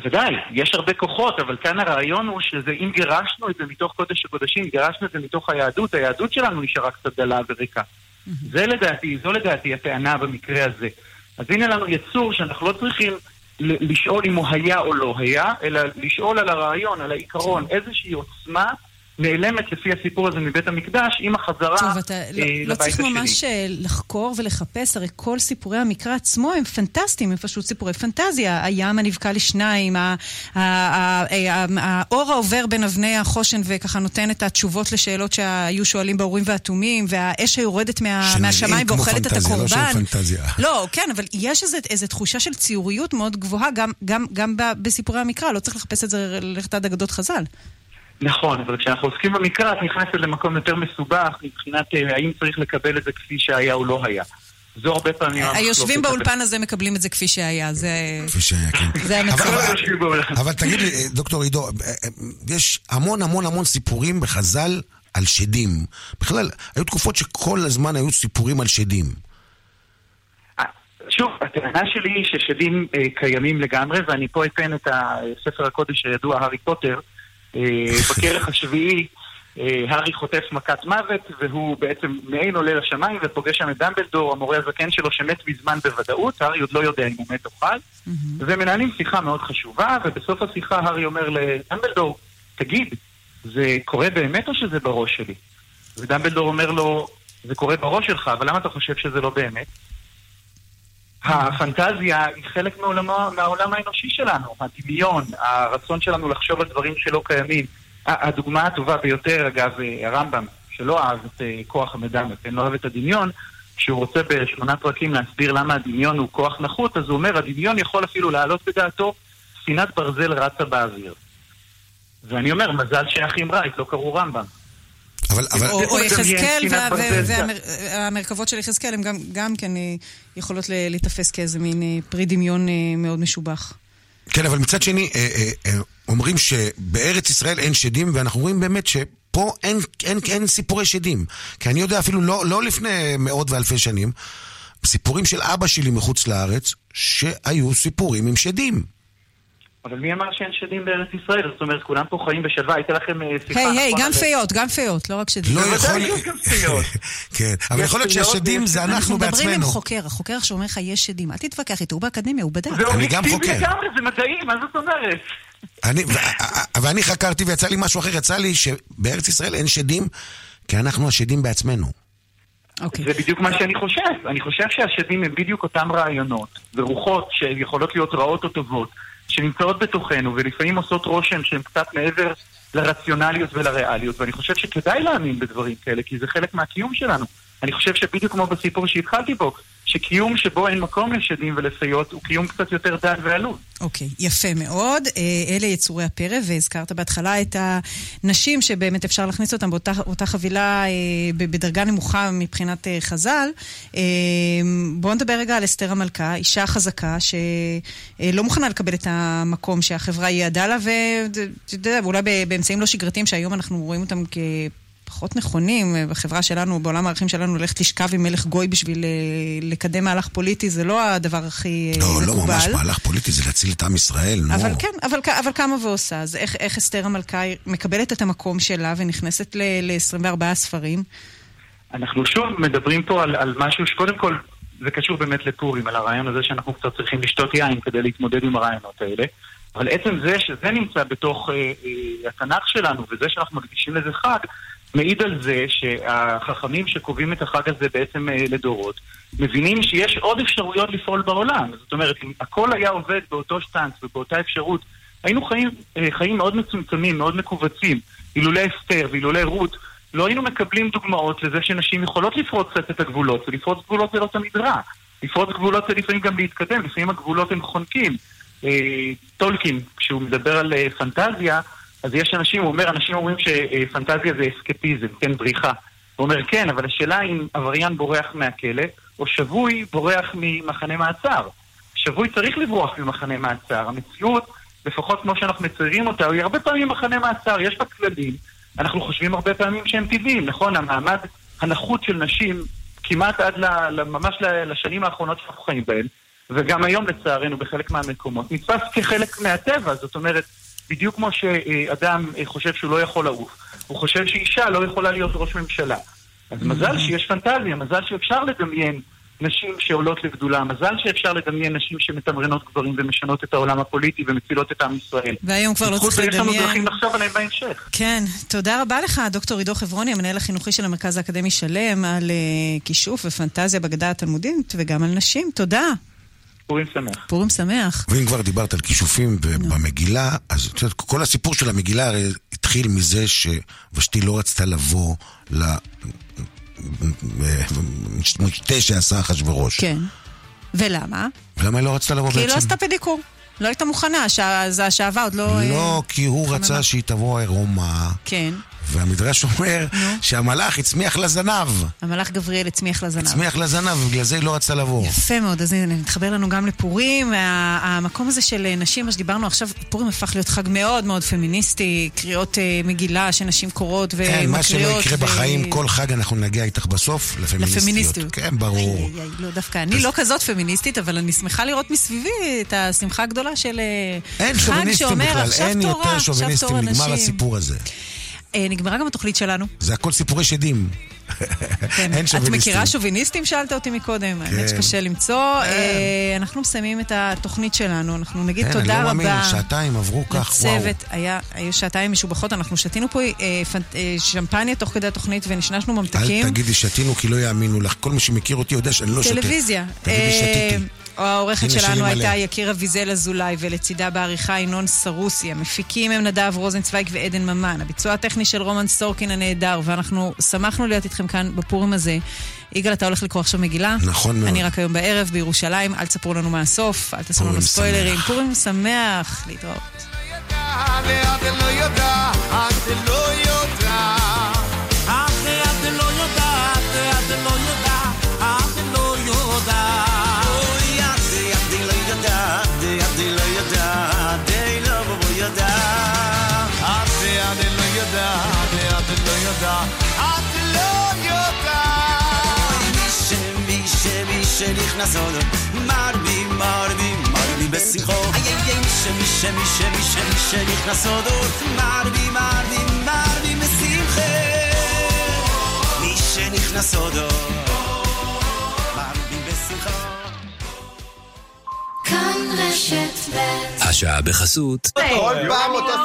ודאי, יש הרבה כוחות, אבל כאן הרעיון הוא שזה, אם גירשנו את זה מתוך קודש הקודשים, גירשנו את זה מתוך היהדות, היהדות שלנו נשארה קצת דלה וריקה. זה לדעתי, זו לדעתי הטענה במקרה הזה. אז הנה לנו יצור שאנחנו לא צריכים לשאול אם הוא היה או לא היה, אלא לשאול על הרעיון, על העיקרון, איזושהי עוצמה נעלמת לפי הסיפור הזה מבית המקדש עם החזרה טוב, אתה אה, לא, לא לבית צריך השני. ממש אה, לחקור ולחפש, הרי כל סיפורי המקרא עצמו הם פנטסטיים, הם פשוט סיפורי פנטזיה. הים הנבקע לשניים, ה- ה- ה- ה- האור העובר בין אבני החושן וככה נותן את התשובות לשאלות שהיו שואלים באורים והתומים, והאש היורדת מה, מהשמיים ואוכלת את פנטזיה, לא הקורבן. פנטזיה. לא, כן, אבל יש איזו, איזו תחושה של ציוריות מאוד גבוהה גם, גם, גם בסיפורי המקרא, לא צריך לחפש את זה ללכת עד אגדות חז"ל. נכון, אבל כשאנחנו עוסקים במקרא, את נכנסת למקום יותר מסובך מבחינת אה, האם צריך לקבל את זה כפי שהיה או לא היה. זו הרבה פעמים... היושבים. באולפן הזה מקבלים את זה כפי שהיה, זה... כפי שהיה, כן. (laughs) זה המצב. אבל תגיד לי, אה, דוקטור עידו, אה, יש המון המון המון סיפורים בחז"ל על שדים. בכלל, היו תקופות שכל הזמן היו סיפורים על שדים. שוב, הטענה שלי היא ששדים קיימים לגמרי, ואני פה אתן את הספר הקודש הידוע, הארי פוטר. אה, בכרך השביעי, אה, הארי חוטף מכת מוות, והוא בעצם מעין עולה לשמיים ופוגש שם את דמבלדור, המורה הזקן שלו, שמת מזמן בוודאות, הארי עוד לא יודע אם הוא מת או חי, ומנהלים שיחה מאוד חשובה, ובסוף השיחה הארי אומר לדמבלדור, תגיד, זה קורה באמת או שזה בראש שלי? ודמבלדור אומר לו, זה קורה בראש שלך, אבל למה אתה חושב שזה לא באמת? הפנטזיה היא חלק מעולמו, מהעולם האנושי שלנו, הדמיון, הרצון שלנו לחשוב על דברים שלא קיימים. הדוגמה הטובה ביותר, אגב, אה, הרמב"ם, שלא אהב את אה, כוח המדמה, כן, לא אוהב את הדמיון, כשהוא רוצה בשמונה פרקים להסביר למה הדמיון הוא כוח נחות, אז הוא אומר, הדמיון יכול אפילו להעלות בדעתו ספינת ברזל רצה באוויר. ואני אומר, מזל שאחים רייט לא קראו רמב"ם. אבל, אבל... או, או יחזקאל, ברזל. והמרכבות של יחזקאל הן גם, גם כן אה, יכולות להיתפס כאיזה מין אה, פרי דמיון אה, מאוד משובח. כן, אבל מצד שני, אומרים שבארץ ישראל אין שדים, ואנחנו רואים באמת שפה אין, אין, אין סיפורי שדים. כי אני יודע אפילו לא, לא לפני מאות ואלפי שנים, סיפורים של אבא שלי מחוץ לארץ, שהיו סיפורים עם שדים. אבל מי אמר שאין שדים בארץ ישראל? זאת אומרת, כולם פה חיים בשלווה. הייתה לכם אה, שיחה... היי, היי, גם פיות, גם פיות, לא רק שדים. לא בוודאי, יכול... (laughs) פיות. כן, אבל יכול להיות שהשדים זה אנחנו אנחנו מדברים עם בעצמנו. חוקר, החוקר עכשיו אומר לך יש שדים, אל תתווכח איתו, הוא באקדמיה, הוא בדק. זה אני גם אובייקטיבי חוקר. לגמרי, זה מדעי, מה זאת אומרת? אני, ואני חקרתי ויצא לי משהו אחר, יצא לי שבארץ ישראל אין שדים, כי אנחנו השדים בעצמנו. אוקיי. זה בדיוק מה שאני חושב. אני חושב שהשדים הם בדיוק אותם רעיונות ורוחות שיכולות להיות רעות או טובות, שנמצאות בתוכנו ולפעמים עושות רושם שהן קצת מעבר לרציונליות ולריאליות, ואני חושב שכדאי להאמין בדברים כאלה, כי זה חלק מהקיום שלנו. אני חושב שבדיוק כמו בסיפור שהתחלתי בו, שקיום שבו אין מקום לשדים ולפיות הוא קיום קצת יותר דל ועלוב. אוקיי, יפה מאוד. אה, אלה יצורי הפרא, והזכרת בהתחלה את הנשים שבאמת אפשר להכניס אותן באותה אותה חבילה אה, בדרגה נמוכה מבחינת אה, חז"ל. בואו נדבר רגע על אסתר המלכה, אישה חזקה שלא מוכנה לקבל את המקום שהחברה ייעדה לה, ואתה יודע, אולי באמצעים לא שגרתיים שהיום אנחנו רואים אותם כ... פחות נכונים אה, בחברה שלנו, בעולם הערכים שלנו, ללכת לשכב עם מלך גוי בשביל אה, לקדם מהלך פוליטי, זה לא הדבר הכי אה, לא, לא, מקובל. ממש מהלך פוליטי, זה להציל את עם ישראל, נו. אבל כן, אבל, אבל קמה ועושה. אז איך, איך אסתר המלכה מקבלת את המקום שלה ונכנסת ל-24 ספרים? אנחנו שוב מדברים פה על, על משהו שקודם כל זה קשור באמת לפורים, על הרעיון הזה שאנחנו קצת צריכים לשתות יין כדי להתמודד עם הרעיונות האלה. אבל עצם זה שזה נמצא בתוך אה, אה, התנ"ך שלנו וזה שאנחנו מקדישים לזה חג, מעיד על זה שהחכמים שקובעים את החג הזה בעצם אה, לדורות, מבינים שיש עוד אפשרויות לפעול בעולם. זאת אומרת, אם הכל היה עובד באותו שטנץ ובאותה אפשרות, היינו חיים, אה, חיים מאוד מצומצמים, מאוד מכווצים. אילולא אסתר ואילולא רות, לא היינו מקבלים דוגמאות לזה שנשים יכולות לפרוץ קצת את הגבולות, ולפרוץ גבולות זה לא תמיד רע. לפרוץ גבולות זה לפעמים גם להתקדם, לפעמים הגבולות הם חונקים. אה, טולקין, כשהוא מדבר על פנטזיה, אז יש אנשים, הוא אומר, אנשים אומרים שפנטזיה זה אסקפיזם, כן, בריחה. הוא אומר, כן, אבל השאלה אם עבריין בורח מהכלא, או שבוי בורח ממחנה מעצר. שבוי צריך לברוח ממחנה מעצר. המציאות, לפחות כמו שאנחנו מציירים אותה, היא הרבה פעמים מחנה מעצר, יש בה כללים. אנחנו חושבים הרבה פעמים שהם טבעיים, נכון? המעמד הנחות של נשים כמעט עד ל, ממש לשנים האחרונות שאנחנו חיים בהן, וגם היום לצערנו בחלק מהמקומות, נתפס כחלק מהטבע, זאת אומרת, בדיוק כמו שאדם חושב שהוא לא יכול לעוף, הוא חושב שאישה לא יכולה להיות ראש ממשלה. אז מזל שיש פנטזיה, מזל שאפשר לדמיין נשים שעולות לגדולה, מזל שאפשר לדמיין נשים שמתמרנות גברים ומשנות את העולם הפוליטי ומצילות את עם ישראל. והיום כבר לא צריך זה יש לנו לדמיין. דרכים לחשוב עליהם בהמשך. כן, תודה רבה לך, דוקטור עידו חברוני, המנהל החינוכי של המרכז האקדמי שלם, על uh, כישוף ופנטזיה בגדה התלמודית, וגם על נשים. תודה. פורים שמח. פורים שמח. ואם כבר דיברת על כישופים במגילה, אז את יודעת, כל הסיפור של המגילה הרי התחיל מזה שוושתי לא רצתה לבוא למשתה שעשה אחשוורוש. כן. ולמה? למה היא לא רצתה לבוא כי היא בעצם? לא עשתה פדיקור. לא הייתה מוכנה, השע- אז השעווה עוד לא... לא, אה, כי הוא. רצה שהיא תבוא עירומה, כן. והמדרש אומר שהמלאך הצמיח לה זנב. המלאך גבריאל הצמיח לזנב. הצמיח לה זנב, ובגלל זה היא לא רצתה לבוא. יפה מאוד, אז הנה, נתחבר לנו גם לפורים. המקום הזה של נשים, מה שדיברנו עכשיו, פורים הפך להיות חג מאוד מאוד פמיניסטי, קריאות אה, מגילה שנשים קוראות ומקריאות. כן, מה שלא יקרה בחיים, כל חג אנחנו נגיע איתך בסוף לפמיניסטיות. לפמיניסטיות. כן, ברור. לא, דווקא אני לא כזאת פמיניסטית, אבל אני שמחה לראות מסביבי את השמחה הגדולה של אה, חג שאומר, עכשיו תורה, עכשיו שוביניסטים, תור נגמר. הסיפור הזה. אה, נגמרה גם התוכנית שלנו. זה הכל סיפורי שדים. אין את שוביניסטים. מכירה שוביניסטים? שאלת אותי מקודם. האמת כן. שקשה למצוא. אה, אנחנו מסיימים את התוכנית שלנו. אנחנו נגיד כן, אני תודה לא מאמין, רבה. שעתיים עברו כך, וואו. לצוות, היו שעתיים משובחות, אנחנו שתינו פה אה, פנ- שמפניה תוך כדי התוכנית ונשנשנו ממתקים. אל תגידי שתינו כי לא יאמינו לך. כל מי שמכיר אותי יודע שאני לא שותה. טלוויזיה. תגידי שתיתי. העורכת שלנו הייתה מלא. יקיר אביזל אזולאי, ולצידה בעריכה ינון סרוסי. המפיקים הם נדב רוזנצוויג ועדן ממן. הביצוע הטכני של רומן סורקין הנהדר, ואנחנו שמחנו להיות איתכם כאן בפורים הזה. יגאל, אתה הולך לקרוא עכשיו מגילה. נכון מאוד. אני רק היום בערב בירושלים, אל תספרו לנו מהסוף, אל תעשו לנו פורים ספוילרים. שמח. פורים שמח, להתראות. נכנס עוד מרבי מרבי מרבי בשמחו איי איי מי שמי שמי שמי שמי שנכנס עוד מרבי מרבי מרבי בשמחה. מי שנכנס עוד מרבי בשמחה. כאן רשת ב' השעה בחסות.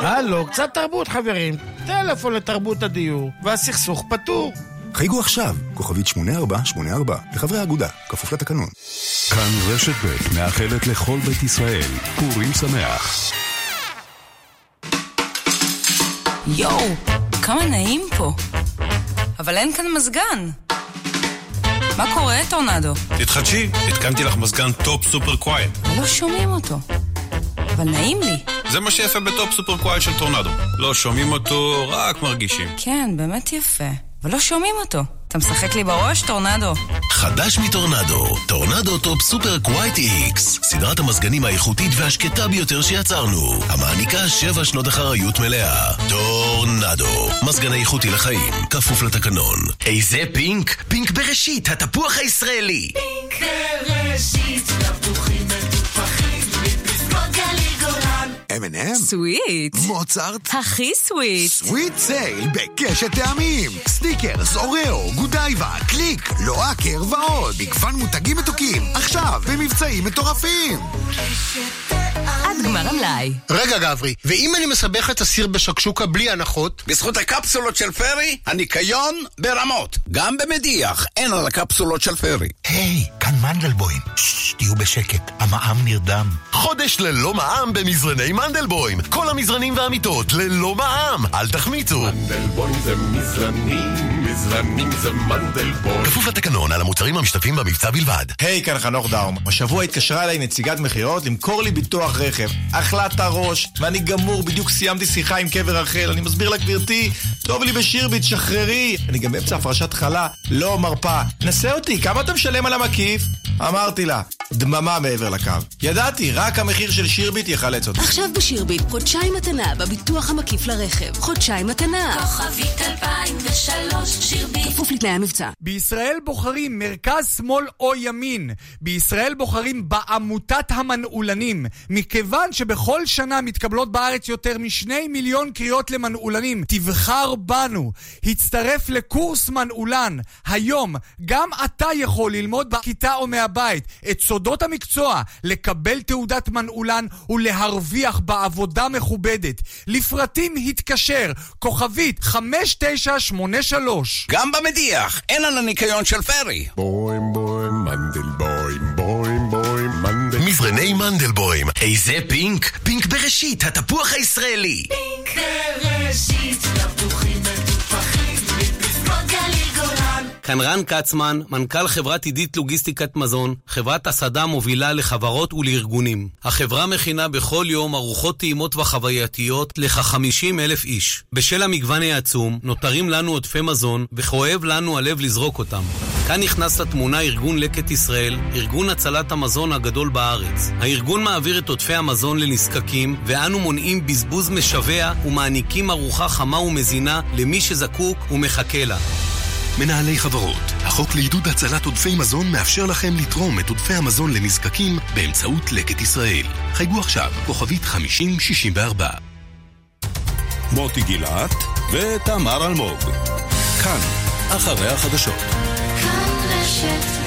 הלו, קצת תרבות חברים. טלפון לתרבות הדיור, והסכסוך פתור. חייגו עכשיו, כוכבית 8484, לחברי האגודה, כפוף לתקנון. כאן רשת ב' מאחלת לכל בית ישראל פורים שמח. יואו, כמה נעים פה. אבל אין כאן מזגן. מה קורה, טורנדו? תתחדשי, התקנתי לך מזגן Top Super Quiet. לא שומעים אותו. אבל נעים לי. זה מה שיפה ב Top Super Quiet של טורנדו. לא שומעים אותו, רק מרגישים. כן, באמת יפה. אבל לא שומעים אותו. אתה משחק לי בראש, טורנדו? חדש מטורנדו, טורנדו Top Super Quiet X, סדרת המזגנים האיכותית והשקטה ביותר שיצרנו, המעניקה שבע שנות אחריות מלאה. טורנדו, מזגן איכותי לחיים, כפוף לתקנון. איזה Pink? Pink בראשית, התפוח הישראלי. Pink בראשית, תפוחים גולן. M&M? Sweet. מוצרט? הכי Sweet. Sweet Sale בקשת טעמים. סניקרס, אוראו, גודייבה, קליק, לואקר ועוד. מגוון מותגים מתוקים. עכשיו, במבצעים מטורפים. עד גמר המלאי. רגע גברי, ואם אני מסבך את הסיר בשקשוקה בלי הנחות? בזכות הקפסולות של פרי, הניקיון ברמות. גם במדיח, אין על הקפסולות של פרי. היי, כאן מנדלבוים. ששש, תהיו בשקט, המע"מ נרדם. חודש ללא מע"מ במזרני מנדלבוים. כל המזרנים והמיטות ללא מע"מ. אל תחמיצו. מנדלבוים זה מזרנים, מזרנים זה מנדלבוים. כפוף לתקנון על המוצרים המשתתפים במבצע בלבד. היי, כאן חנוך דאום. השבוע התקשרה אליי נציגת מכירות למכור לי ביטוח רכב. אכלת הראש, ואני גמור, בדיוק סיימתי שיחה עם קבר רחל. אני מסביר לה, גברתי, טוב לי בשירביט, שחררי. אני גם באמצע הפרשת חלה, לא מרפה. נסה אותי, כמה אתה משלם על המקיף? אמרתי לה, דממה מעבר לקו. ידעתי, רק המחיר של שירביט יחלץ אותי. עכשיו בשירביט, חודשיים מתנה בביטוח המקיף לרכב. חודשיים מתנה. כוכבית 2003, שירביט. כפוף לתנאי המבצע. בישראל בוחרים מרכז, שמאל או ימין. בישראל בוחרים בעמותת המנעולנים. מכיוון שבכל שנה מתקבלות בארץ יותר משני מיליון קריאות למנעולנים, תבחר בנו. הצטרף לקורס מנעולן. היום גם אתה יכול ללמוד בכיתה או מהבית את סודות המקצוע, לקבל תעודת מנעולן ולהרוויח בעבודה מכובדת. לפרטים התקשר, כוכבית 5983. גם במדיח, אין על הניקיון של פרי. בוים בוים מנדלבוים, בוים בוים מנדל... מזרני מנדלבוים. איזה פינק? פינק בראשית, התפוח הישראלי. פינק בראשית, תפוחים כאן רן כצמן, מנכ"ל חברת עידית לוגיסטיקת מזון, חברת הסעדה מובילה לחברות ולארגונים. החברה מכינה בכל יום ארוחות טעימות וחווייתיות לכ-50 אלף איש. בשל המגוון העצום, נותרים לנו עודפי מזון, וכואב לנו הלב לזרוק אותם. כאן נכנס לתמונה ארגון לקט ישראל, ארגון הצלת המזון הגדול בארץ. הארגון מעביר את עודפי המזון לנזקקים, ואנו מונעים בזבוז משווע ומעניקים ארוחה חמה ומזינה למי שזקוק ומחכה לה. מנהלי חברות, החוק לעידוד הצלת עודפי מזון מאפשר לכם לתרום את עודפי המזון לנזקקים באמצעות לקט ישראל. חייגו עכשיו, כוכבית 5064. מוטי גילת ותמר אלמוג. כאן, אחרי החדשות. כאן רשת